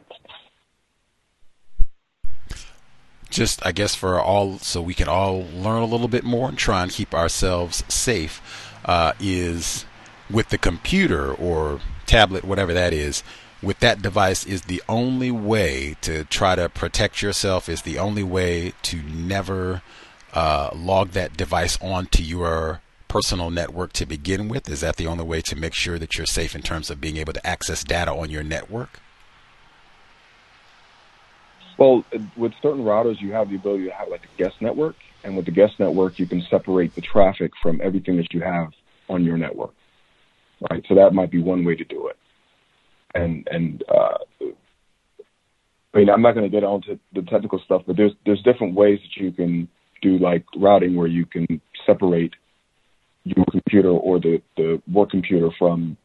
Just I guess for all so we can all learn a little bit more and try and keep ourselves safe uh, is with the computer or tablet, whatever that is with that device is the only way to try to protect yourself, is the only way to never uh, log that device onto your personal network to begin with? Is that the only way to make sure that you're safe in terms of being able to access data on your network? Well, with certain routers, you have the ability to have like a guest network, and with the guest network, you can separate the traffic from everything that you have on your network. Right, so that might be one way to do it and and uh, I mean I'm not going to get onto the technical stuff, but there's there's different ways that you can do like routing where you can separate your computer or the the work computer from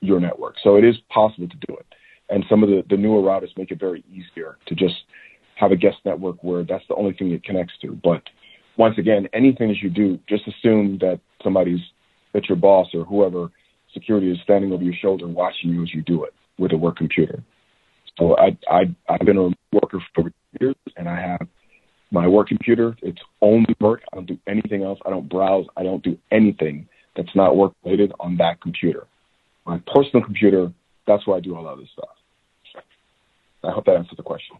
your network. So it is possible to do it, and some of the the newer routers make it very easier to just have a guest network where that's the only thing it connects to. But once again, anything that you do, just assume that somebody's that your boss or whoever security is standing over your shoulder watching you as you do it with a work computer. So I, I, I've been a worker for years, and I have my work computer. It's only work. I don't do anything else. I don't browse. I don't do anything that's not work related on that computer. My personal computer, that's where I do all of this stuff. I hope that answers the question.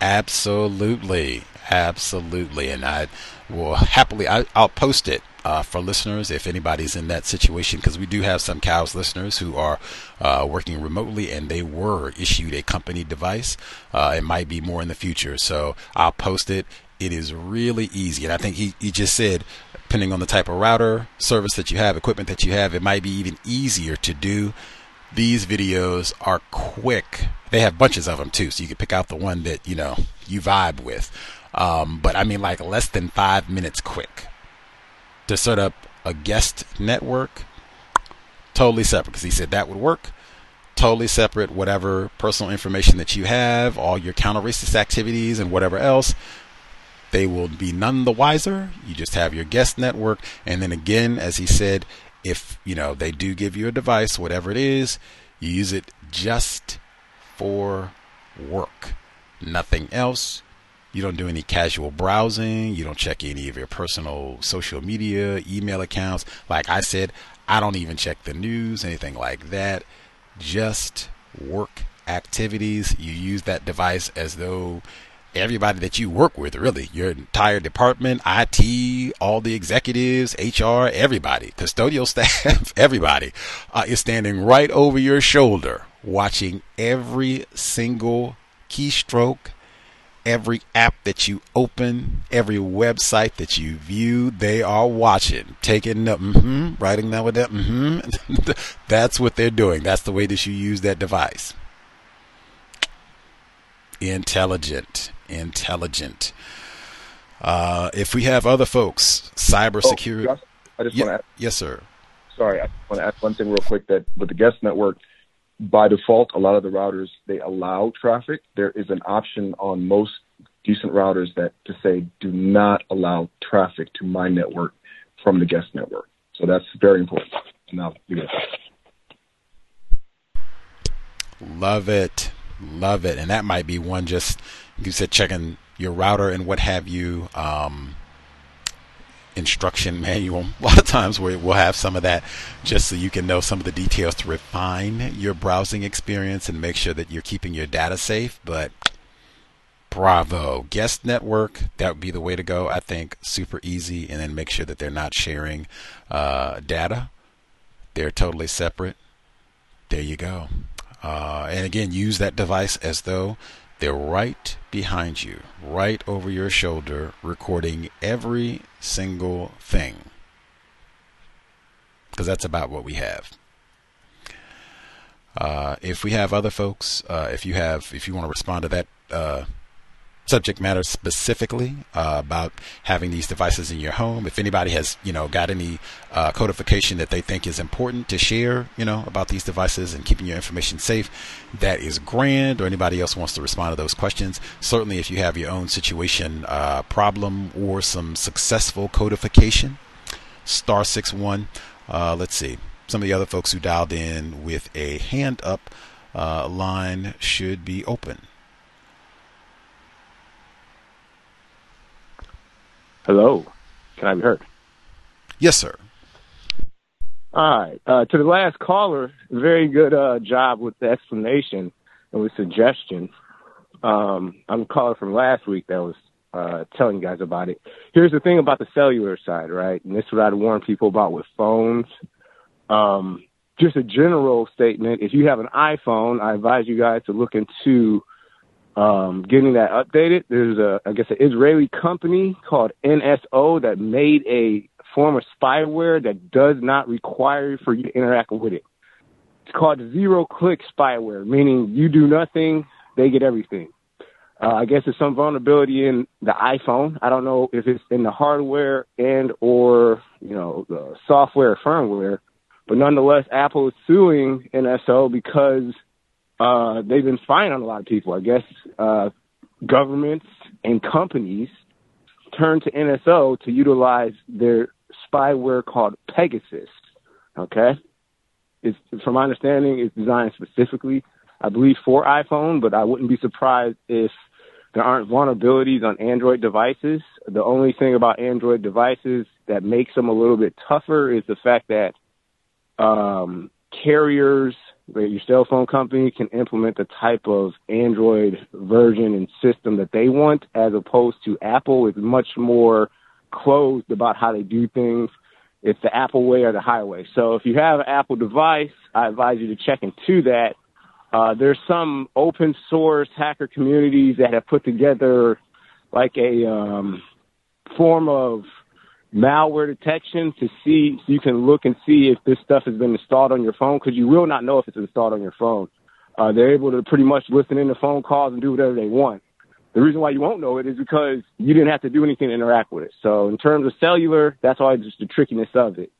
Absolutely, absolutely, and I will happily. I, will post it uh, for listeners if anybody's in that situation because we do have some COWS listeners who are uh, working remotely and they were issued a company device. Uh, it might be more in the future, so I'll post it. It is really easy, and I think he, he just said depending on the type of router service that you have, equipment that you have, it might be even easier to do. These videos are quick they have bunches of them too, so you can pick out the one that you know you vibe with. Um, but I mean, like less than five minutes quick to set up a guest network. Totally separate because he said that would work. Totally separate, whatever personal information that you have, all your counter racist activities, and whatever else they will be none the wiser. You just have your guest network, and then again, as he said, if you know they do give you a device, whatever it is, you use it just for work. Nothing else. You don't do any casual browsing. You don't check any of your personal social media, email accounts. Like I said, I don't even check the news, anything like that. Just work activities. You use that device as though everybody that you work with, really, your entire department, IT, all the executives, HR, everybody, custodial staff, everybody uh, is standing right over your shoulder watching every single keystroke, every app that you open, every website that you view, they are watching, taking up, mm-hmm, writing down with that, mm-hmm. That's what they're doing. That's the way that you use that device. Intelligent, intelligent. Uh, if we have other folks, cybersecurity. Oh, I just want to yes, sir. Sorry, I want to add one thing real quick. That with the guest network, by default, a lot of the routers they allow traffic. There is an option on most decent routers that to say do not allow traffic to my network from the guest network. So that's very important. Now, love it, love it, and that might be one just you said checking your router and what have you. Um, instruction manual. A lot of times we will have some of that just so you can know some of the details to refine your browsing experience and make sure that you're keeping your data safe. But bravo. Guest network, that would be the way to go. I think super easy. And then make sure that they're not sharing uh, data, they're totally separate. There you go. Uh, and again, use that device as though they're right behind you, right over your shoulder, recording every single thing. Because that's about what we have. Uh, if we have other folks, uh, if you have, if you want to respond to that uh, subject matter specifically uh, about having these devices in your home. If anybody has, you know, got any uh, codification that they think is important to share, you know, about these devices and keeping your information safe, that is grand. Or anybody else wants to respond to those questions. Certainly, if you have your own situation uh, problem or some successful codification, star six one. Uh, let's see. Some of the other folks who dialed in with a hand up uh, line should be open. Hello. Can I be heard? Yes, sir. All right. Uh, to the last caller, very good uh, job with the explanation and with suggestion. Um, I'm calling from last week that was uh, telling you guys about it. Here's the thing about the cellular side, right? And this is what I'd warn people about with phones. Um, just a general statement. If you have an iPhone, I advise you guys to look into um, getting that updated. There's a, I guess, an Israeli company called NSO that made a form of spyware that does not require for you to interact with it. It's called zero click spyware, meaning you do nothing, they get everything. Uh, I guess there's some vulnerability in the iPhone. I don't know if it's in the hardware and or you know the software or firmware, but nonetheless, Apple is suing NSO because uh, they've been spying on a lot of people. I guess uh, governments and companies turn to NSO to utilize their spyware called Pegasus. Okay, it's from my understanding, it's designed specifically, I believe, for iPhone. But I wouldn't be surprised if there aren't vulnerabilities on Android devices. The only thing about Android devices that makes them a little bit tougher is the fact that um, carriers your cell phone company can implement the type of Android version and system that they want, as opposed to Apple is much more closed about how they do things. It's the Apple way or the highway. So if you have an Apple device, I advise you to check into that. Uh, there's some open source hacker communities that have put together like a um, form of malware detection to see so you can look and see if this stuff has been installed on your phone because you will not know if it's installed on your phone. Uh, they're able to pretty much listen in the phone calls and do whatever they want. The reason why you won't know it is because you didn't have to do anything to interact with it. So in terms of cellular, that's always just the trickiness of it.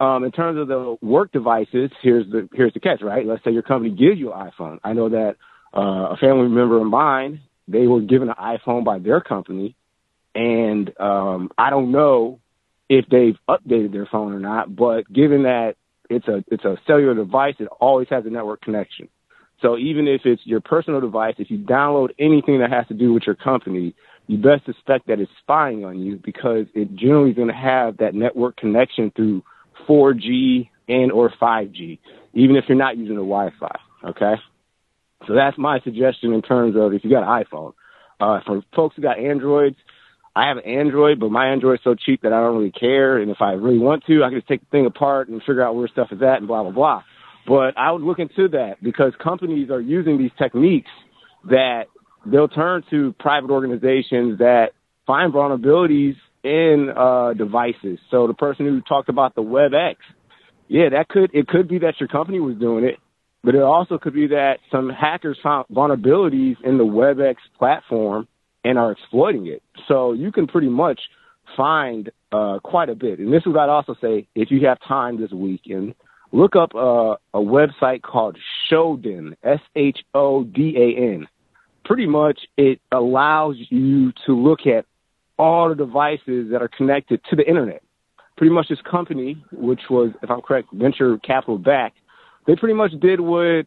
Um, in terms of the work devices, here's the here's the catch, right? Let's say your company gives you an iPhone. I know that uh, a family member of mine, they were given an iPhone by their company, and um, I don't know if they've updated their phone or not. But given that it's a it's a cellular device, it always has a network connection. So even if it's your personal device, if you download anything that has to do with your company, you best suspect that it's spying on you because it generally is going to have that network connection through 4G and or 5G, even if you're not using the Wi-Fi. Okay. So that's my suggestion in terms of if you got an iPhone. Uh, for folks who got Androids, I have an Android, but my Android's so cheap that I don't really care. And if I really want to, I can just take the thing apart and figure out where stuff is at and blah, blah, blah. But I would look into that because companies are using these techniques that they'll turn to private organizations that find vulnerabilities in uh, devices. So the person who talked about the WebEx, yeah, that could, it could be that your company was doing it, but it also could be that some hackers found vulnerabilities in the WebEx platform and are exploiting it. So you can pretty much find uh, quite a bit. And this is what I'd also say if you have time this weekend, look up uh, a website called Shodan, S H O D A N. Pretty much it allows you to look at all the devices that are connected to the internet. Pretty much this company, which was, if I'm correct, venture capital backed, they pretty much did what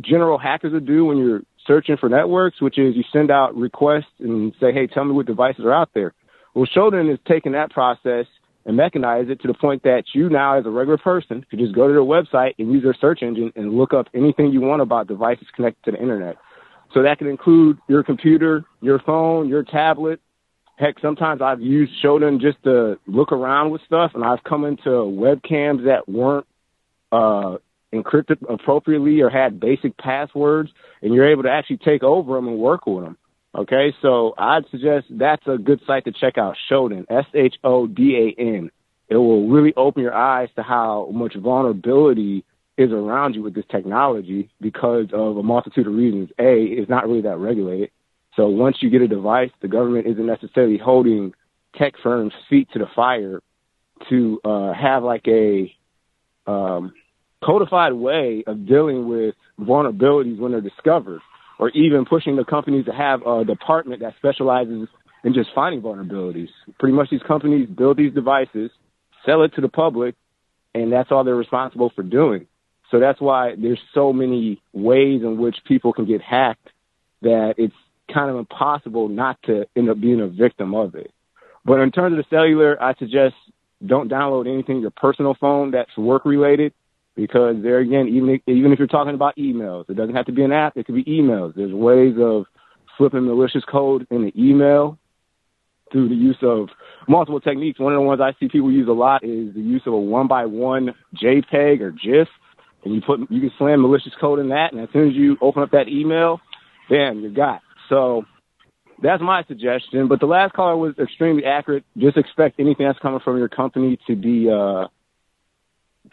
general hackers would do when you're searching for networks, which is you send out requests and say, hey, tell me what devices are out there. Well, Shodan is taking that process and mechanize it to the point that you now, as a regular person, could just go to their website and use their search engine and look up anything you want about devices connected to the internet. So that can include your computer, your phone, your tablet. Heck, sometimes I've used Shodan just to look around with stuff, and I've come into webcams that weren't uh, encrypted appropriately or had basic passwords, and you're able to actually take over them and work with them. Okay, so I'd suggest that's a good site to check out. Shodan, S H O D A N. It will really open your eyes to how much vulnerability is around you with this technology because of a multitude of reasons. A, it's not really that regulated. So once you get a device, the government isn't necessarily holding tech firms' feet to the fire to uh, have like a um, codified way of dealing with vulnerabilities when they're discovered, or even pushing the companies to have a department that specializes in just finding vulnerabilities. Pretty much these companies build these devices, sell it to the public, and that's all they're responsible for doing. So that's why there's so many ways in which people can get hacked that it's kind of impossible not to end up being a victim of it. But in terms of the cellular, I suggest don't download anything your personal phone that's work related because there again, even if, even if you're talking about emails, it doesn't have to be an app. It could be emails. There's ways of flipping malicious code in the email through the use of multiple techniques. One of the ones I see people use a lot is the use of a one by one JPEG or GIF and you put you can slam malicious code in that, and as soon as you open up that email, bam, you're got. So that's my suggestion. But the last caller was extremely accurate. Just expect anything that's coming from your company to be uh,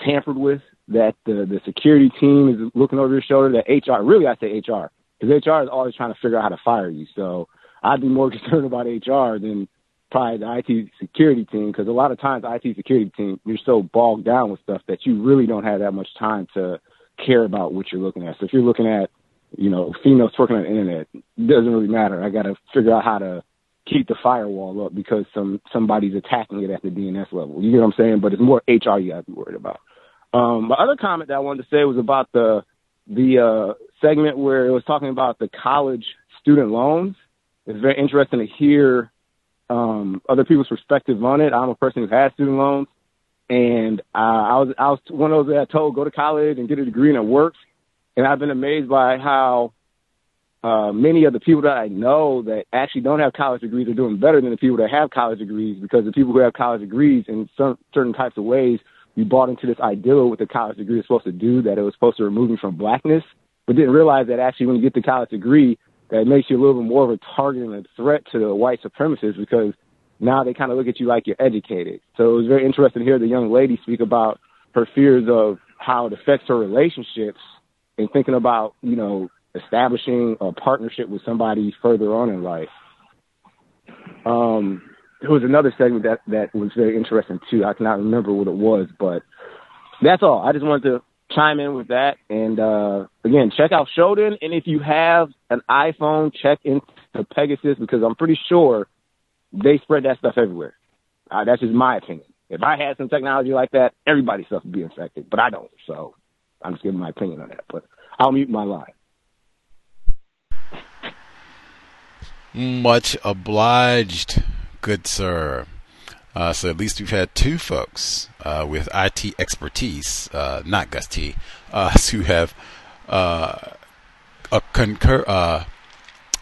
tampered with. That the the security team is looking over your shoulder. That HR, really, I say HR, because HR is always trying to figure out how to fire you. So I'd be more concerned about HR than probably the IT security team because a lot of times the IT security team you're so bogged down with stuff that you really don't have that much time to care about what you're looking at. So if you're looking at, you know, females twerking on the internet, it doesn't really matter. I got to figure out how to keep the firewall up because some somebody's attacking it at the DNS level. You get what I'm saying? But it's more HR you got to be worried about. Um, my other comment that I wanted to say was about the the uh, segment where it was talking about the college student loans. It's very interesting to hear um, other people's perspective on it. I'm a person who has student loans, and uh, I was I was one of those that I told go to college and get a degree and it works. And I've been amazed by how uh, many of the people that I know that actually don't have college degrees are doing better than the people that have college degrees because the people who have college degrees in some, certain types of ways, we bought into this ideal what the college degree is supposed to do, that it was supposed to remove you from blackness, but didn't realize that actually when you get the college degree, that makes you a little bit more of a target and a threat to the white supremacists because now they kind of look at you like you're educated. So it was very interesting to hear the young lady speak about her fears of how it affects her relationships and thinking about, you know, establishing a partnership with somebody further on in life. Um, there was another segment that, that was very interesting too. I cannot remember what it was, but that's all. I just wanted to chime in with that. And uh, again, check out Shodan. And if you have an iPhone, check into Pegasus because I'm pretty sure they spread that stuff everywhere. Uh, that's just my opinion. If I had some technology like that, everybody's stuff would be infected, but I don't. So I'm just giving my opinion on that. But I'll mute my line. Much obliged, good sir. Uh, so at least we've had two folks uh, with IT expertise, uh, not Gus T, uh, who have uh, concur, uh,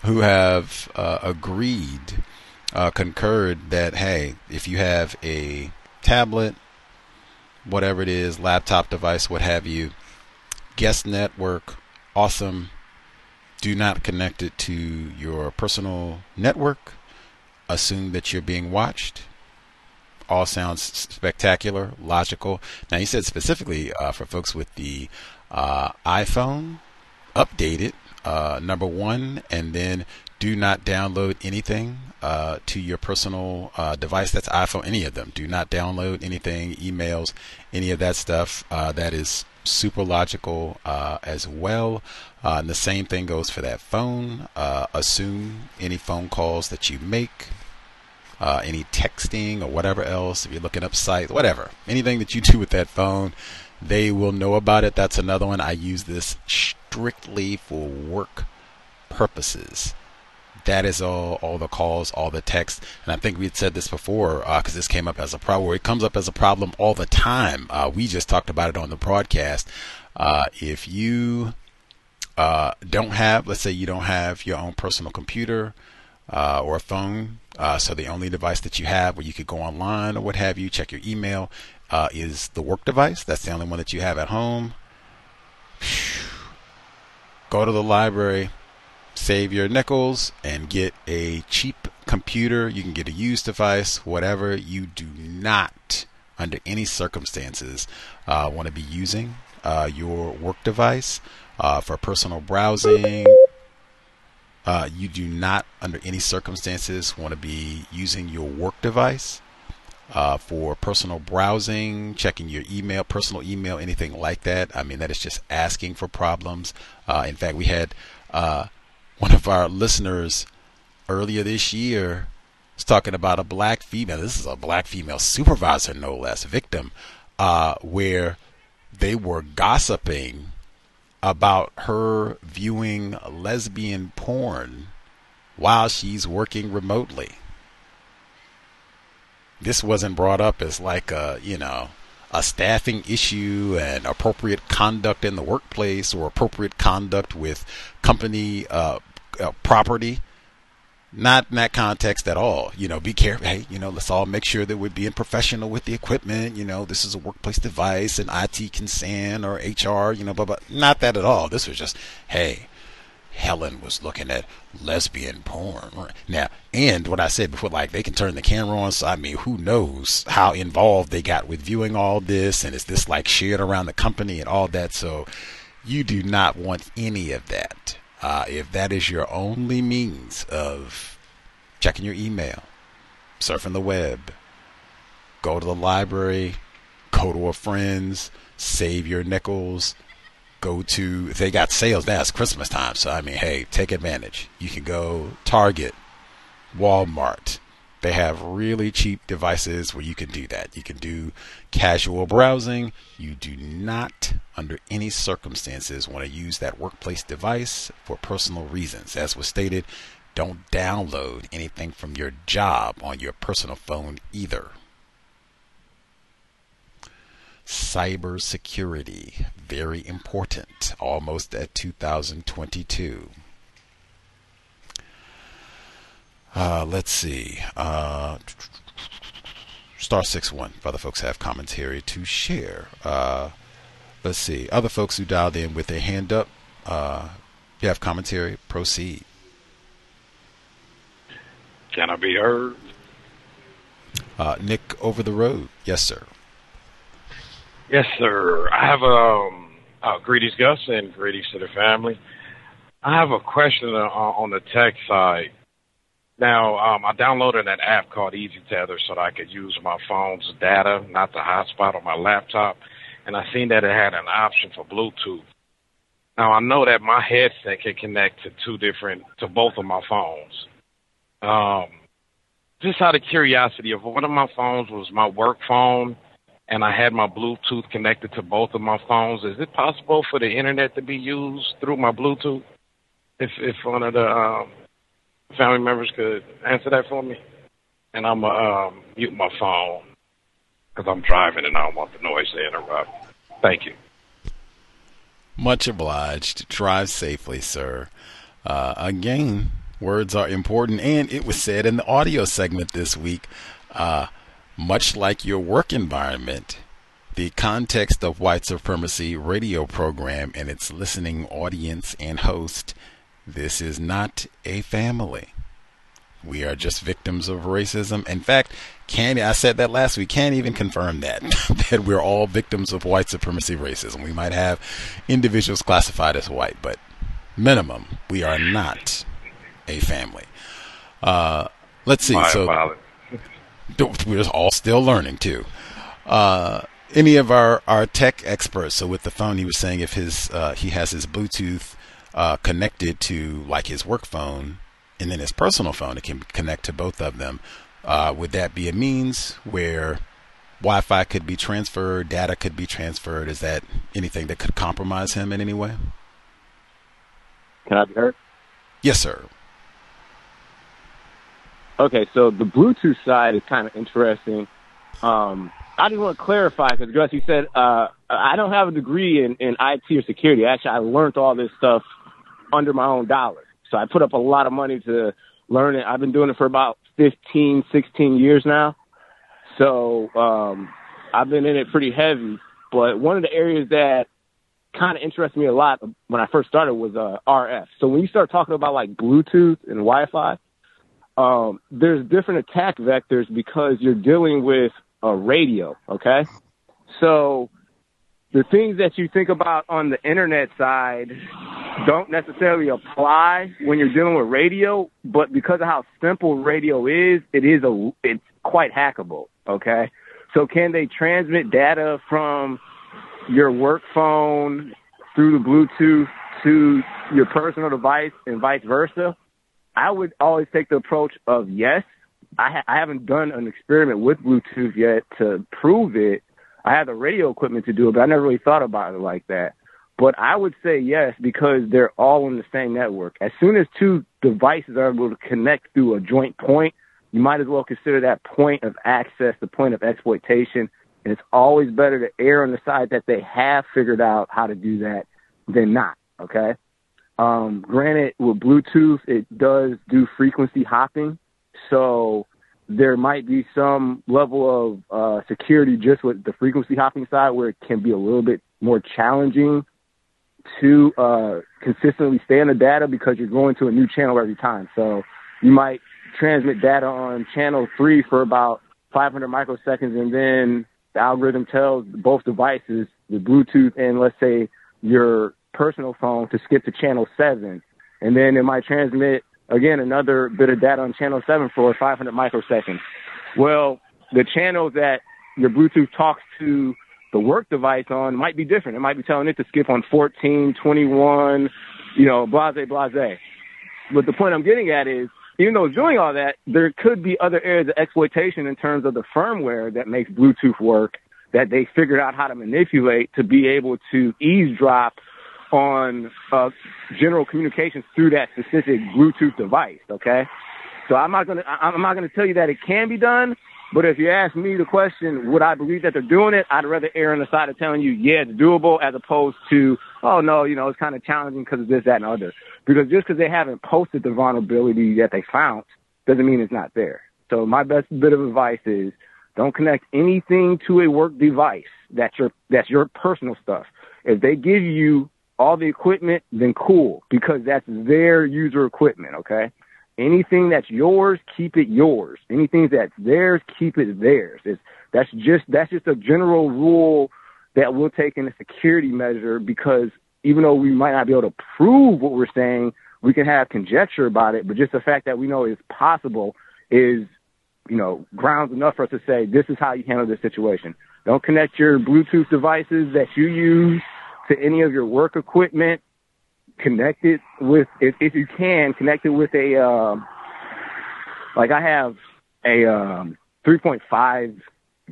who have agreed, concurred that hey, if you have a tablet, whatever it is, laptop device, what have you, guest network, awesome. Do not connect it to your personal network. Assume that you're being watched all sounds spectacular, logical. Now, he said specifically uh, for folks with the uh, iPhone, update it, uh, number one, and then do not download anything uh, to your personal uh, device. That's iPhone, any of them. Do not download anything, emails, any of that stuff. Uh, that is super logical uh, as well. Uh, and the same thing goes for that phone. Uh, assume any phone calls that you make uh, any texting or whatever else, if you're looking up sites, whatever, anything that you do with that phone, they will know about it. That's another one. I use this strictly for work purposes. That is all, all the calls, all the text. And I think we had said this before because uh, this came up as a problem. It comes up as a problem all the time. Uh, we just talked about it on the broadcast. Uh, if you uh, don't have, let's say you don't have your own personal computer, uh, or a phone. Uh, so the only device that you have where you could go online or what have you, check your email, is the work device. That's the only one that you have at home. Go to the library, save your nickels, and get a cheap computer. You can get a used device, whatever. You do not, under any circumstances, uh, want to be using uh, your work device uh, for personal browsing. Uh, you do not, under any circumstances, want to be using your work device uh, for personal browsing, checking your email, personal email, anything like that. I mean, that is just asking for problems. Uh, in fact, we had uh, one of our listeners earlier this year was talking about a black female. This is a black female supervisor, no less, victim, uh, where they were gossiping about her viewing lesbian porn while she's working remotely. This wasn't brought up as like a, you know, a staffing issue and appropriate conduct in the workplace or appropriate conduct with company uh, uh, property not in that context at all. You know, be careful. Hey, you know, let's all make sure that we're being professional with the equipment. You know, this is a workplace device and IT consent or HR, you know, but, but not that at all. This was just, hey, Helen was looking at lesbian porn. Now, and what I said before, like they can turn the camera on. So, I mean, who knows how involved they got with viewing all this and is this like shared around the company and all that. So, you do not want any of that. Uh, if that is your only means of checking your email, surfing the web, go to the library, go to a friend's, save your nickels, go to they got sales, now it's Christmas time. So, I mean, hey, take advantage. You can go Target, Walmart, they have really cheap devices where you can do that. You can do casual browsing. You do not, under any circumstances, want to use that workplace device for personal reasons. As was stated, don't download anything from your job on your personal phone either. Cybersecurity, very important, almost at 2022. Uh, let's see. Uh, star six one. For other folks have commentary to share. Uh, let's see. Other folks who dialed in with their hand up. Uh, you have commentary. Proceed. Can I be heard? Uh, Nick over the road. Yes, sir. Yes, sir. I have um, uh, greetings, Gus, and greetings to the family. I have a question uh, on the tech side. Now, um, I downloaded an app called Easy Tether so that I could use my phone's data, not the hotspot on my laptop. And I seen that it had an option for Bluetooth. Now I know that my headset can connect to two different, to both of my phones. Um, just out of curiosity, if one of my phones was my work phone and I had my Bluetooth connected to both of my phones, is it possible for the internet to be used through my Bluetooth? If if one of the um, family members could answer that for me. And I'm um, mute my phone because I'm driving and I don't want the noise to interrupt. Thank you. Much obliged. Drive safely, sir. Uh, again, words are important, and it was said in the audio segment this week. Uh, much like your work environment, the context of white supremacy radio program and its listening audience and host this is not a family. We are just victims of racism. In fact, can I said that last week, can't even confirm that that we're all victims of white supremacy racism. We might have individuals classified as white, but minimum, we are not a family. Uh, let's see. My so we're all still learning too. Uh, any of our, our tech experts. So with the phone, he was saying if his uh, he has his Bluetooth uh, connected to like his work phone and then his personal phone. It can connect to both of them. Uh, would that be a means where Wi-Fi could be transferred, data could be transferred? Is that anything that could compromise him in any way? Can I be heard? Yes, sir. Okay, so the Bluetooth side is kind of interesting. Um, I just want to clarify because Gus, you said uh, I don't have a degree in, in IT or security. Actually, I learned all this stuff under my own dollar. So I put up a lot of money to learn it. I've been doing it for about 15, 16 years now. So um, I've been in it pretty heavy. But one of the areas that kind of interested me a lot when I first started was uh, RF. So when you start talking about like Bluetooth and Wi-Fi, um, there's different attack vectors because you're dealing with a radio. Okay, so the things that you think about on the internet side don't necessarily apply when you're dealing with radio, but because of how simple radio is, it is a it's quite hackable. Okay, so can they transmit data from your work phone through the Bluetooth to your personal device and vice versa? I would always take the approach of yes. I, ha- I haven't done an experiment with Bluetooth yet to prove it. I have the radio equipment to do it, but I never really thought about it like that. But I would say yes because they're all in the same network. As soon as two devices are able to connect through a joint point, you might as well consider that point of access the point of exploitation. And it's always better to err on the side that they have figured out how to do that than not. Okay. Um, granted, with Bluetooth, it does do frequency hopping. So there might be some level of uh, security just with the frequency hopping side where it can be a little bit more challenging to uh, consistently stay in the data because you're going to a new channel every time. So you might transmit data on channel three for about 500 microseconds and then the algorithm tells both devices, the Bluetooth and let's say your personal phone to skip to channel seven. And then it might transmit again another bit of data on channel seven for 500 microseconds. Well, the channels that your Bluetooth talks to the work device on might be different. It might be telling it to skip on 14, 21, you know, blase, blase. But the point I'm getting at is, even though it's doing all that, there could be other areas of exploitation in terms of the firmware that makes Bluetooth work that they figured out how to manipulate to be able to eavesdrop on uh, general communications through that specific Bluetooth device. Okay, so I'm not gonna I'm not gonna tell you that it can be done, but if you ask me the question, would I believe that they're doing it? I'd rather err on the side of telling you, yeah, it's doable, as opposed to, oh no, you know, it's kind of challenging because of this, that, and other. Because just because they haven't posted the vulnerability that they found doesn't mean it's not there. So my best bit of advice is don't connect anything to a work device that's your that's your personal stuff. If they give you all the equipment, then cool, because that's their user equipment, okay? Anything that's yours, keep it yours. Anything that's theirs, keep it theirs. It's, that's just that's just a general rule that we'll take in a security measure because even though we might not be able to prove what we're saying, we can have conjecture about it. But just the fact that we know it's possible is, you know, grounds enough for us to say this is how you handle this situation. Don't connect your Bluetooth devices that you use to any of your work equipment. Connect it with, if, if you can, connect it with a, um, like I have a um, 3.5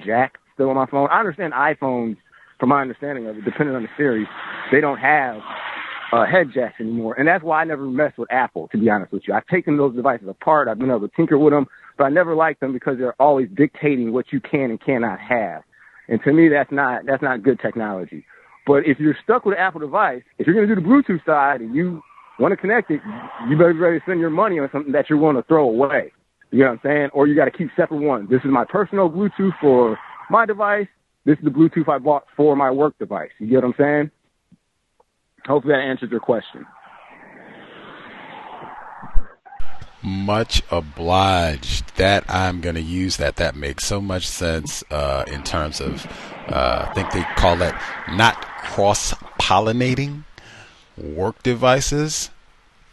jack still on my phone. I understand iPhones, from my understanding of it, depending on the series, they don't have uh, head jacks anymore. And that's why I never messed with Apple, to be honest with you. I've taken those devices apart. I've been able to tinker with them, but I never liked them because they're always dictating what you can and cannot have. And to me, that's not, that's not good technology. But if you're stuck with an Apple device, if you're going to do the Bluetooth side and you want to connect it, you better be ready to spend your money on something that you're willing to throw away. You know what I'm saying? Or you got to keep separate ones. This is my personal Bluetooth for my device. This is the Bluetooth I bought for my work device. You get what I'm saying? Hopefully that answers your question. Much obliged. That I'm going to use that. That makes so much sense uh, in terms of, uh, I think they call that not cross pollinating work devices.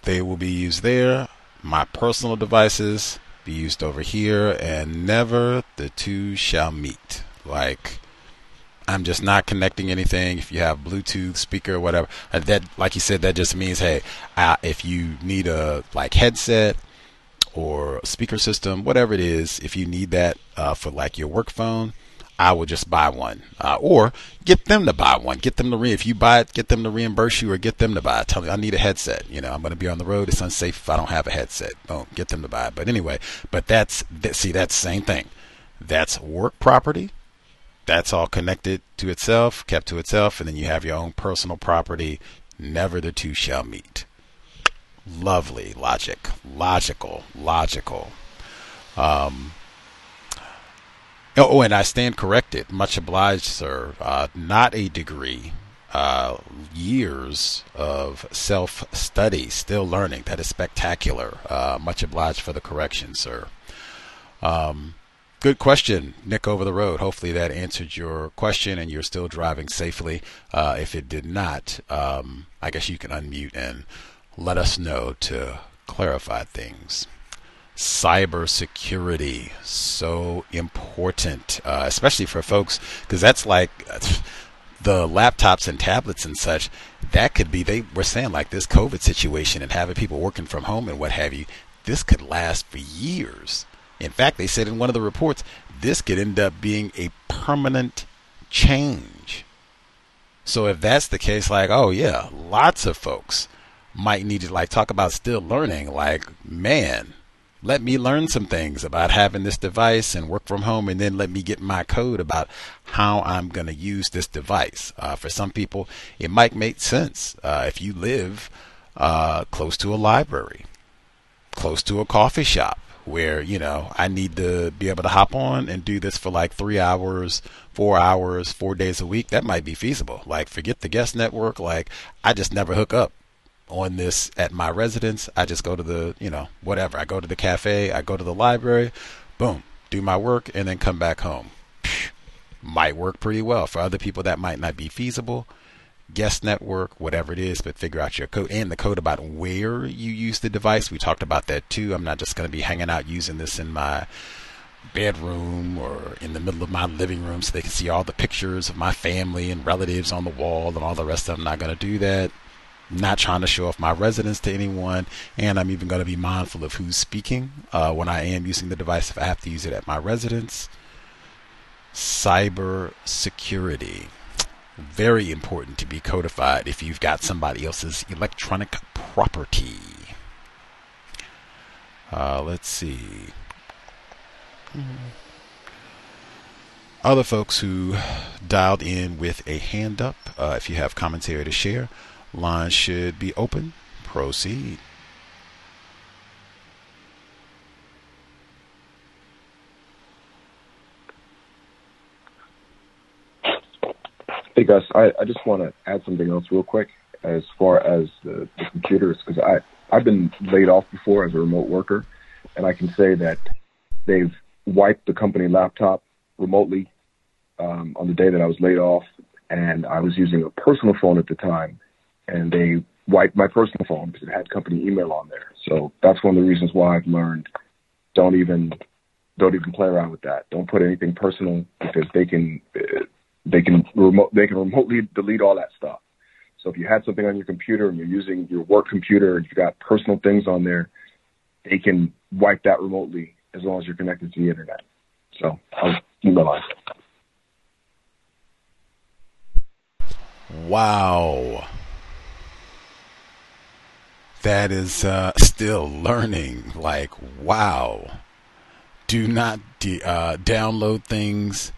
They will be used there. My personal devices be used over here, and never the two shall meet. Like, I'm just not connecting anything. If you have Bluetooth speaker or whatever, uh, that like you said, that just means hey, uh, if you need a like headset or speaker system, whatever it is, if you need that uh, for like your work phone, I will just buy one, uh, or get them to buy one. Get them to re. If you buy it, get them to reimburse you, or get them to buy it. Tell me I need a headset. You know, I'm going to be on the road. It's unsafe if I don't have a headset. Don't get them to buy it. But anyway, but that's that, see that's the same thing. That's work property. That's all connected to itself, kept to itself, and then you have your own personal property. Never the two shall meet. Lovely logic, logical, logical. Um, Oh, and I stand corrected. Much obliged, sir. Uh, not a degree. uh, years of self study, still learning. That is spectacular. Uh, much obliged for the correction, sir. Um, good question, Nick over the road. Hopefully that answered your question and you're still driving safely. Uh, if it did not, um, I guess you can unmute and let us know to clarify things. Cybersecurity, so important, uh, especially for folks, because that's like the laptops and tablets and such, that could be they were saying like this COVID situation and having people working from home and what have you, this could last for years. In fact, they said in one of the reports, this could end up being a permanent change. So if that's the case, like, oh yeah, lots of folks might need to like talk about still learning, like, man, let me learn some things about having this device and work from home, and then let me get my code about how I'm going to use this device. Uh, for some people, it might make sense uh, if you live uh, close to a library, close to a coffee shop, where you know I need to be able to hop on and do this for like three hours, four hours, four days a week. That might be feasible. Like forget the guest network. Like I just never hook up on this at my residence. I just go to the, you know, whatever. I go to the cafe, I go to the library, boom, do my work, and then come back home. Might work pretty well. For other people, that might not be feasible. Guest network, whatever it is, but figure out your code and the code about where you use the device. We talked about that too. I'm not just going to be hanging out using this in my bedroom or in the middle of my living room so they can see all the pictures of my family and relatives on the wall and all the rest of them. I'm not going to do that not trying to show off my residence to anyone, and I'm even going to be mindful of who's speaking uh, when I am using the device if I have to use it at my residence. Cyber security. Very important to be codified if you've got somebody else's electronic property. Uh, let's see. Other folks who dialed in with a hand up, uh, if you have commentary to share, Line should be open. Proceed. Hey Gus, I, I just want to add something else real quick as far as the, the computers because I I've been laid off before as a remote worker, and I can say that they've wiped the company laptop remotely um, on the day that I was laid off, and I was using a personal phone at the time, and they wiped my personal phone because it had company email on there. So that's one of the reasons why I've learned don't even don't even play around with that. Don't put anything personal because they can uh, they can remote they can remotely delete all that stuff. So if you had something on your computer and you're using your work computer and you've got personal things on there, they can wipe that remotely as long as you're connected to the internet. So I'll my. Wow that is uh, still learning. Like, wow. Do not uh, download things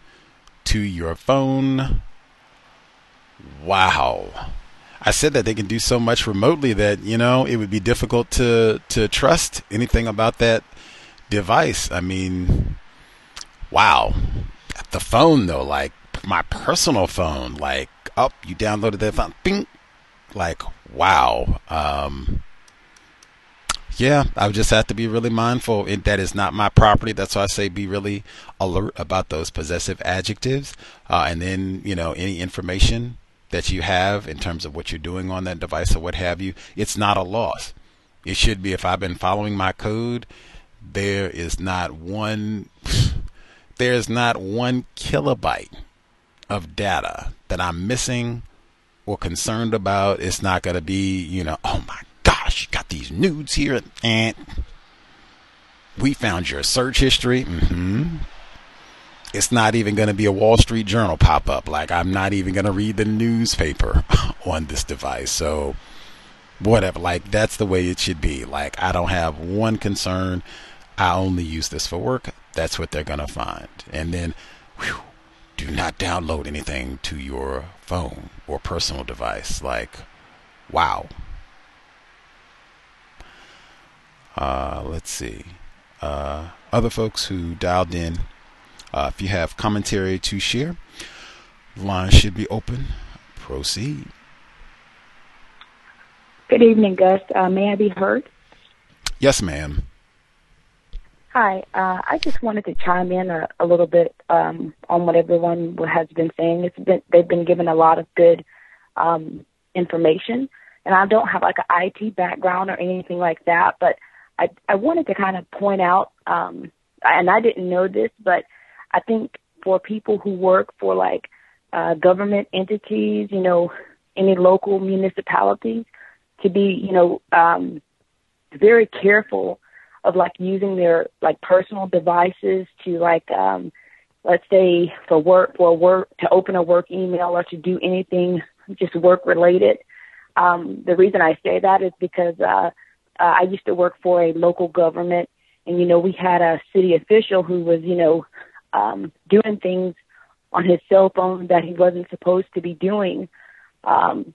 to your phone. Wow. I said that they can do so much remotely that, you know, it would be difficult to, to trust anything about that device. I mean, wow. The phone, though, like my personal phone, like, oh, you downloaded that phone, bing. Like, wow. Um, yeah, I would just have to be really mindful. It, that is not my property. That's why I say be really alert about those possessive adjectives. Uh, and then, you know, any information that you have in terms of what you're doing on that device or what have you, it's not a loss. It should be if I've been following my code, there is not one, there is not one kilobyte of data that I'm missing or concerned about. It's not going to be, you know, oh my gosh, got these nudes here, and we found your search history. Mm-hmm. It's not even going to be a Wall Street Journal pop up. Like, I'm not even going to read the newspaper on this device. So, whatever. Like, that's the way it should be. Like, I don't have one concern. I only use this for work. That's what they're going to find. And then, whew, do not download anything to your phone or personal device. Like, wow. Uh, let's see. Uh, other folks who dialed in, uh, if you have commentary to share, line should be open. Proceed. Good evening, Gus. Uh, may I be heard? Yes, ma'am. Hi. Uh, I just wanted to chime in a, a little bit um, on what everyone has been saying. It's been they've been given a lot of good um, information, and I don't have like an IT background or anything like that, but I I wanted to kind of point out, um, and I didn't know this, but I think for people who work for like uh, government entities, you know, any local municipalities, to be, you know, um, very careful of like using their like personal devices to like, um, let's say for work, for work, to open a work email or to do anything just work related. Um, the reason I say that is because, uh, uh, I used to work for a local government and, you know, we had a city official who was, you know, um, doing things on his cell phone that he wasn't supposed to be doing. Um,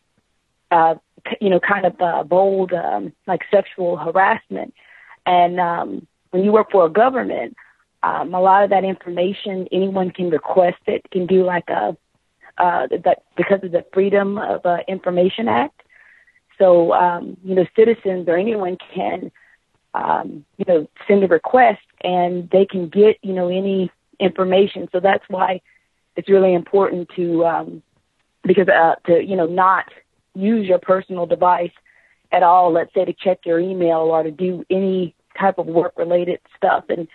uh, you know, kind of uh, bold, um, like sexual harassment. And um, when you work for a government, um, a lot of that information, anyone can request it, can do like a, uh, that because of the Freedom of uh, Information Act. So, um, you know, citizens or anyone can, um, you know, send a request and they can get, you know, any information. So that's why it's really important to, um, because, uh, to, you know, not use your personal device at all, let's say to check your email or to do any type of work related stuff. And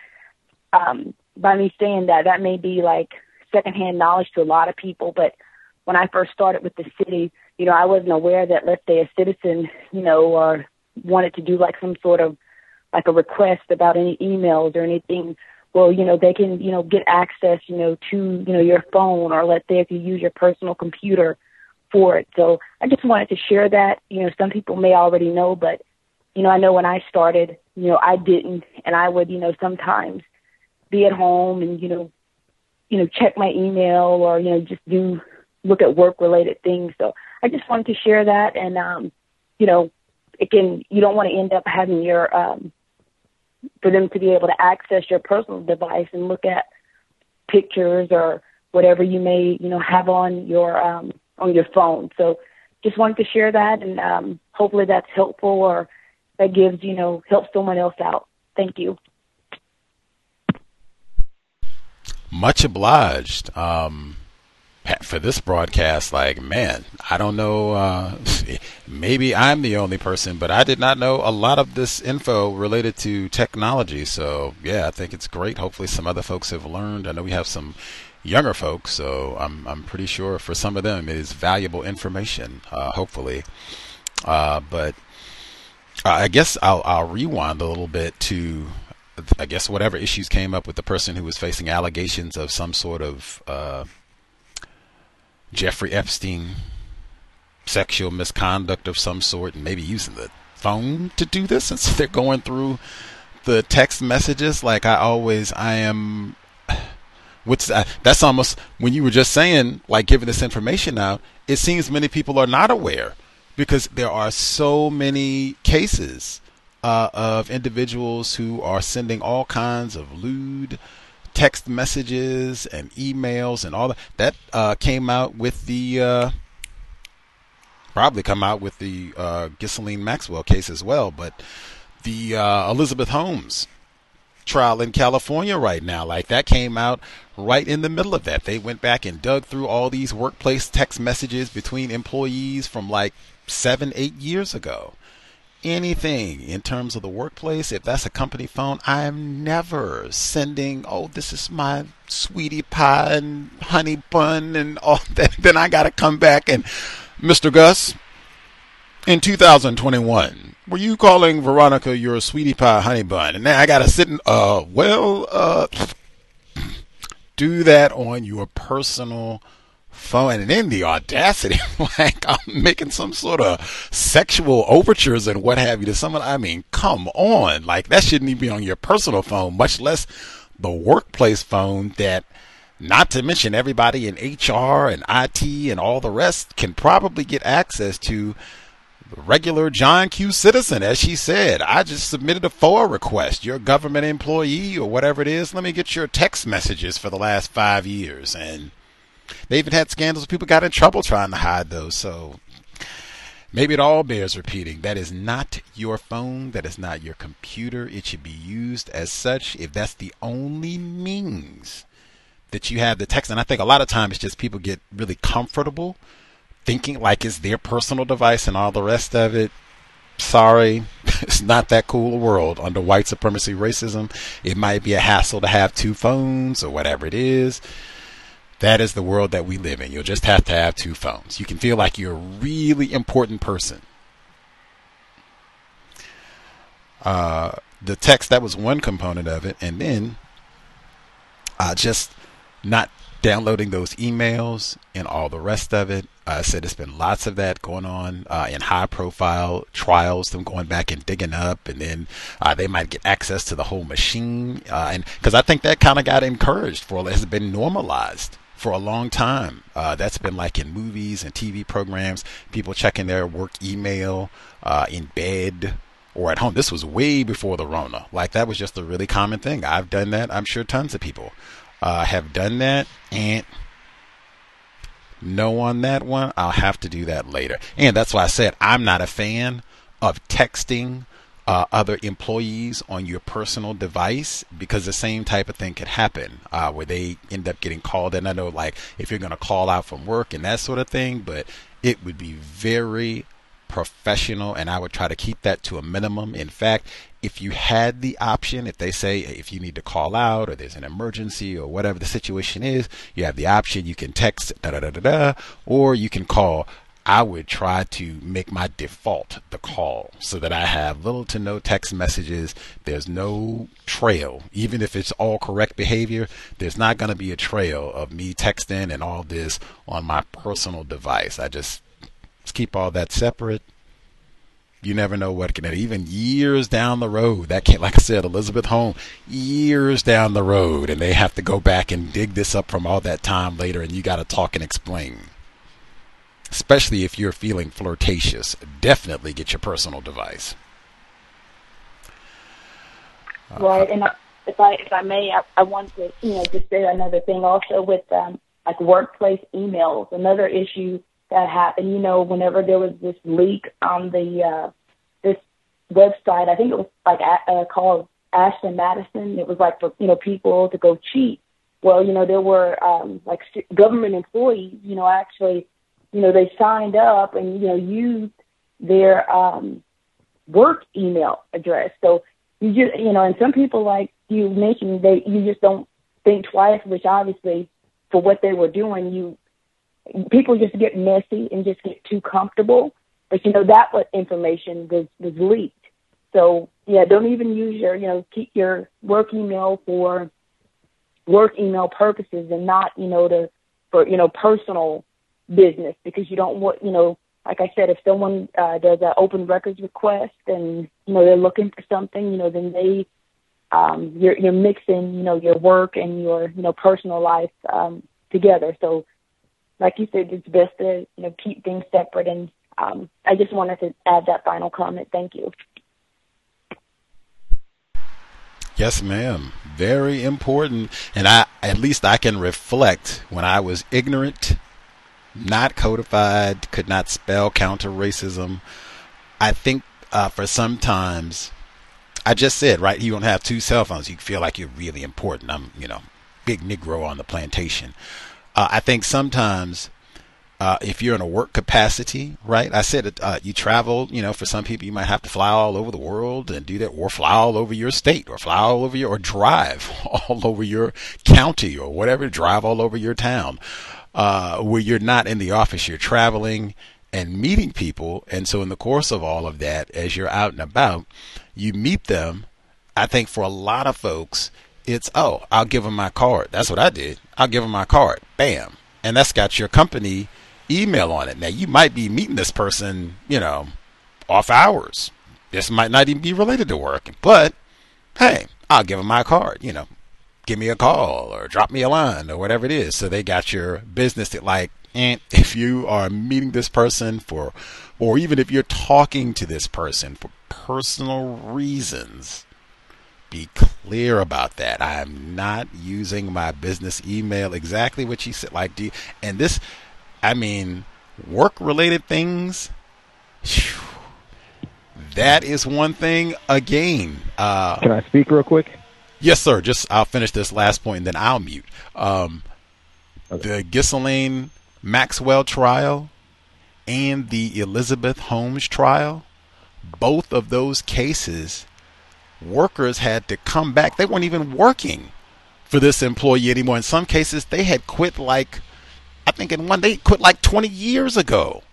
um, by me saying that, that may be like secondhand knowledge to a lot of people. But when I first started with the city, you know, I wasn't aware that, let's say, a citizen, you know, or wanted to do like some sort of like a request about any emails or anything. Well, you know, they can, you know, get access, you know, to, you know, your phone or let's say if you use your personal computer for it. So I just wanted to share that. You know, some people may already know, but you know, I know when I started, you know, I didn't, and I would, you know, sometimes be at home and you know, you know, check my email or you know, just do look at work related things. So I just wanted to share that, and um, you know, again, you don't want to end up having your um, for them to be able to access your personal device and look at pictures or whatever you may you know have on your um on your phone. So just wanted to share that and um, hopefully that's helpful or that gives, you know, helps someone else out. Thank you. Much obliged. Um, for this broadcast, like, man, I don't know. Uh, maybe I'm the only person, but I did not know a lot of this info related to technology. So, yeah, I think it's great. Hopefully, some other folks have learned. I know we have some younger folks, so I'm I'm pretty sure for some of them it is valuable information. Uh, hopefully, uh, but I guess I'll I'll rewind a little bit to I guess whatever issues came up with the person who was facing allegations of some sort of uh, Jeffrey Epstein sexual misconduct of some sort, and maybe using the phone to do this, since they're going through the text messages. Like I always, I am which uh, that's almost when you were just saying like giving this information out it seems many people are not aware because there are so many cases uh, of individuals who are sending all kinds of lewd text messages and emails and all that that uh, came out with the uh, probably come out with the uh, Ghislaine Maxwell case as well but the uh, Elizabeth Holmes trial in California right now. Like that came out right in the middle of that. They went back and dug through all these workplace text messages between employees from like seven, eight years ago. Anything in terms of the workplace, if that's a company phone, I am never sending, oh, this is my sweetie pie and honey bun and all that. Then I got to come back and, Mr. Gus, in 2021, were you calling Veronica your sweetie pie honey bun? And now I gotta sit and uh well uh do that on your personal phone and then the audacity like I'm making some sort of sexual overtures and what have you to someone I mean come on like that shouldn't even be on your personal phone much less the workplace phone that not to mention everybody in HR and IT and all the rest can probably get access to the regular John Q citizen, as she said. I just submitted a FOIA request. You're a government employee or whatever it is. Let me get your text messages for the last five years. And They even had scandals. People got in trouble trying to hide those. So maybe it all bears repeating. That is not your phone. That is not your computer. It should be used as such. If that's the only means that you have the text, and I think a lot of times it's just people get really comfortable thinking like it's their personal device and all the rest of it sorry, it's not that cool a world under white supremacy racism. It might be a hassle to have two phones or whatever it is. That is the world that we live in. You'll just have to have two phones. You can feel like you're a really important person. Uh, the text, that was one component of it. And then uh, just not downloading those emails and all the rest of it. I said there's been lots of that going on uh, in high profile trials, them going back and digging up, and then uh, they might get access to the whole machine. Uh, and because I think that kind of got encouraged for, it has been normalized for a long time. Uh, that's been like in movies and TV programs, people checking their work email uh, in bed or at home. This was way before the Rona. Like that was just a really common thing. I've done that. I'm sure tons of people uh, have done that. And no on that one. I'll have to do that later. And that's why I said I'm not a fan of texting uh, other employees on your personal device because the same type of thing could happen uh, where they end up getting called. And I know, like, if you're going to call out from work and that sort of thing, but it would be very professional and I would try to keep that to a minimum. In fact, if you had the option, if they say if you need to call out or there's an emergency or whatever the situation is, you have the option. You can text da da da da da, or you can call. I would try to make my default the call so that I have little to no text messages. There's no trail. Even if it's all correct behavior, there's not going to be a trail of me texting and all this on my personal device. I just keep all that separate. You never know what can even years down the road. That can't, like I said, Elizabeth Holmes, years down the road, and they have to go back and dig this up from all that time later, and you got to talk and explain. Especially if you're feeling flirtatious, definitely get your personal device. Right, and if I if I may, I, I want to you know just say another thing also with um, like workplace emails. Another issue that happened. You know, whenever there was this leak on the uh, this website, I think it was like uh, called Ashton Madison. It was like for you know people to go cheat. Well, you know, there were um, like government employees. You know, actually, you know, they signed up and you know used their um, work email address. So you just you know, and some people like you mentioned they you just don't think twice, which obviously for what they were doing, you people just get messy and just get too comfortable. But you know that what information was was leaked. So yeah, don't even use your you know keep your work email for work email purposes and not you know to for you know personal business because you don't want you know like I said if someone uh, does an open records request and you know they're looking for something you know then they um, you're you're mixing you know your work and your you know personal life um, together. So like you said, it's best to you know keep things separate. And um, I just wanted to add that final comment. Thank you. Yes, ma'am. Very important. And I, at least I can reflect when I was ignorant, not codified, could not spell counter racism. I think uh, for sometimes, I just said, right, you don't have two cell phones. You feel like you're really important. I'm, you know, big Negro on the plantation. Uh, I think sometimes uh, if you're in a work capacity, right? I said uh, you travel, you know, for some people you might have to fly all over the world and do that, or fly all over your state, or fly all over your, or drive all over your county, or whatever, drive all over your town, uh, where you're not in the office, you're traveling and meeting people. And so, in the course of all of that, as you're out and about, you meet them. I think for a lot of folks, it's oh, I'll give them my card. That's what I did. I'll give them my card. Bam. And that's got your company email on it. Now you might be meeting this person, you know, off hours. This might not even be related to work, but hey, I'll give them my card. You know, give me a call or drop me a line or whatever it is. So they got your business that like, and if you are meeting this person for, or even if you're talking to this person for personal reasons, be clear about that. I'm not using my business email exactly what you said. Like, do you, and this, I mean, work related things. Whew, that is one thing. Again, uh, can I speak real quick? Yes, sir. Just I'll finish this last point and then I'll mute. Um, okay. The Ghislaine Maxwell trial and the Elizabeth Holmes trial, both of those cases, workers had to come back. They weren't even working for this employee anymore. In some cases, they had quit like, I think in one, they quit like 20 years ago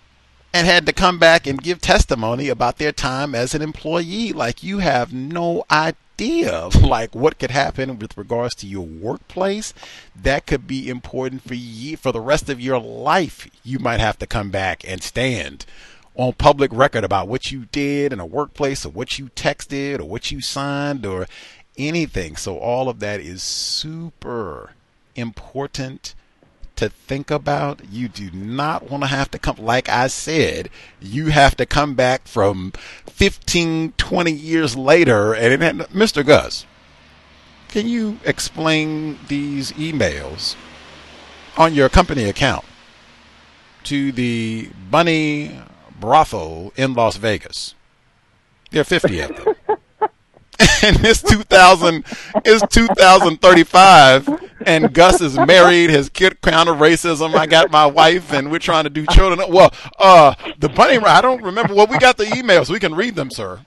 and had to come back and give testimony about their time as an employee. Like you have no idea of like what could happen with regards to your workplace. That could be important for you for the rest of your life. You might have to come back and stand on public record about what you did in a workplace or what you texted or what you signed or anything. So all of that is super important to think about. You do not want to have to come, like I said, you have to come back from 15, 20 years later. And it, Mr. Gus, can you explain these emails on your company account to the Bunny Brothel in Las Vegas? There are 50 of them. and it's 2000 it's 2035 and gus is married his kid counter racism i got my wife and we're trying to do children. Well uh the bunny i don't remember well we got the emails we can read them sir.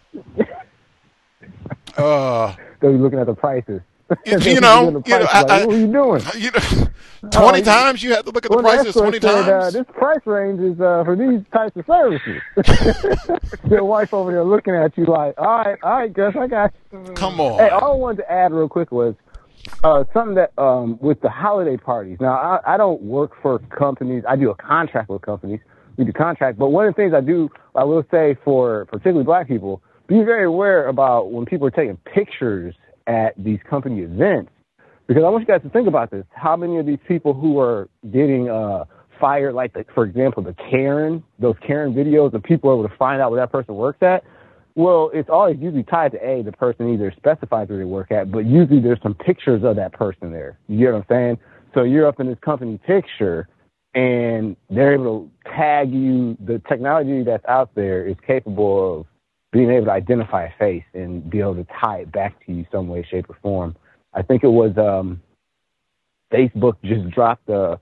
Uh you're looking at the prices you know, you know I, like, what are you doing? You know, twenty uh, times you have to look at the well, prices twenty said, times. Uh, this price range is uh, for these types of services. Your wife over there looking at you like, all right, all right, Gus, I got. You. Come on. Hey, all I wanted to add real quick was uh, something that um, with the holiday parties. Now, I, I don't work for companies. I do a contract with companies. We do contract, but one of the things I do, I will say for particularly black people, be very aware about when people are taking pictures at these company events because I want you guys to think about this. How many of these people who are getting uh, fired, like the, for example, the Karen, those Karen videos, and people are able to find out where that person works at? Well, it's always usually tied to A, the person either specifies where they work at, but usually there's some pictures of that person there. You get what I'm saying? So you're up in this company picture and they're able to tag you. The technology that's out there is capable of being able to identify a face and be able to tie it back to you some way, shape, or form. I think it was um, Facebook just dropped a,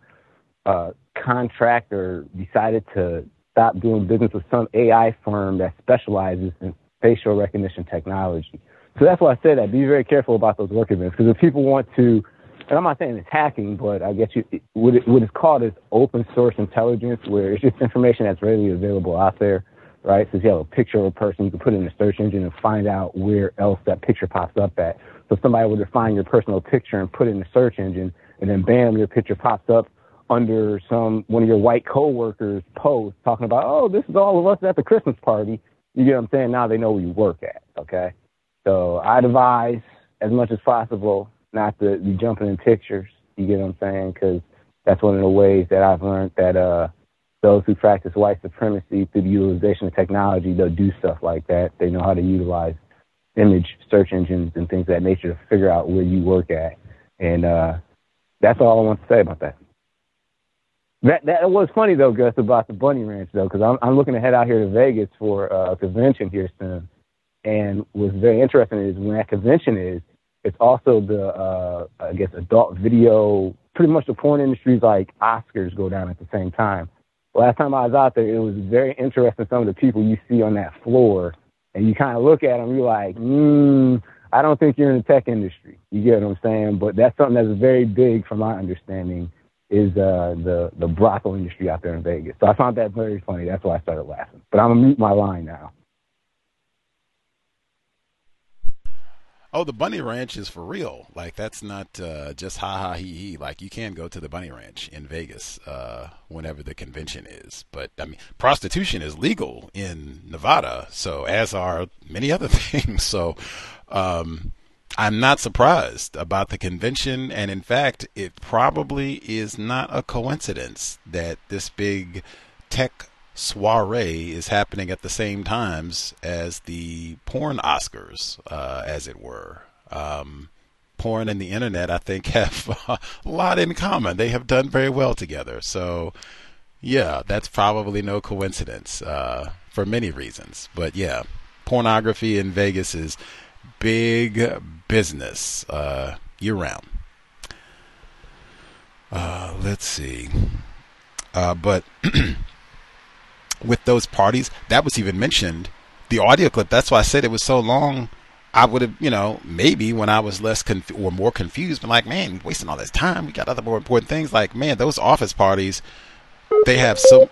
a contract or decided to stop doing business with some AI firm that specializes in facial recognition technology. So that's why I said that. Be very careful about those work events because if people want to, and I'm not saying it's hacking, but I guess you, what, it, what is called is open source intelligence, where it's just information that's readily available out there right? So if you have a picture of a person, you can put it in a search engine and find out where else that picture pops up at. So somebody would find your personal picture and put it in the search engine, and then bam, your picture pops up under some one of your white coworkers' posts talking about, oh, this is all of us at the Christmas party. You get what I'm saying? Now they know where you work at. Okay, so I'd advise as much as possible not to be jumping in pictures. You get what I'm saying? Because that's one of the ways that I've learned that uh those who practice white supremacy through the utilization of technology, they'll do stuff like that. They know how to utilize image search engines and things of that nature to figure out where you work at. And uh, that's all I want to say about that. That that was funny though, Gus, about the Bunny Ranch though, because I'm I'm looking to head out here to Vegas for a convention here soon. And what's very interesting is when that convention is, it's also the uh, I guess adult video. Pretty much the porn industry's like Oscars go down at the same time last time I was out there, it was very interesting. Some of the people you see on that floor, and you kind of look at them, you're like, mm, I don't think you're in the tech industry. You get what I'm saying? But that's something that's very big, from my understanding, is uh, the the brothel industry out there in Vegas. So I found that very funny. That's why I started laughing. But I'm gonna mute my line now. Oh, the Bunny Ranch is for real. Like that's not uh, just ha ha he he. Like you can go to the Bunny Ranch in Vegas uh, whenever the convention is. But I mean, prostitution is legal in Nevada, so as are many other things. So um, I'm not surprised about the convention, and in fact, it probably is not a coincidence that this big tech soiree is happening at the same times as the porn Oscars, uh, as it were. Um, porn and the internet, I think, have a lot in common. They have done very well together. So, yeah, that's probably no coincidence uh, for many reasons. But yeah, pornography in Vegas is big business uh, year round. Uh, let's see. Uh, but with those parties, that was even mentioned. The audio clip, that's why I said it was so long. I would have, you know, maybe when I was less conf- or more confused, been like, man, wasting all this time. We got other more important things. Like, man, those office parties, they have so.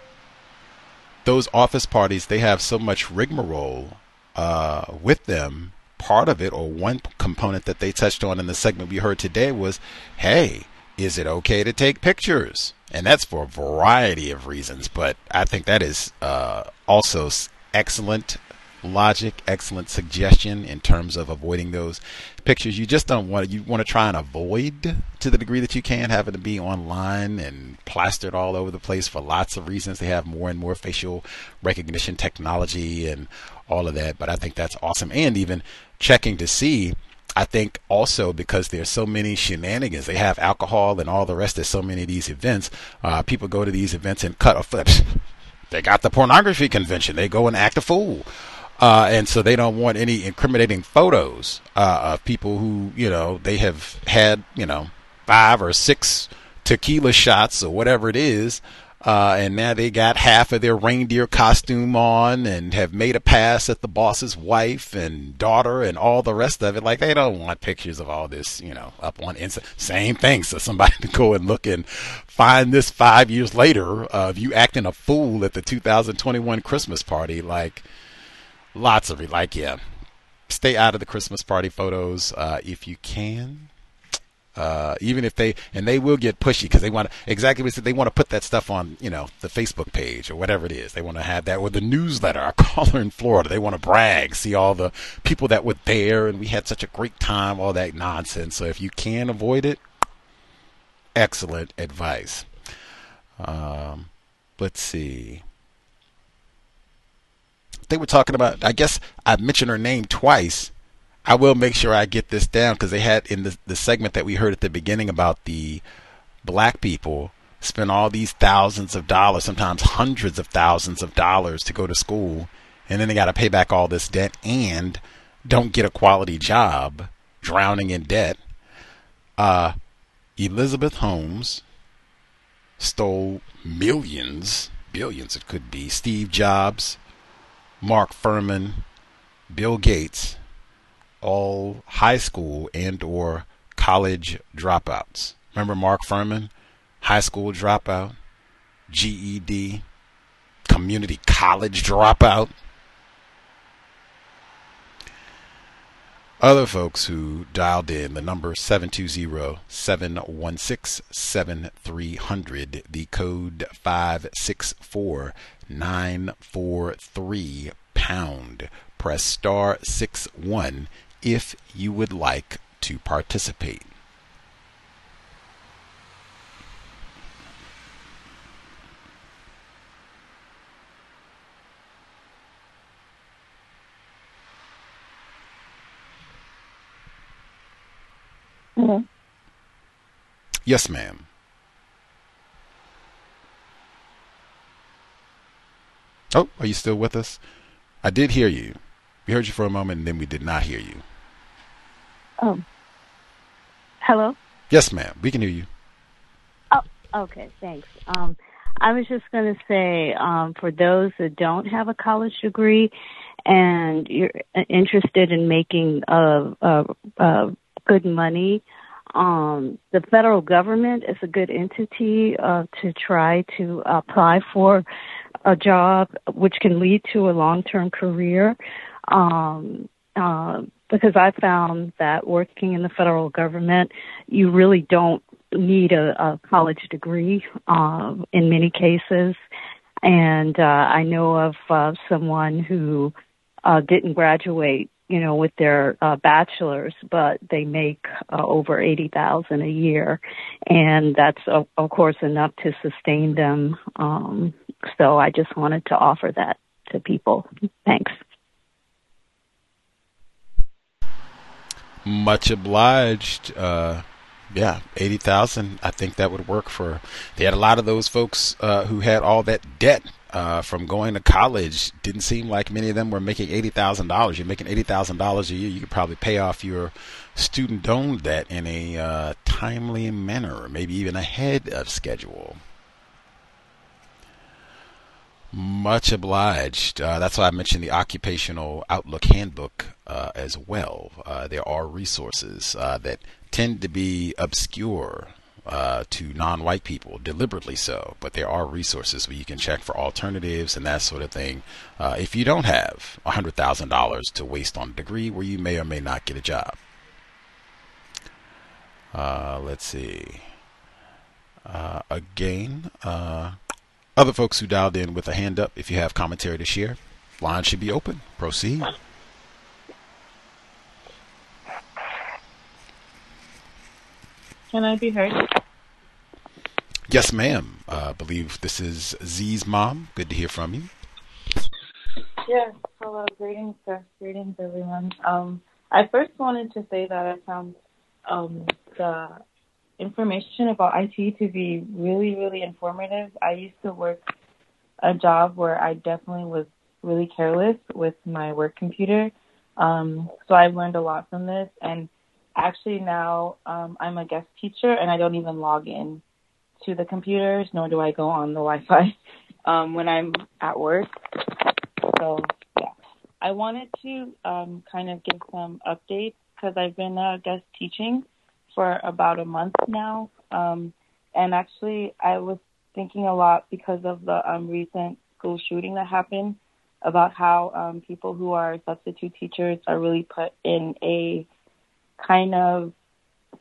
Those office parties, they have so much rigmarole uh, with them. Part of it, or one component that they touched on in the segment we heard today, was, hey, is it okay to take pictures? And that's for a variety of reasons, but I think that is uh, also excellent logic, excellent suggestion in terms of avoiding those pictures. You just don't want you want to try and avoid to the degree that you can having to be online and plastered all over the place for lots of reasons. They have more and more facial recognition technology and all of that, but I think that's awesome. And even checking to see I think also because there's so many shenanigans, they have alcohol and all the rest. There's so many of these events. Uh, people go to these events and cut a foot. They got the pornography convention. They go and act a fool. Uh, and so they don't want any incriminating photos uh, of people who, you know, they have had, you know, five or six tequila shots or whatever it is. Uh, and now they got half of their reindeer costume on and have made a pass at the boss's wife and daughter and all the rest of it. Like they don't want pictures of all this, you know, up on Insta. Same thing. So somebody to go and look and find this five years later of you acting a fool at the 2021 Christmas party. Like, lots of it. Like, yeah, stay out of the Christmas party photos uh, if you can. Uh, even if they and they will get pushy because they want exactly what they want to put that stuff on you know the Facebook page or whatever it is. They want to have that or the newsletter. Our caller in Florida. They want to brag see all the people that were there and we had such a great time all that nonsense. So if you can avoid it excellent advice. Um, let's see. They were talking about. I guess I mentioned her name twice. I will make sure I get this down because they had in the, the segment that we heard at the beginning about the black people spend all these thousands of dollars, sometimes hundreds of thousands of dollars to go to school, and then they got to pay back all this debt and don't get a quality job, drowning in debt. Uh, Elizabeth Holmes stole millions, billions it could be. Steve Jobs Mark Furman, Bill Gates, all high school and or college dropouts. Remember Mark Furman, high school dropout, GED, community college dropout. Other folks who dialed in, the number 720-716-7300, the code 564 943 pound. Press star 6 1 if you would like to participate. Hello. Yes, ma'am. Oh, are you still with us? I did hear you. We heard you for a moment and then we did not hear you. Oh. Hello? Yes, ma'am. We can hear you. Oh, okay. Thanks. Um, I was just going to say, um, for those that don't have a college degree and you're interested in making uh, uh, uh, good money, um, the federal government is a good entity uh, to try to apply for a job which can lead to a long-term career. Um, uh, because I found that working in the federal government, you really don't need a, a college degree uh, in many cases. And uh, I know of uh, someone who uh, didn't graduate, you know, with their uh, bachelor's, but they make uh, over eighty thousand a year, and that's of, of course enough to sustain them um, so I just wanted to offer that to people. Thanks. Much obliged. Uh, yeah, eighty thousand. I think that would work for. They had a lot of those folks uh, who had all that debt uh, from going to college. Didn't seem like many of them were making eighty thousand dollars. You're making eighty thousand dollars a year. You could probably pay off your student loan debt in a uh, timely manner, maybe even ahead of schedule. Much obliged. Uh, that's why I mentioned the Occupational Outlook Handbook uh, as well. Uh, there are resources uh, that tend to be obscure uh, to non-white people, deliberately so. But there are resources where you can check for alternatives and that sort of thing. Uh, if you don't have hundred thousand dollars to waste on a degree where you may or may not get a job. Let's see. Again, other folks who dialed in with a hand up, if you have commentary to share, line should be open. Proceed. Can I be heard? Yes, ma'am. Uh, I believe this is Z's mom. Good to hear from you. Yes. Hello. Greetings, sir. Greetings, everyone. Um, I first wanted to say that I found um, the information about IT to be really, really informative. I used to work a job where I definitely was really careless with my work computer. Um, so I've learned a lot from this. And actually now um, I'm a guest teacher and I don't even log in to the computers, nor do I go on the Wi-Fi um, when I'm at work. So yeah, I wanted to um, kind of give some updates because I've been uh, guest teaching for about a month now, um, and actually I was thinking a lot because of the um, recent school shooting that happened about how um, people who are substitute teachers are really put in a kind of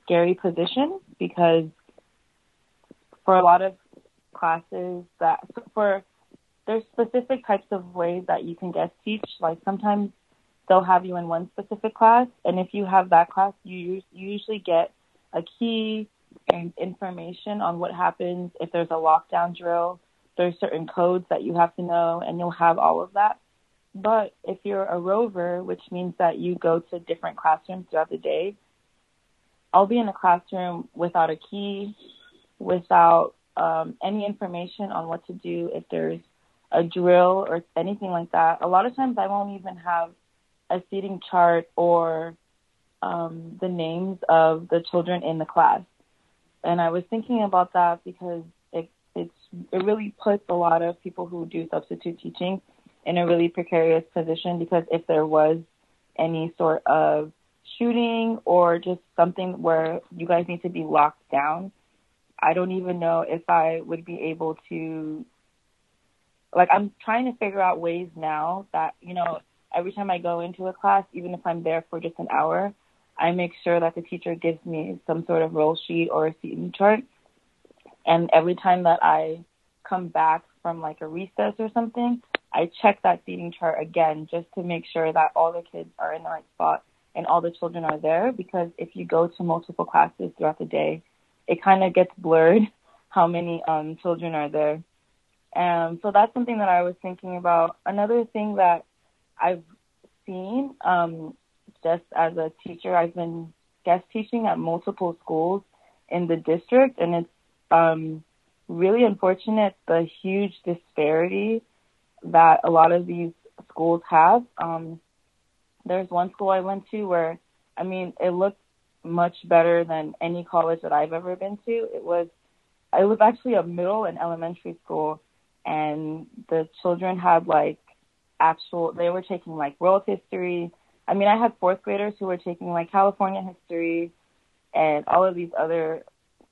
scary position because for a lot of classes that for there's specific types of ways that you can guest teach. Like sometimes they'll have you in one specific class, and if you have that class, you usually get a key and information on what happens if there's a lockdown drill. There's certain codes that you have to know, and you'll have all of that. But if you're a rover, which means that you go to different classrooms throughout the day, I'll be in a classroom without a key, without um, any information on what to do if there's a drill or anything like that. A lot of times I won't even have a seating chart or um, the names of the children in the class. And I was thinking about that because it it's it really puts a lot of people who do substitute teaching in a really precarious position because if there was any sort of shooting or just something where you guys need to be locked down, I don't even know if I would be able to. Like, I'm trying to figure out ways now that, you know, every time I go into a class, even if I'm there for just an hour, I make sure that the teacher gives me some sort of roll sheet or a seating chart. And every time that I come back from like a recess or something, I check that seating chart again just to make sure that all the kids are in the right spot and all the children are there because if you go to multiple classes throughout the day, it kind of gets blurred how many um, children are there. And so that's something that I was thinking about. Another thing that I've seen, um, just as a teacher, I've been guest teaching at multiple schools in the district, and it's um, really unfortunate the huge disparity that a lot of these schools have. Um, there's one school I went to where, I mean, it looked much better than any college that I've ever been to. It was, it was actually a middle and elementary school, and the children had like actual. They were taking like world history. I mean, I had fourth graders who were taking like California history, and all of these other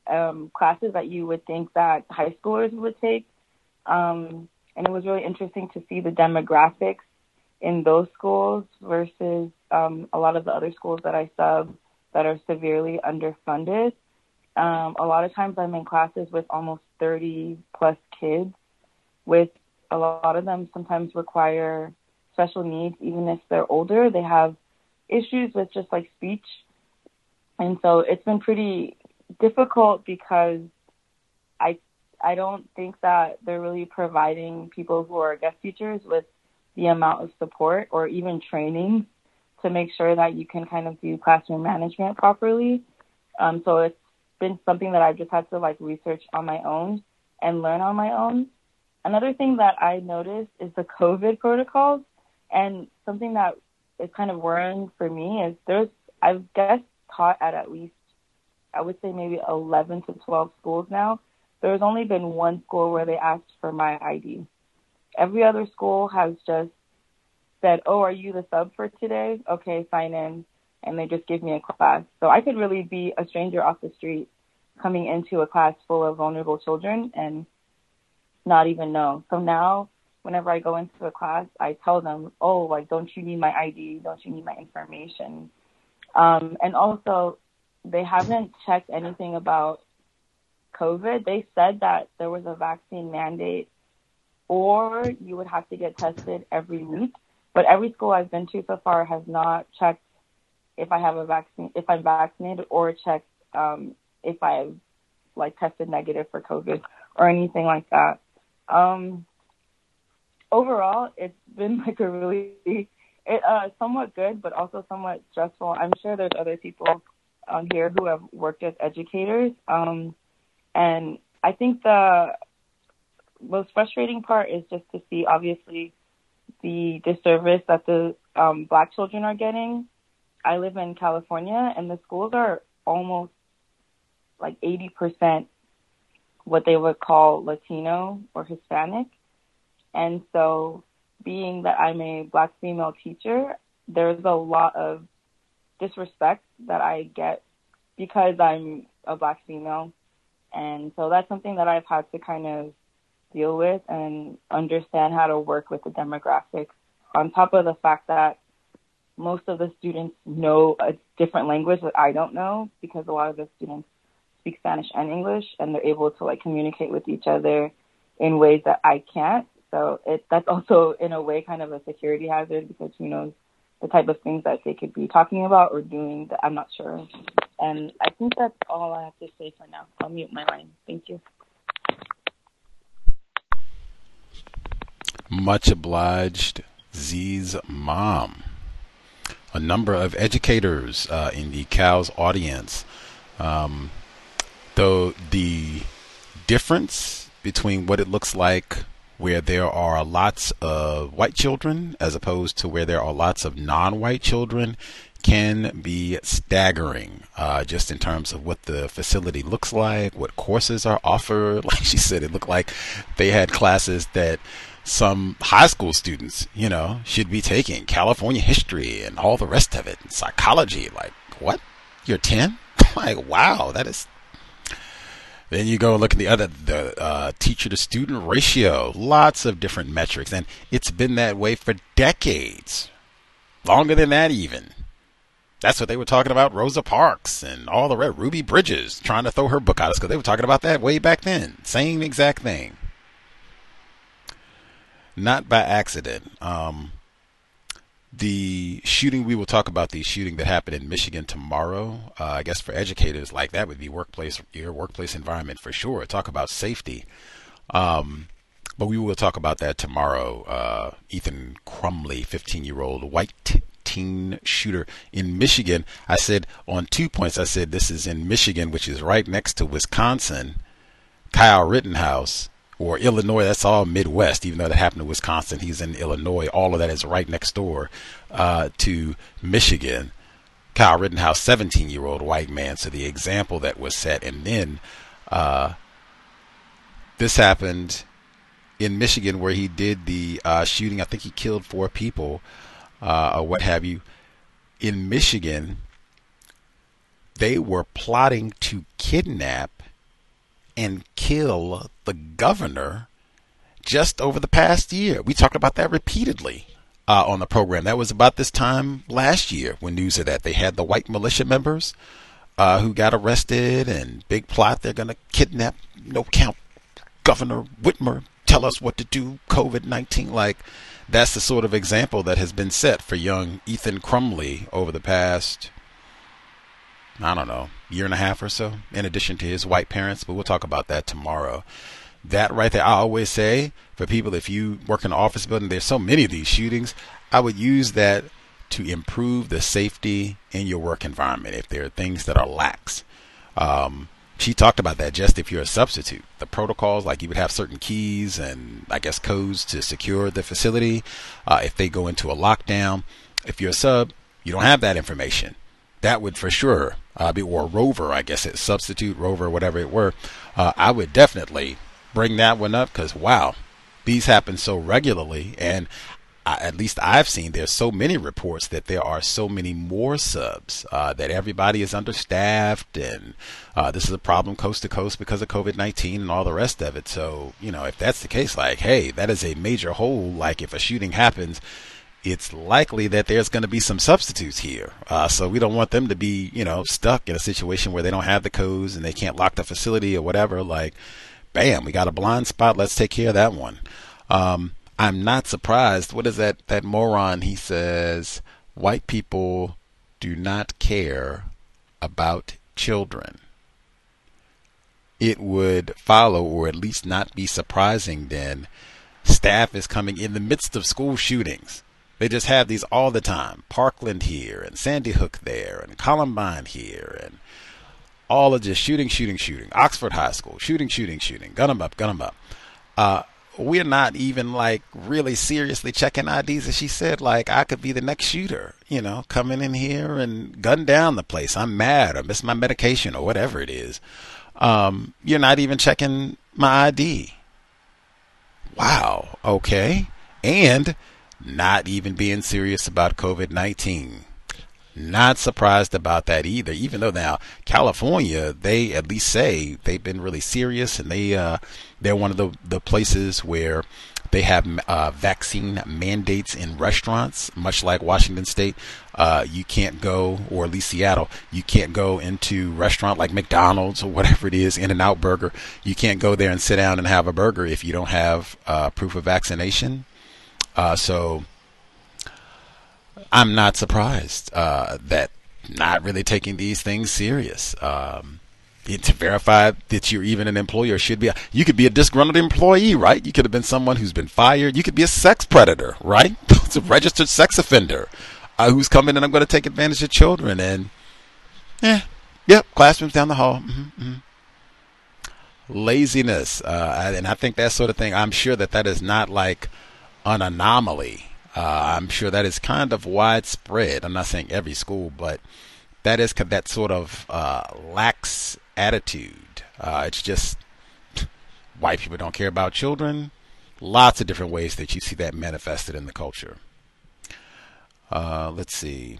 um, classes that you would think that high schoolers would take. Um, and it was really interesting to see the demographics in those schools versus um, a lot of the other schools that I sub that are severely underfunded. Um, a lot of times I'm in classes with almost 30 plus kids, with a lot of them sometimes require special needs, even if they're older. They have issues with just like speech. And so it's been pretty difficult because I I don't think that they're really providing people who are guest teachers with the amount of support or even training to make sure that you can kind of do classroom management properly. Um, so it's been something that I've just had to like research on my own and learn on my own. Another thing that I noticed is the COVID protocols, and something that is kind of worrying for me is there's I've guess taught at at least I would say maybe 11 to 12 schools now. There's only been one school where they asked for my ID. Every other school has just said, "Oh, are you the sub for today? Okay, sign in," and they just give me a class. So I could really be a stranger off the street coming into a class full of vulnerable children and not even know. So now, whenever I go into a class, I tell them, "Oh, like, don't you need my ID? Don't you need my information?" Um, and also, they haven't checked anything about COVID. They said that there was a vaccine mandate, or you would have to get tested every week. But every school I've been to so far has not checked if I have a vaccine, if I'm vaccinated, or checked um, if I've like tested negative for COVID or anything like that. Um, overall, it's been like a really it, uh, somewhat good, but also somewhat stressful. I'm sure there's other people um, here who have worked as educators, um, and I think the most frustrating part is just to see, obviously, the disservice that the um, black children are getting. I live in California, and the schools are almost like 80% what they would call Latino or Hispanic. And so, being that I'm a black female teacher, there's a lot of disrespect that I get because I'm a black female. And so that's something that I've had to kind of deal with and understand how to work with the demographics. On top of the fact that most of the students know a different language that I don't know because a lot of the students speak Spanish and English and they're able to like communicate with each other in ways that I can't. So it that's also in a way kind of a security hazard because who knows the type of things that they could be talking about or doing that I'm not sure. And I think that's all I have to say for now. I'll mute my line. Thank you. Much obliged, Z's mom. A number of educators uh, in the COWS audience. Um, though the difference between what it looks like where there are lots of white children as opposed to where there are lots of non-white children can be staggering uh, just in terms of what the facility looks like what courses are offered. Like she said it looked like they had classes that some high school students you know should be taking california history and all the rest of it and psychology like what? You're 10 like wow that is then you go look at the other, the uh, teacher to student ratio, lots of different metrics. And it's been that way for decades, longer than that, even. That's what they were talking about Rosa Parks and all the red Ruby Bridges trying to throw her book out us because they were talking about that way back then. Same exact thing. Not by accident. Um, the shooting we will talk about the shooting that happened in Michigan tomorrow. Uh, I guess for educators like that would be workplace your workplace environment for sure. Talk about safety. Um, but we will talk about that tomorrow. Uh, Ethan Crumbley, 15 year old white teen shooter in Michigan. I said on two points, I said this is in Michigan, which is right next to Wisconsin. Kyle Rittenhouse or Illinois, that's all Midwest, even though that happened to Wisconsin. He's in Illinois. All of that is right next door uh, to Michigan. Kyle Rittenhouse, 17 year old white man. So the example that was set. And then uh, this happened in Michigan where he did the uh, shooting. I think he killed four people uh, or what have you. In Michigan, they were plotting to kidnap and kill the governor just over the past year. We talked about that repeatedly uh, on the program. That was about this time last year when news of that. They had the white militia members uh, who got arrested and big plot. They're going to kidnap, no count, Governor Whitmer. Tell us what to do. COVID 19. Like, that's the sort of example that has been set for young Ethan Crumbley over the past I don't know, year and a half or so, in addition to his white parents. But we'll talk about that tomorrow. That right there, I always say for people, if you work in an office building, there's so many of these shootings. I would use that to improve the safety in your work environment if there are things that are lax. Um, she talked about that just if you're a substitute. The protocols, like you would have certain keys and I guess codes to secure the facility. Uh, if they go into a lockdown, if you're a sub, you don't have that information. That would for sure uh, be, or rover, I guess it's substitute, rover, whatever it were. Uh, I would definitely bring that one up because wow, these happen so regularly. And I, at least I've seen there's so many reports that there are so many more subs uh, that everybody is understaffed and uh, this is a problem coast to coast because of COVID-19 and all the rest of it. So you know if that's the case, like hey, that is a major hole. Like if a shooting happens. It's likely that there's going to be some substitutes here, uh, so we don't want them to be, you know, stuck in a situation where they don't have the codes and they can't lock the facility or whatever. Like, bam, we got a blind spot. Let's take care of that one. Um, I'm not surprised. What is that? That moron? He says white people do not care about children. It would follow, or at least not be surprising then, staff is coming in the midst of school shootings. They just have these all the time. Parkland here, and Sandy Hook there, and Columbine here, and all of just shooting, shooting, shooting. Oxford High School, shooting, shooting, shooting. Gun 'em up, gun 'em up. Uh, we're not even like really seriously checking IDs. As she said, like I could be the next shooter, you know, coming in here and gun down the place. I'm mad or miss my medication or whatever it is. Um, you're not even checking my ID. Wow. Okay. And not even being serious about COVID 19. Not surprised about that either, even though now California, they at least say they've been really serious and they, uh, they're one of the, the places where they have uh, vaccine mandates in restaurants, much like Washington State. Uh, you can't go, or at least Seattle, you can't go into restaurant like McDonald's or whatever it is, In-N-Out Burger. You can't go there and sit down and have a burger if you don't have uh, proof of vaccination. Uh, so I'm not surprised uh, that not really taking these things serious. Um, to verify that you're even an employer should be. A, you could be a disgruntled employee, right? You could have been someone who's been fired. You could be a sex predator, right? it's a registered sex offender uh, who's coming and I'm going to take advantage of children. And yeah, yep, classrooms down the hall. Mm-hmm, mm-hmm. Laziness, uh, and I think that sort of thing. I'm sure that that is not like an anomaly uh, I'm sure that is kind of widespread. I'm not saying every school, but that is that sort of uh, lax attitude. Uh, it's just white people don't care about children. Lots of different ways that you see that manifested in the culture. Uh, let's see.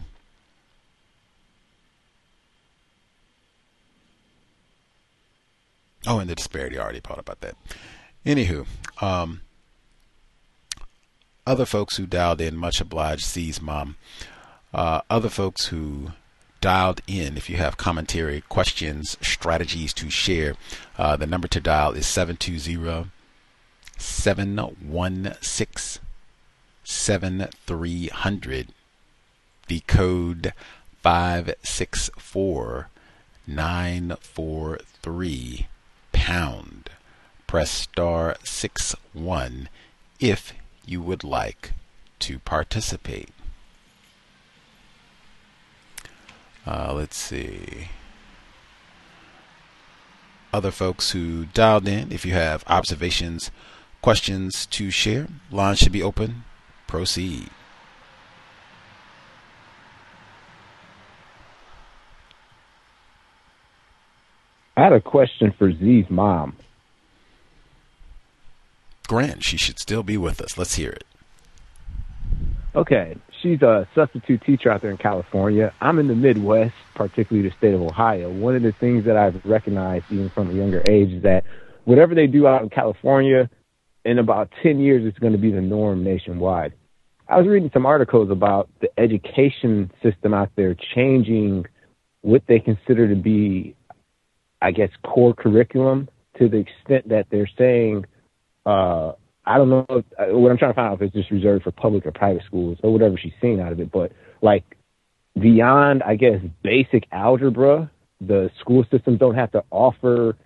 Oh, and the disparity. I already thought about that. Anywho, um, other folks who dialed in, much obliged, Z's mom. Uh, other folks who dialed in, if you have commentary, questions, strategies to share, uh, the number to dial is 720 716 7300. The code 564 943 pound. Press star 6 1 if you would like to participate. Uh, let's see. Other folks who dialed in, if you have observations, questions to share, lines should be open. Proceed. I had a question for Z's mom. Grant, she should still be with us. Let's hear it. Okay, she's a substitute teacher out there in California. I'm in the Midwest, particularly the state of Ohio. One of the things that I've recognized even from a younger age is that whatever they do out in California, in about 10 years, it's going to be the norm nationwide. I was reading some articles about the education system out there changing what they consider to be, I guess, core curriculum to the extent that they're saying uh, I don't know if, uh, what I'm trying to find out if it's just reserved for public or private schools or whatever she's seen out of it. But like beyond, I guess, basic algebra, the school systems don't have to offer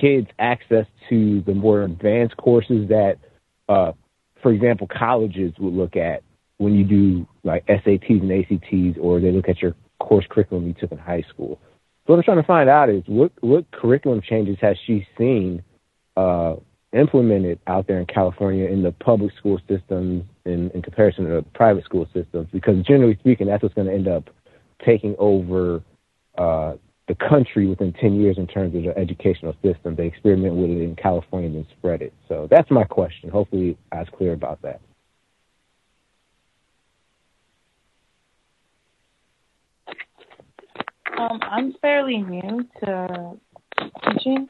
kids access to the more advanced courses that, uh, for example, colleges would look at when you do like SATs and ACTs, or they look at your course curriculum you took in high school. So what I'm trying to find out is what what curriculum changes has she seen uh, implemented out there in California in the public school systems in, in comparison to the private school systems? Because generally speaking, that's what's going to end up taking over uh, the country within 10 years in terms of the educational system. They experiment with it in California and then spread it. So that's my question. Hopefully, I was clear about that. Um, I'm fairly new to teaching,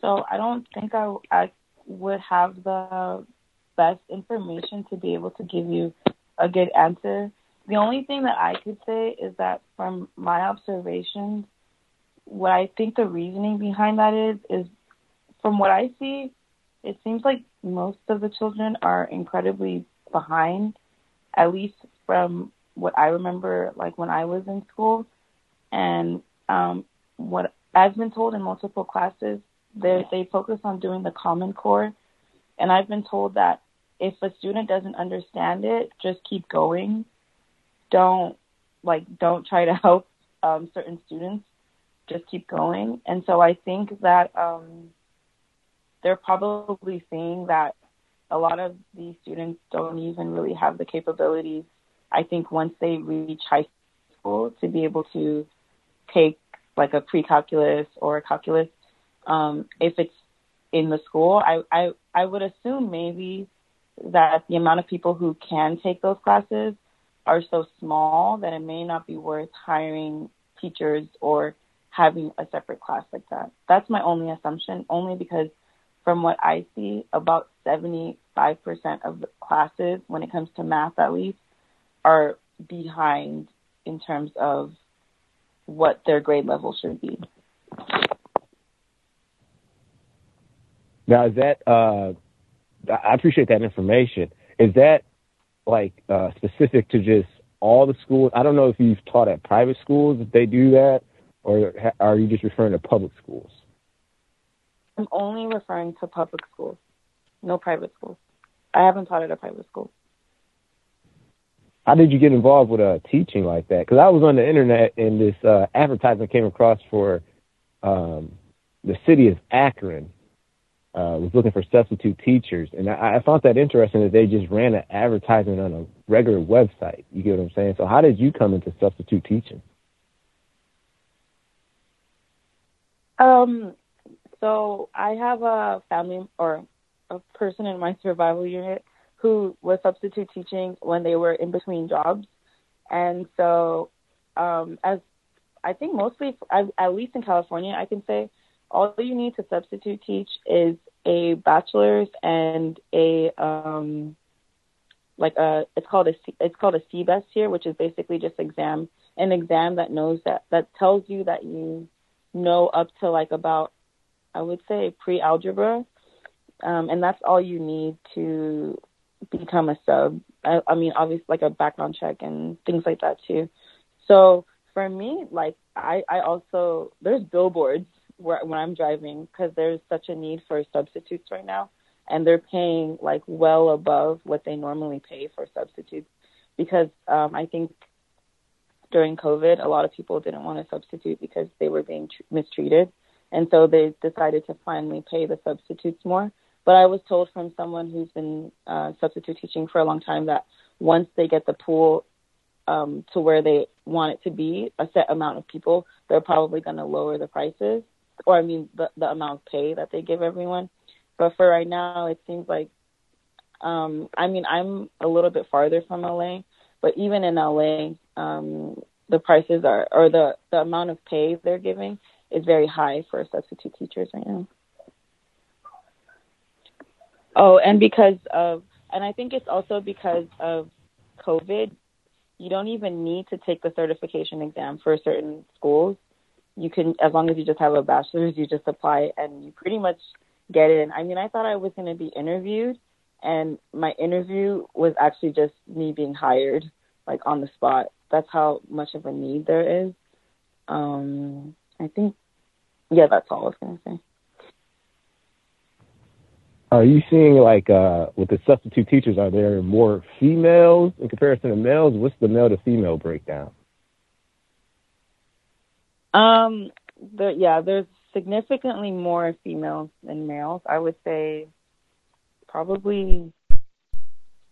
so I don't think I, I would have the best information to be able to give you a good answer. The only thing that I could say is that from my observations, what I think the reasoning behind that is is from what I see, it seems like most of the children are incredibly behind, at least from what I remember, like when I was in school. And um, what I've been told in multiple classes, they they focus on doing the Common Core, and I've been told that if a student doesn't understand it, just keep going. Don't like don't try to help um, certain students. Just keep going. And so I think that um, they're probably seeing that a lot of these students don't even really have the capabilities. I think once they reach high school to be able to take like a pre-calculus or a calculus um, if it's in the school. I, I I would assume maybe that the amount of people who can take those classes are so small that it may not be worth hiring teachers or having a separate class like that. That's my only assumption, only because from what I see, about 75% of the classes, when it comes to math at least, are behind in terms of what their grade level should be. Now, is that, uh, I appreciate that information. Is that like uh, specific to just all the schools? I don't know if you've taught at private schools if they do that, or are you just referring to public schools? I'm only referring to public schools, no private schools. I haven't taught at a private school. How did you get involved with uh, teaching like that? Because I was on the internet and this uh, advertisement came across for um, the city of Akron uh, was looking for substitute teachers, and I, I found that interesting that they just ran an advertisement on a regular website. You get what I'm saying? So, how did you come into substitute teaching? Um, so I have a family or a person in my survival unit who was substitute teaching when they were in between jobs. And so, um, as I think mostly, at least in California, I can say all you need to substitute teach is a bachelor's and a um, like a it's called a it's called a CBEST here, which is basically just exam an exam that knows that that tells you that you know up to like about I would say pre algebra, um, and that's all you need to become a sub. I, I mean, obviously, like a background check and things like that too. So for me, like I, I also there's billboards when I'm driving because there's such a need for substitutes right now, and they're paying like well above what they normally pay for substitutes because um, I think during COVID, a lot of people didn't want to substitute because they were being tr- mistreated. And so they decided to finally pay the substitutes more. But I was told from someone who's been uh, substitute teaching for a long time that once they get the pool um, to where they want it to be, a set amount of people, they're probably going to lower the prices, or I mean the the amount of pay that they give everyone. But for right now, it seems like, um, I mean, I'm a little bit farther from LA, but even in LA, um, the prices are, or the the amount of pay they're giving is very high for substitute teachers right now. Oh, and because of, and I think it's also because of COVID, you don't even need to take the certification exam for certain schools. You can, as long as you just have a bachelor's, you just apply and you pretty much get in. I mean, I thought I was going to be interviewed, and my interview was actually just me being hired, like on the spot. That's how much of a need there is. Um, I think, yeah, that's all I was going to say. are you seeing like uh, with the substitute teachers? Are there more females in comparison to males? What's the male to female breakdown? Um, there, yeah, there's significantly more females than males. I would say probably.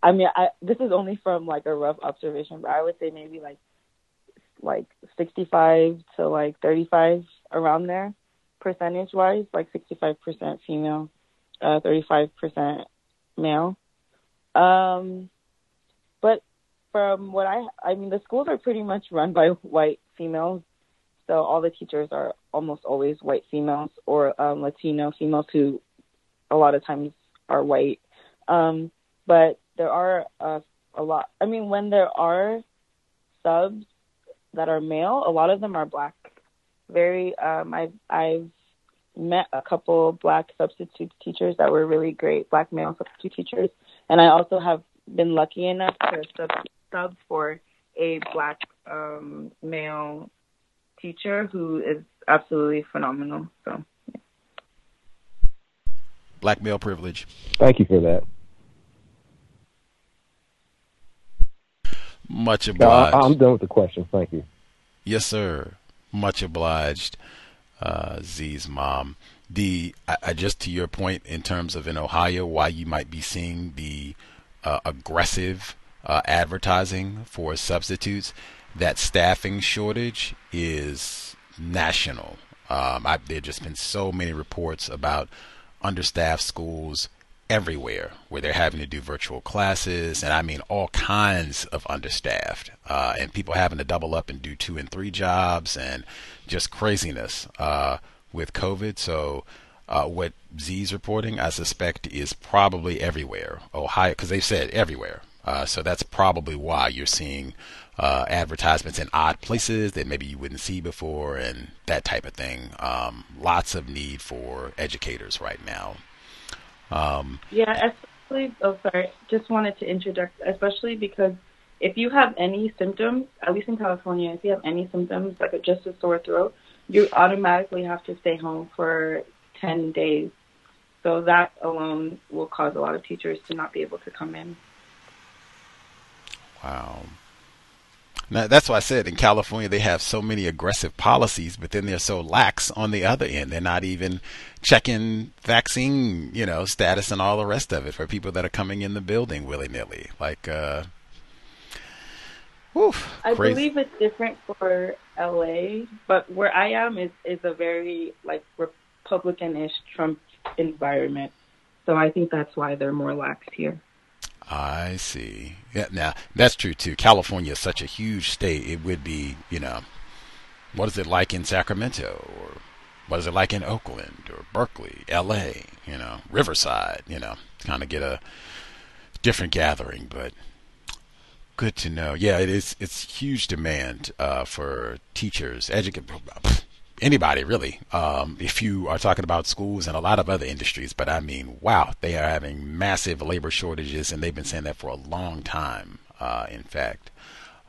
I mean, I this is only from like a rough observation, but I would say maybe like like 65 to like 35 around there, percentage wise, like 65% female, uh, 35% male. Um, but from what I, I mean, the schools are pretty much run by white females so all the teachers are almost always white females or um, Latino females who a lot of times are white. Um, but there are uh, a lot. I mean, when there are subs that are male, a lot of them are black. Very. Um, I've I've met a couple black substitute teachers that were really great, black male substitute teachers, and I also have been lucky enough to sub sub for a black um, male teacher who is absolutely phenomenal. So, yeah. black male privilege. Thank you for that. Much obliged. I'm done with the question. Thank you. Yes, sir. Much obliged, uh, Z's mom. The I, I, just to your point in terms of in Ohio, why you might be seeing the uh, aggressive uh, advertising for substitutes that staffing shortage is national. Um, I, there just been so many reports about understaffed schools everywhere where they're having to do virtual classes, and I mean all kinds of understaffed, uh, and people having to double up and do two and three jobs, and just craziness uh, with COVID. So. Uh, what Z's reporting, I suspect, is probably everywhere. Ohio, because they've said everywhere. Uh, so that's probably why you're seeing uh, advertisements in odd places that maybe you wouldn't see before and that type of thing. Um, lots of need for educators right now. Um, yeah, especially, oh, sorry, just wanted to interject, especially because if you have any symptoms, at least in California, if you have any symptoms, like just a sore throat, you automatically have to stay home for 10 days. So that alone will cause a lot of teachers to not be able to come in. Wow. Now, that's why I said in California they have so many aggressive policies, but then they're so lax on the other end. They're not even checking vaccine, you know, status and all the rest of it for people that are coming in the building willy nilly. Like, uh, I believe it's different for LA, but where I am is is a very like Republican-ish Trump environment. So I think that's why they're more lax here. I see. Yeah, now that's true too. California is such a huge state. It would be, you know, what is it like in Sacramento or what is it like in Oakland or Berkeley, L.A., you know, Riverside, you know, kind of get a different gathering, but good to know. Yeah, it is. It's huge demand uh, for teachers, educators anybody really. Um, if you are talking about schools and a lot of other industries, but I mean, wow, they are having massive labor shortages, and they've been saying that for a long time. Uh, in fact,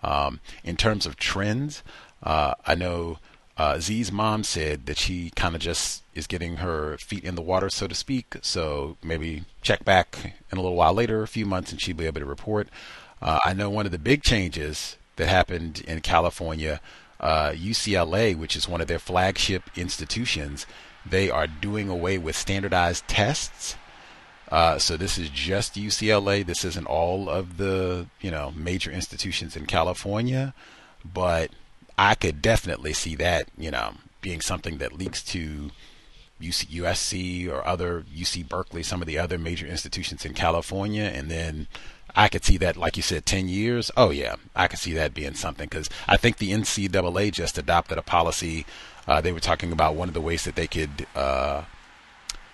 um, in terms of trends, uh, I know uh, Z's mom said that she kind of just is getting her feet in the water, so to speak. So maybe check back in a little while later, a few months, and she'll be able to report. Uh, I know one of the big changes that happened in California uh, UCLA, which is one of their flagship institutions, they are doing away with standardized tests. Uh, so this is just UCLA. This isn't all of the you know major institutions in California, but I could definitely see that you know being something that leaks to UC, USC or other UC Berkeley, some of the other major institutions in California, and then I could see that, like you said, 10 years. Oh, yeah, I could see that being something because I think the NCAA just adopted a policy. Uh, they were talking about one of the ways that they could uh,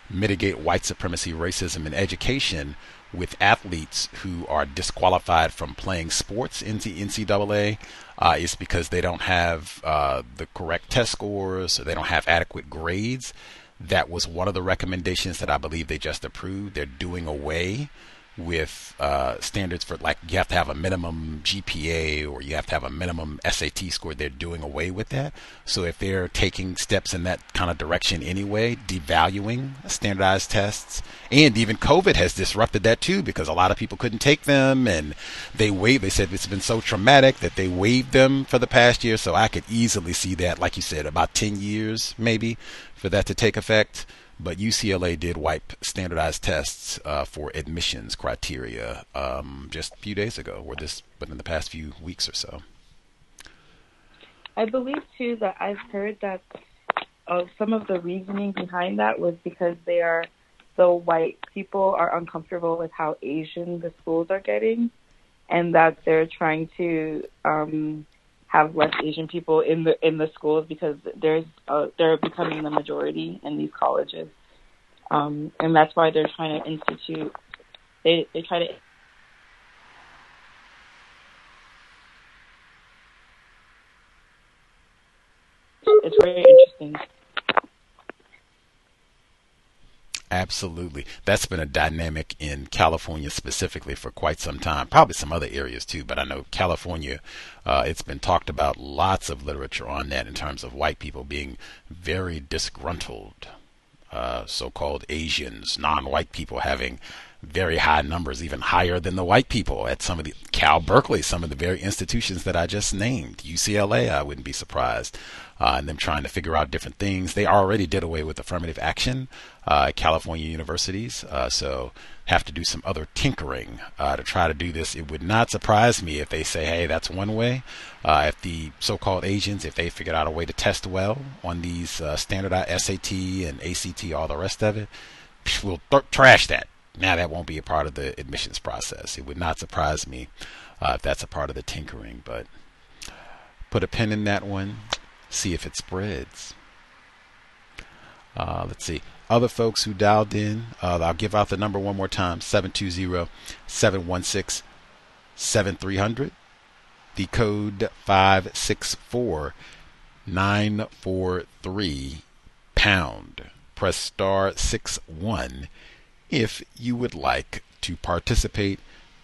mitigate white supremacy, racism in education with athletes who are disqualified from playing sports in the NCAA uh, is because they don't have uh, the correct test scores or they don't have adequate grades. That was one of the recommendations that I believe they just approved. They're doing away with uh, standards for like you have to have a minimum GPA or you have to have a minimum SAT score. They're doing away with that. So if they're taking steps in that kind of direction anyway, devaluing standardized tests, and even COVID has disrupted that too because a lot of people couldn't take them and they waived. They said it's been so traumatic that they waived them for the past year. So I could easily see that, like you said, about 10 years maybe for that to take effect but UCLA did wipe standardized tests uh, for admissions criteria um, just a few days ago, or this, within the past few weeks or so. I believe too that I've heard that uh, some of the reasoning behind that was because they are so white people are uncomfortable with how Asian the schools are getting, and that they're trying to um, have less Asian people in the in the schools because there's uh, they're becoming the majority in these colleges, um, and that's why they're trying to institute. They they try to. It's very interesting. Absolutely. That's been a dynamic in California specifically for quite some time. Probably some other areas too, but I know California, uh, it's been talked about lots of literature on that in terms of white people being very disgruntled. Uh, so called Asians, non white people having very high numbers, even higher than the white people at some of the Cal Berkeley, some of the very institutions that I just named. UCLA, I wouldn't be surprised. Uh, and them trying to figure out different things. They already did away with affirmative action uh, California universities, uh, so have to do some other tinkering uh, to try to do this. It would not surprise me if they say, "Hey, that's one way." Uh, if the so-called Asians, if they figured out a way to test well on these uh, standardized SAT and ACT, all the rest of it, we'll th- trash that now that won't be a part of the admissions process. It would not surprise me uh, if that's a part of the tinkering, but put a pin in that one, see if it spreads. Uh, let's see. Other folks who dialed in, uh, I'll give out the number one more time 720 716 7300. The code 564 943 pound. Press star 6 1 if you would like to participate,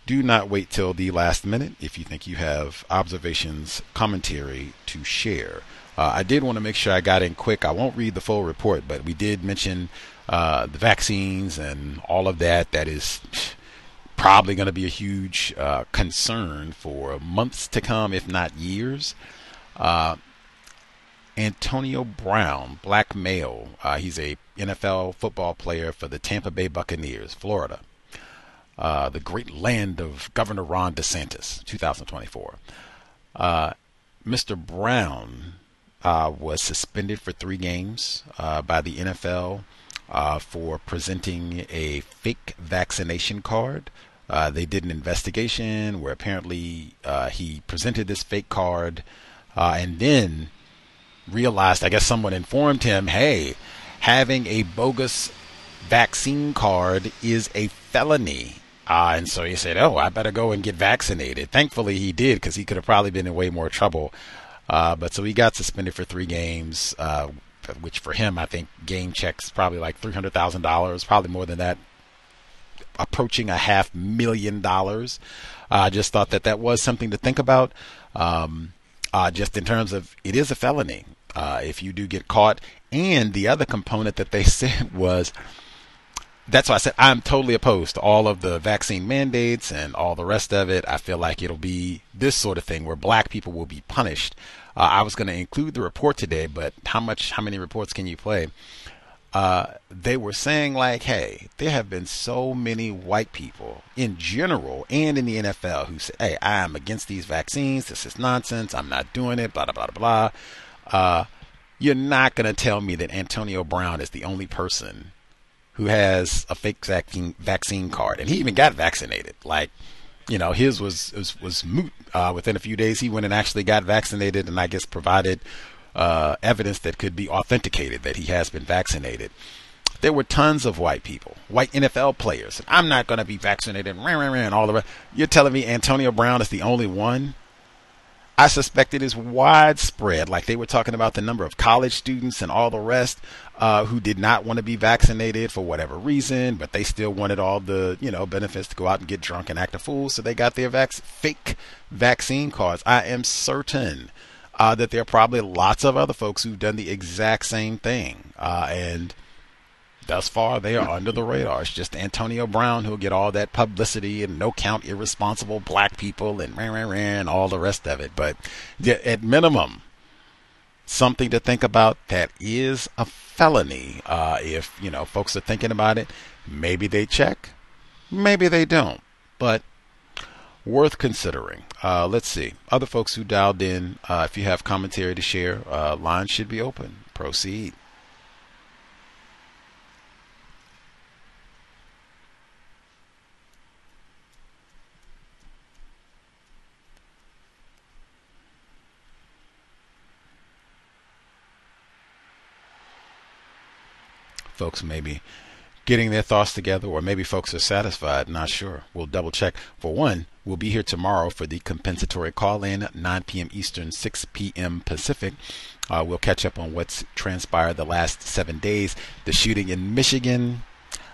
do not wait till the last minute if you think you have observations, commentary to share. Uh, I did want to make sure I got in quick. I won't read the full report, but we did mention uh, the vaccines and all of that. That is probably going to be a huge uh, concern for months to come, if not years. Uh, Antonio Brown, black male. Uh, he's a NFL football player for the Tampa Bay Buccaneers, Florida. Uh, the great land of Governor Ron DeSantis, 2024. Uh, Mr. Brown uh, was suspended for three games uh, by the NFL uh, for presenting a fake vaccination card. they did an investigation where apparently he presented this fake card and then realized, I guess someone informed him, hey, having a bogus vaccine card is a felony. Uh, and so he said, oh, I better go and get vaccinated. Thankfully, he did because he could have probably been in way more trouble. Uh, but so he got suspended for three games, uh, which for him, I think game checks probably like $300,000, probably more than that, approaching a half million dollars. I just thought that that was something to think about. Um, uh, just in terms of it is a felony uh, if you do get caught. And the other component that they said was that's why I said I'm totally opposed to all of the vaccine mandates and all the rest of it. I feel like it'll be this sort of thing where black people will be punished. Uh, I was going to include the report today, but how much, how many reports can you play? Uh, they were saying like, hey, there have been so many white people in general and in the NFL who say, hey, I'm against these vaccines. This is nonsense. I'm not doing it. Blah blah blah blah. Uh, you're not going to tell me that Antonio Brown is the only person who has a fake vaccine vaccine card, and he even got vaccinated. Like, you know, his was was, was moot. Uh, within a few days, he went and actually got vaccinated, and I guess provided uh, evidence that could be authenticated that he has been vaccinated. There were tons of white people, white NFL players. I'm not going to be vaccinated, and all the rest. You're telling me Antonio Brown is the only one? I suspect it is widespread. Like they were talking about the number of college students and all the rest uh, who did not want to be vaccinated for whatever reason, but they still wanted all the you know benefits to go out and get drunk and act a fool, so they got their vac- fake vaccine cards. I am certain uh, that there are probably lots of other folks who've done the exact same thing, uh, and thus far they are under the radar. It's just Antonio Brown who'll get all that publicity and no count irresponsible black people and rah, rah, rah, and all the rest of it. But at minimum, something to think about that is a felony. Uh, if you know folks are thinking about it, maybe they check, maybe they don't, but worth considering. Uh, let's see other folks who dialed in. Uh, if you have commentary to share, uh, lines should be open. Proceed. Folks maybe getting their thoughts together, or maybe folks are satisfied. Not sure. We'll double check. For one, we'll be here tomorrow for the compensatory call in, 9 p.m. Eastern, 6 p.m. Pacific. Uh, we'll catch up on what's transpired the last seven days. The shooting in Michigan,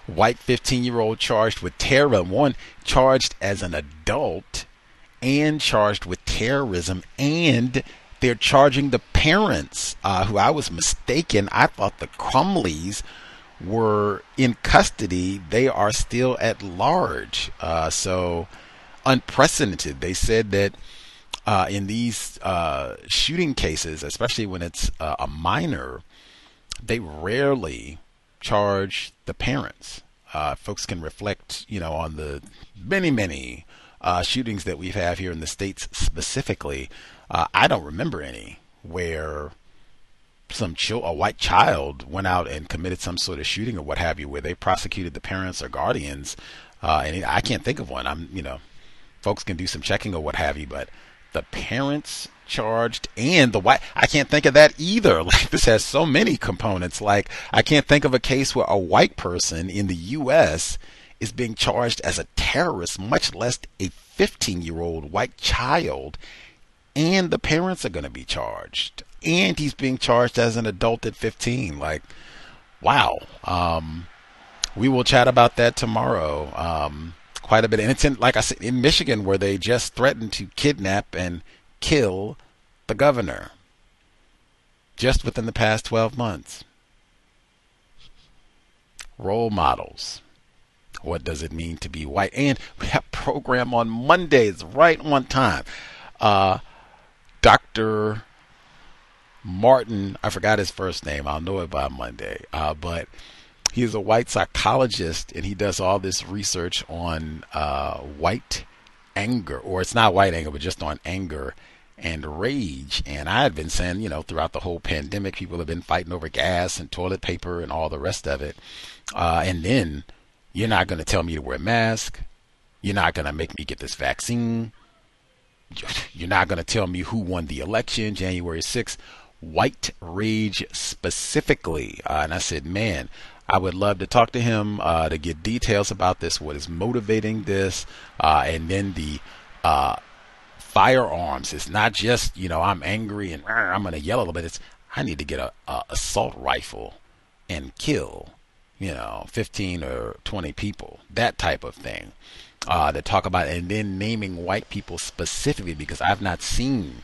white 15 year old charged with terror, one charged as an adult and charged with terrorism and they're charging the parents uh, who I was mistaken. I thought the Crumbleys were in custody, they are still at large. Uh, so unprecedented. They said that uh, in these uh, shooting cases, especially when it's uh, a minor, they rarely charge the parents. Uh, folks can reflect, you know, on the many, many uh, shootings that we have here in the states specifically. I don't remember any where some child, a white child went out and committed some sort of shooting or what have you, where they prosecuted the parents or guardians. Uh, and I can't think of one. I'm, you know, folks can do some checking or what have you, but the parents charged and the white, I can't think of that either. Like this has so many components. Like I can't think of a case where a white person in the U.S. is being charged as a terrorist, much less a 15 year old white child. And the parents are going to be charged and he's being charged as an adult at 15. Like, wow. Um, we will chat about that tomorrow. Um, quite a bit, and it's in, like I said, in Michigan, where they just threatened to kidnap and kill the governor. Just within the past 12 months. Role models. What does it mean to be white? And we have program on Mondays, right on time. Uh, Dr. Martin, I forgot his first name. I'll know it by Monday. Uh, but he's a white psychologist and he does all this research on uh, white anger, or it's not white anger, but just on anger and rage. And I had been saying, you know, throughout the whole pandemic, people have been fighting over gas and toilet paper and all the rest of it. Uh, and then you're not going to tell me to wear a mask. You're not going to make me get this vaccine. You're not going to tell me who won the election January 6th white rage specifically. Uh, and I said, man, I would love to talk to him uh, to get details about this, what is motivating this, uh, and then the uh, firearms. It's not just you know I'm angry and I'm to yell a little bit. It's I need to get a, a assault rifle and kill you know 15 or 20 people, that type of thing. Uh, to talk about and then naming white people specifically because I've not seen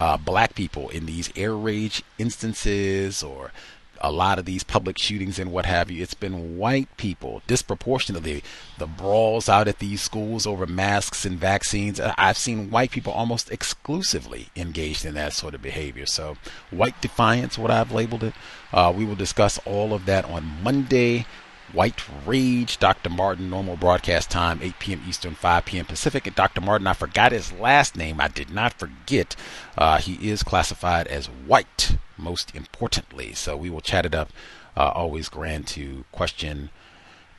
uh, black people in these air rage instances or a lot of these public shootings and what have you. It's been white people disproportionately. The brawls out at these schools over masks and vaccines. I've seen white people almost exclusively engaged in that sort of behavior. So, white defiance, what I've labeled it. Uh, we will discuss all of that on Monday. White Rage, Dr. Martin, normal broadcast time, 8 p.m. Eastern, 5 p.m. Pacific. And Dr. Martin, I forgot his last name. I did not forget. Uh, he is classified as white, most importantly. So we will chat it up. Uh, always grand to question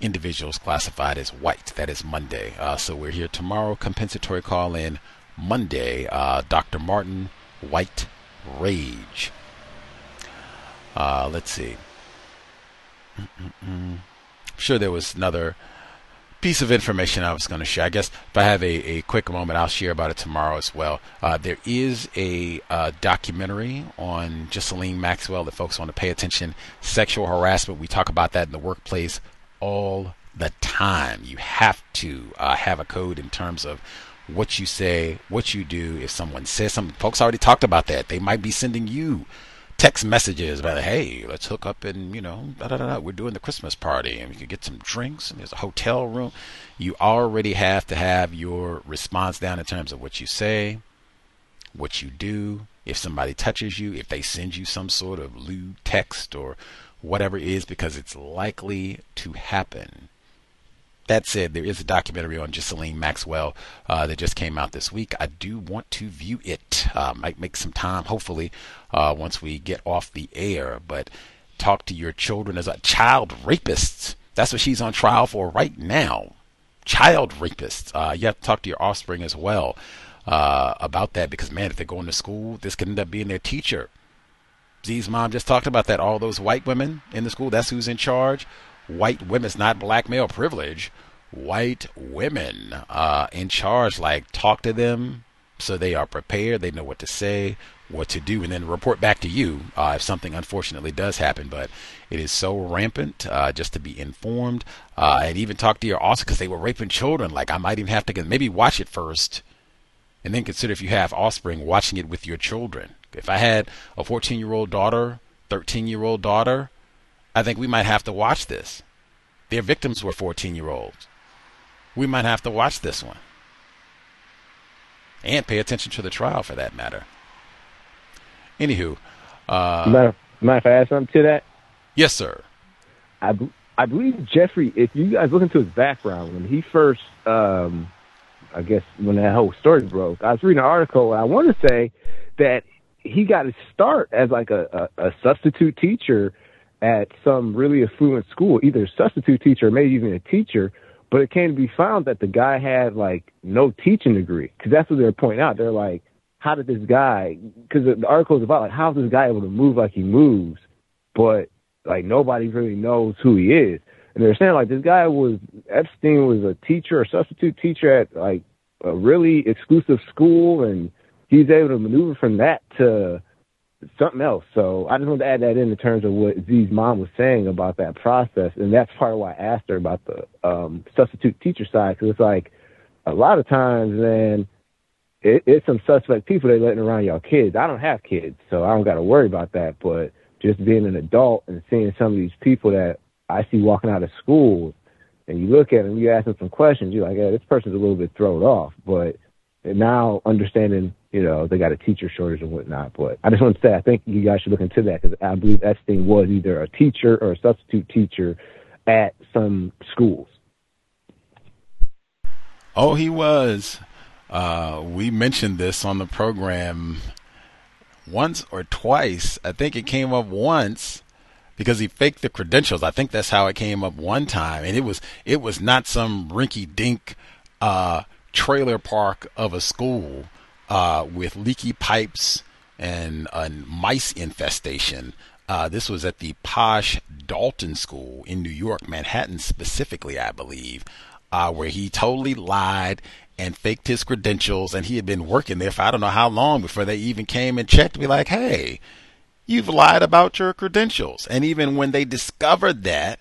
individuals classified as white. That is Monday. Uh, so we're here tomorrow. Compensatory call in Monday. Uh, Dr. Martin, White Rage. Uh, let's see. Mm-mm-mm sure there was another piece of information I was going to share. I guess if I have a, a quick moment, I'll share about it tomorrow as well. Uh, there is a uh, documentary on Ghislaine Maxwell that folks want to pay attention. Sexual harassment. We talk about that in the workplace all the time. You have to uh, have a code in terms of what you say, what you do. If someone says something, folks already talked about that. They might be sending you text messages about, hey, let's hook up and, you know, da, da, da, we're doing the Christmas party and we could get some drinks and there's a hotel room. You already have to have your response down in terms of what you say, what you do. If somebody touches you, if they send you some sort of lewd text or whatever it is, because it's likely to happen. That said, there is a documentary on Ghislaine Maxwell uh, that just came out this week. I do want to view it. Uh, might make some time, hopefully, uh, once we get off the air. But talk to your children as a child rapist. That's what she's on trial for right now. Child rapists. Uh, you have to talk to your offspring as well uh, about that because, man, if they're going to school, this could end up being their teacher. Z's mom just talked about that. All those white women in the school, that's who's in charge white women. It's not black male privilege. White women uh, in charge, like talk to them so they are prepared. They know what to say, what to do, and then report back to you uh, if something unfortunately does happen. But it is so rampant uh, just to be informed uh, and even talk to your officer because they were raping children. Like I might even have to maybe watch it first and then consider if you have offspring watching it with your children. If I had a 14 year old daughter, 13 year old daughter, I think we might have to watch this. Their victims were 14 year olds. We might have to watch this one. And pay attention to the trial for that matter. Anywho. Uh, mind, mind if I add something to that? Yes, sir. I, I believe Jeffrey, if you guys look into his background, when he first, um, I guess, when that whole story broke, I was reading an article, and I want to say that he got his start as like a, a, a substitute teacher at some really affluent school, either a substitute teacher or maybe even a teacher. But it came to be found that the guy had like no teaching degree because that's what they're pointing out. They're like, how did this guy? Because the, the article is about like how's this guy able to move like he moves, but like nobody really knows who he is. And they're saying like this guy was Epstein was a teacher, a substitute teacher at like a really exclusive school, and he's able to maneuver from that to something else. So I just wanted to add that in in terms of what Z's mom was saying about that process, and that's part of why I asked her about the um, substitute teacher side because it's like a lot of times, man, it, it's some suspect people they letting around y'all kids. I don't have kids, so I don't got to worry about that. But just being an adult and seeing some of these people that I see walking out of school, and you look at them, you ask them some questions, you're like, yeah, this person's a little bit thrown off, but now understanding you know, they got a teacher shortage and whatnot. But I just want to say, I think you guys should look into that because I believe Epstein was either a teacher or a substitute teacher at some schools. Oh, he was. Uh, we mentioned this on the program once or twice. I think it came up once because he faked the credentials. I think that's how it came up one time, and it was it was not some rinky dink uh, trailer park of a school uh, with leaky pipes and a mice infestation. Uh, this was at the posh Dalton School in New York, Manhattan specifically, I believe, uh, where he totally lied and faked his credentials. And he had been working there for I don't know how long before they even came and checked to be like, hey, you've lied about your credentials. And even when they discovered that,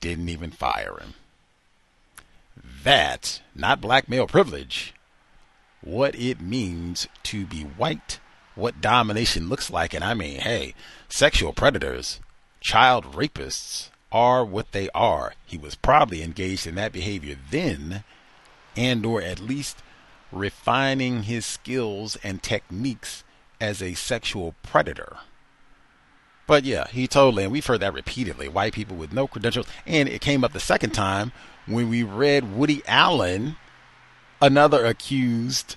didn't even fire him. That, not black male privilege, what it means to be white, what domination looks like. And I mean, hey, sexual predators, child rapists are what they are. He was probably engaged in that behavior then and or at least refining his skills and techniques as a sexual predator. But yeah, he totally, and we've heard that repeatedly. White people with no credentials. And it came up the second time when we read Woody Allen another accused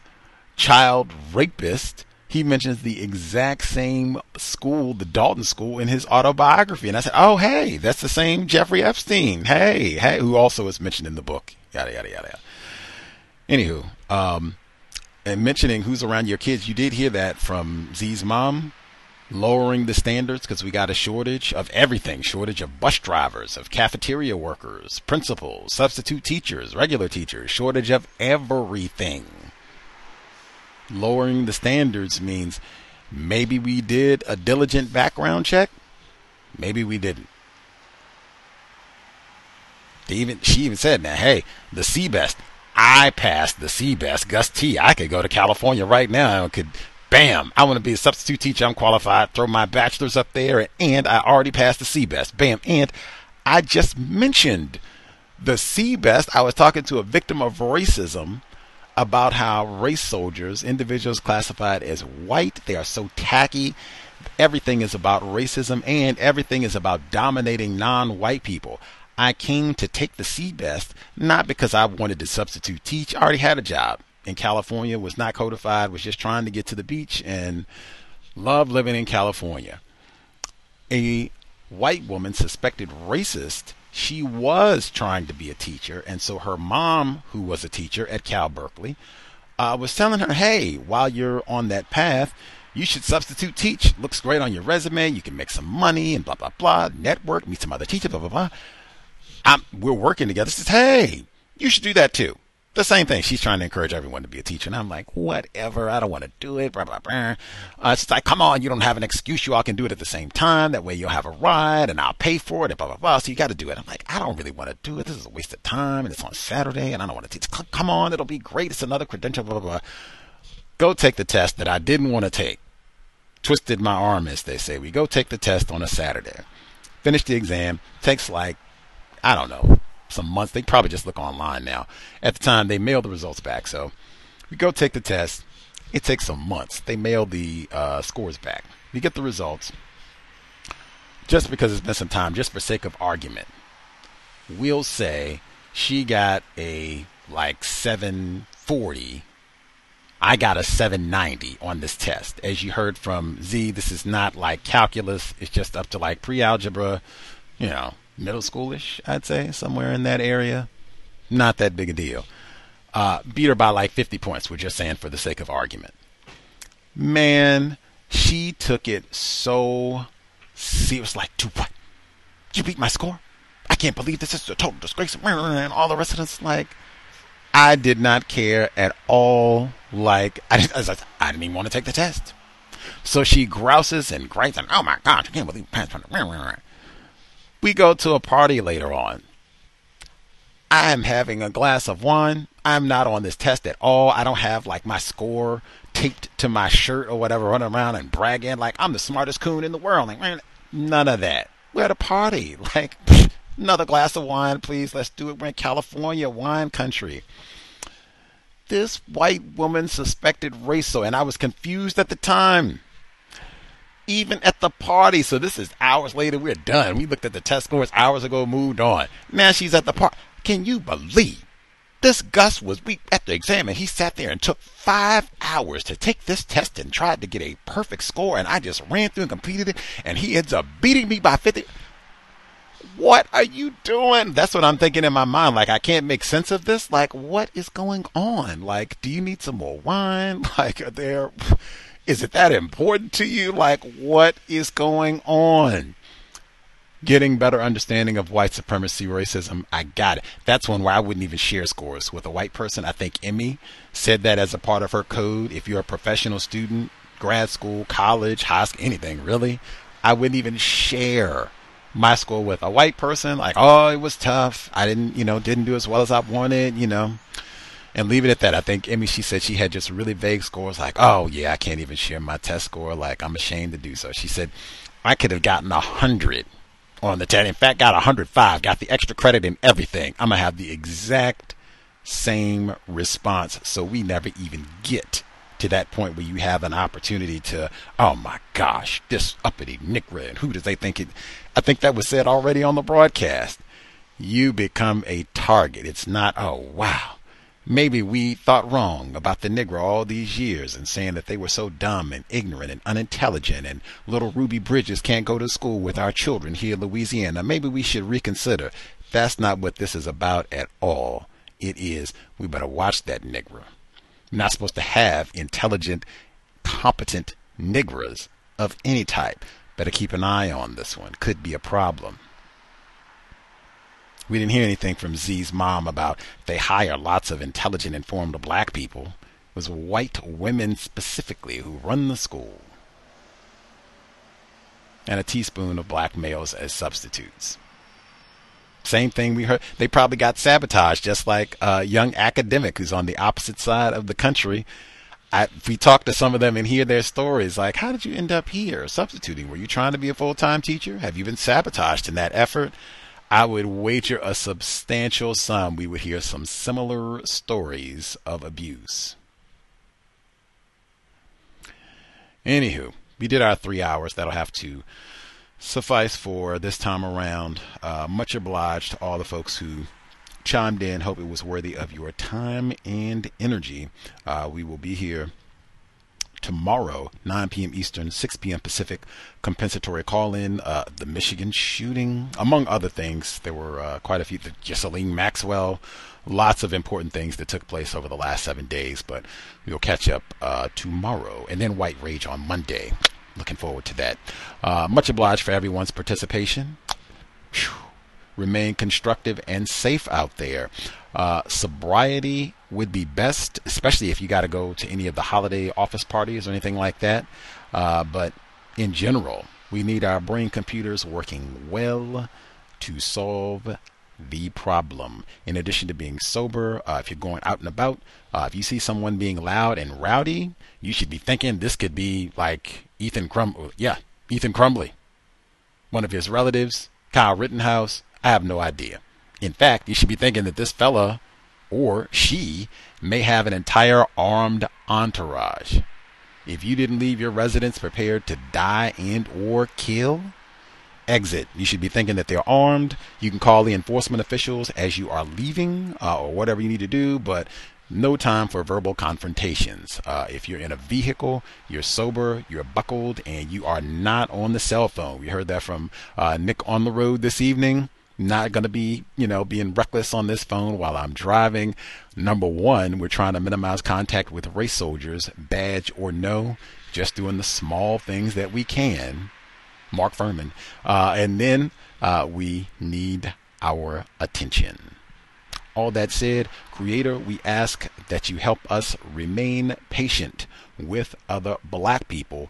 child rapist, he mentions the exact same school, the Dalton School, in his autobiography. And I said, oh, hey, that's the same Jeffrey Epstein. Hey, hey, who also is mentioned in the book. Yada, yada, yada, yada. Anywho, um, and mentioning who's around your kids, you did hear that from Z's mom. Lowering the standards because we got a shortage of everything shortage of bus drivers, of cafeteria workers, principals, substitute teachers, regular teachers, shortage of everything. Lowering the standards means maybe we did a diligent background check, maybe we didn't. Even she even said, "Now, hey, the CBEST, I passed the CBEST. Gus T, I could go to California right now and could Bam! I want to be a substitute teacher. I'm qualified. Throw my bachelor's up there, and I already passed the CBEST. Bam! And I just mentioned the CBEST. I was talking to a victim of racism about how race soldiers, individuals classified as white, they are so tacky. Everything is about racism, and everything is about dominating non-white people. I came to take the CBEST not because I wanted to substitute teach. I already had a job in California, was not codified, was just trying to get to the beach and loved living in California. A white woman suspected racist. She was trying to be a teacher, and so her mom, who was a teacher at Cal Berkeley, uh, was telling her, "Hey, while you're on that path, you should substitute teach. Looks great on your resume. You can make some money and blah blah blah. Network, meet some other teachers, blah blah blah. I'm, we're working together." Says, "Hey, you should do that too." The same thing. She's trying to encourage everyone to be a teacher. And I'm like, whatever. I don't want to do it. Blah, blah, blah. Uh, it's like, come on. You don't have an excuse. You all can do it at the same time. That way you'll have a ride and I'll pay for it and blah, blah, blah. So you got to do it. I'm like, I don't really want to do it. This is a waste of time. And it's on Saturday and I don't want to teach. Come on. It'll be great. It's another credential, blah, blah, blah. Go take the test that I didn't want to take. Twisted my arm, as they say. We go take the test on a Saturday. Finish the exam. Takes like, I don't know, some months. They probably just look online now. At the time, they mailed the results back. So we go take the test. It takes some months. They mail the uh, scores back. We get the results. Just because it's been some time, just for sake of argument, we'll say she got a like 740 I got a 790 on this test. As you heard from Z, this is not like calculus. It's just up to like pre-algebra, you know, middle schoolish, I'd say, somewhere in that area. Not that big a deal. Uh, beat her by like 50 points. We're just saying for the sake of argument. Man, she took it so serious. Like, to what? You beat my score? I can't believe this is a total disgrace. And all the rest of us, like, I did not care at all. Like, I, didn't, I didn't even want to take the test. So she grouses and gripes and, oh my gosh, I can't believe you passed. We go to a party later on. I'm having a glass of wine. I'm not on this test at all. I don't have like my score taped to my shirt or whatever, running around and bragging like I'm the smartest coon in the world. Like, none of that. We're at a party. Like, another glass of wine, please. Let's do it. We're in California, wine country. This white woman suspected racial, and I was confused at the time even at the party. So this is hours later. We're done. We looked at the test scores hours ago, moved on. Now she's at the party. Can you believe this Gus was we at the exam and he sat there and took five hours to take this test and tried to get a perfect score and I just ran through and completed it and he ends up beating me by 50. What are you doing? That's what I'm thinking in my mind. Like I can't make sense of this. Like what is going on? Like do you need some more wine? Like are there is it that important to you? Like, what is going on? Getting better understanding of white supremacy, racism. I got it. That's one where I wouldn't even share scores with a white person. I think Emmy said that as a part of her code. If you're a professional student, grad school, college, high school, anything really, I wouldn't even share my score with a white person. Like, oh, it was tough. I didn't, you know, didn't do as well as I wanted, you know and leave it at that. I think Emmy, she said she had just really vague scores like, oh, yeah, I can't even share my test score. Like, I'm ashamed to do so. She said, I could have gotten a 100 on the test. In fact, got 105, got the extra credit and everything. I'm going to have the exact same response. So we never even get to that point where you have an opportunity to, oh my gosh, this uppity Negro, and who does they think it? I think that was said already on the broadcast. You become a target. It's not, oh wow, Maybe we thought wrong about the Negro all these years and saying that they were so dumb and ignorant and unintelligent and little Ruby Bridges can't go to school with our children here in Louisiana. Maybe we should reconsider. That's not what this is about at all. It is we better watch that Negro. We're not supposed to have intelligent, competent Negras of any type. Better keep an eye on this one. Could be a problem. We didn't hear anything from Z's mom about they hire lots of intelligent, informed black people. It was white women specifically who run the school. And a teaspoon of black males as substitutes. Same thing we heard. They probably got sabotaged, just like a young academic who's on the opposite side of the country. I, we talk to some of them and hear their stories, like, how did you end up here substituting? Were you trying to be a full time teacher? Have you been sabotaged in that effort? I would wager a substantial sum we would hear some similar stories of abuse. Anywho, we did our three hours. That'll have to suffice for this time around. Uh, much obliged to all the folks who chimed in. Hope it was worthy of your time and energy. Uh, we will be here tomorrow, 9 p.m. Eastern, 6 p.m. Pacific. Compensatory call in. Uh, the Michigan shooting, among other things. There were uh, quite a few. The Ghislaine Maxwell. Lots of important things that took place over the last seven days, but we'll catch up uh, tomorrow. And then White Rage on Monday. Looking forward to that. Uh, much obliged for everyone's participation. Whew. Remain constructive and safe out there. Uh, sobriety would be best, especially if you got to go to any of the holiday office parties or anything like that. Uh, but in general, we need our brain computers working well to solve the problem. In addition to being sober, uh, if you're going out and about, uh, if you see someone being loud and rowdy, you should be thinking this could be like Ethan Crum, yeah, Ethan Crumbley, one of his relatives, Kyle Rittenhouse. I have no idea. In fact, you should be thinking that this fella or she may have an entire armed entourage. If you didn't leave your residence prepared to die and or kill, exit. You should be thinking that they're armed. You can call the enforcement officials as you are leaving uh, or whatever you need to do, but no time for verbal confrontations. Uh, if you're in a vehicle, you're sober, you're buckled, and you are not on the cell phone. We heard that from uh, Nick on the road this evening. Not going to be, you know, being reckless on this phone while I'm driving. Number one, we're trying to minimize contact with race soldiers, badge or no, just doing the small things that we can. Mark Fuhrman. Uh, and then uh, we need our attention. All that said, Creator, we ask that you help us remain patient with other black people,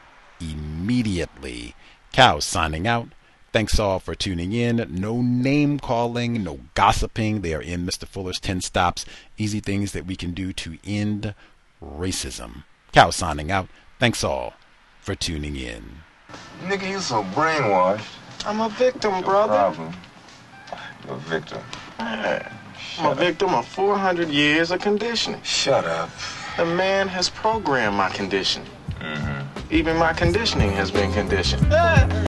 immediately. COWS signing out. Thanks all for tuning in. No name calling, no gossiping. They are in Mr. Fuller's 10 stops. Easy things that we can do to end racism. COWS signing out. Thanks all for tuning in. Nigga, you so brainwashed. I'm a victim, brother. Problem. You're a victim. Man, I'm a victim of 400 years of conditioning. Shut up. The man has programmed my condition. Mm-hmm. Even my conditioning has been conditioned. Ah.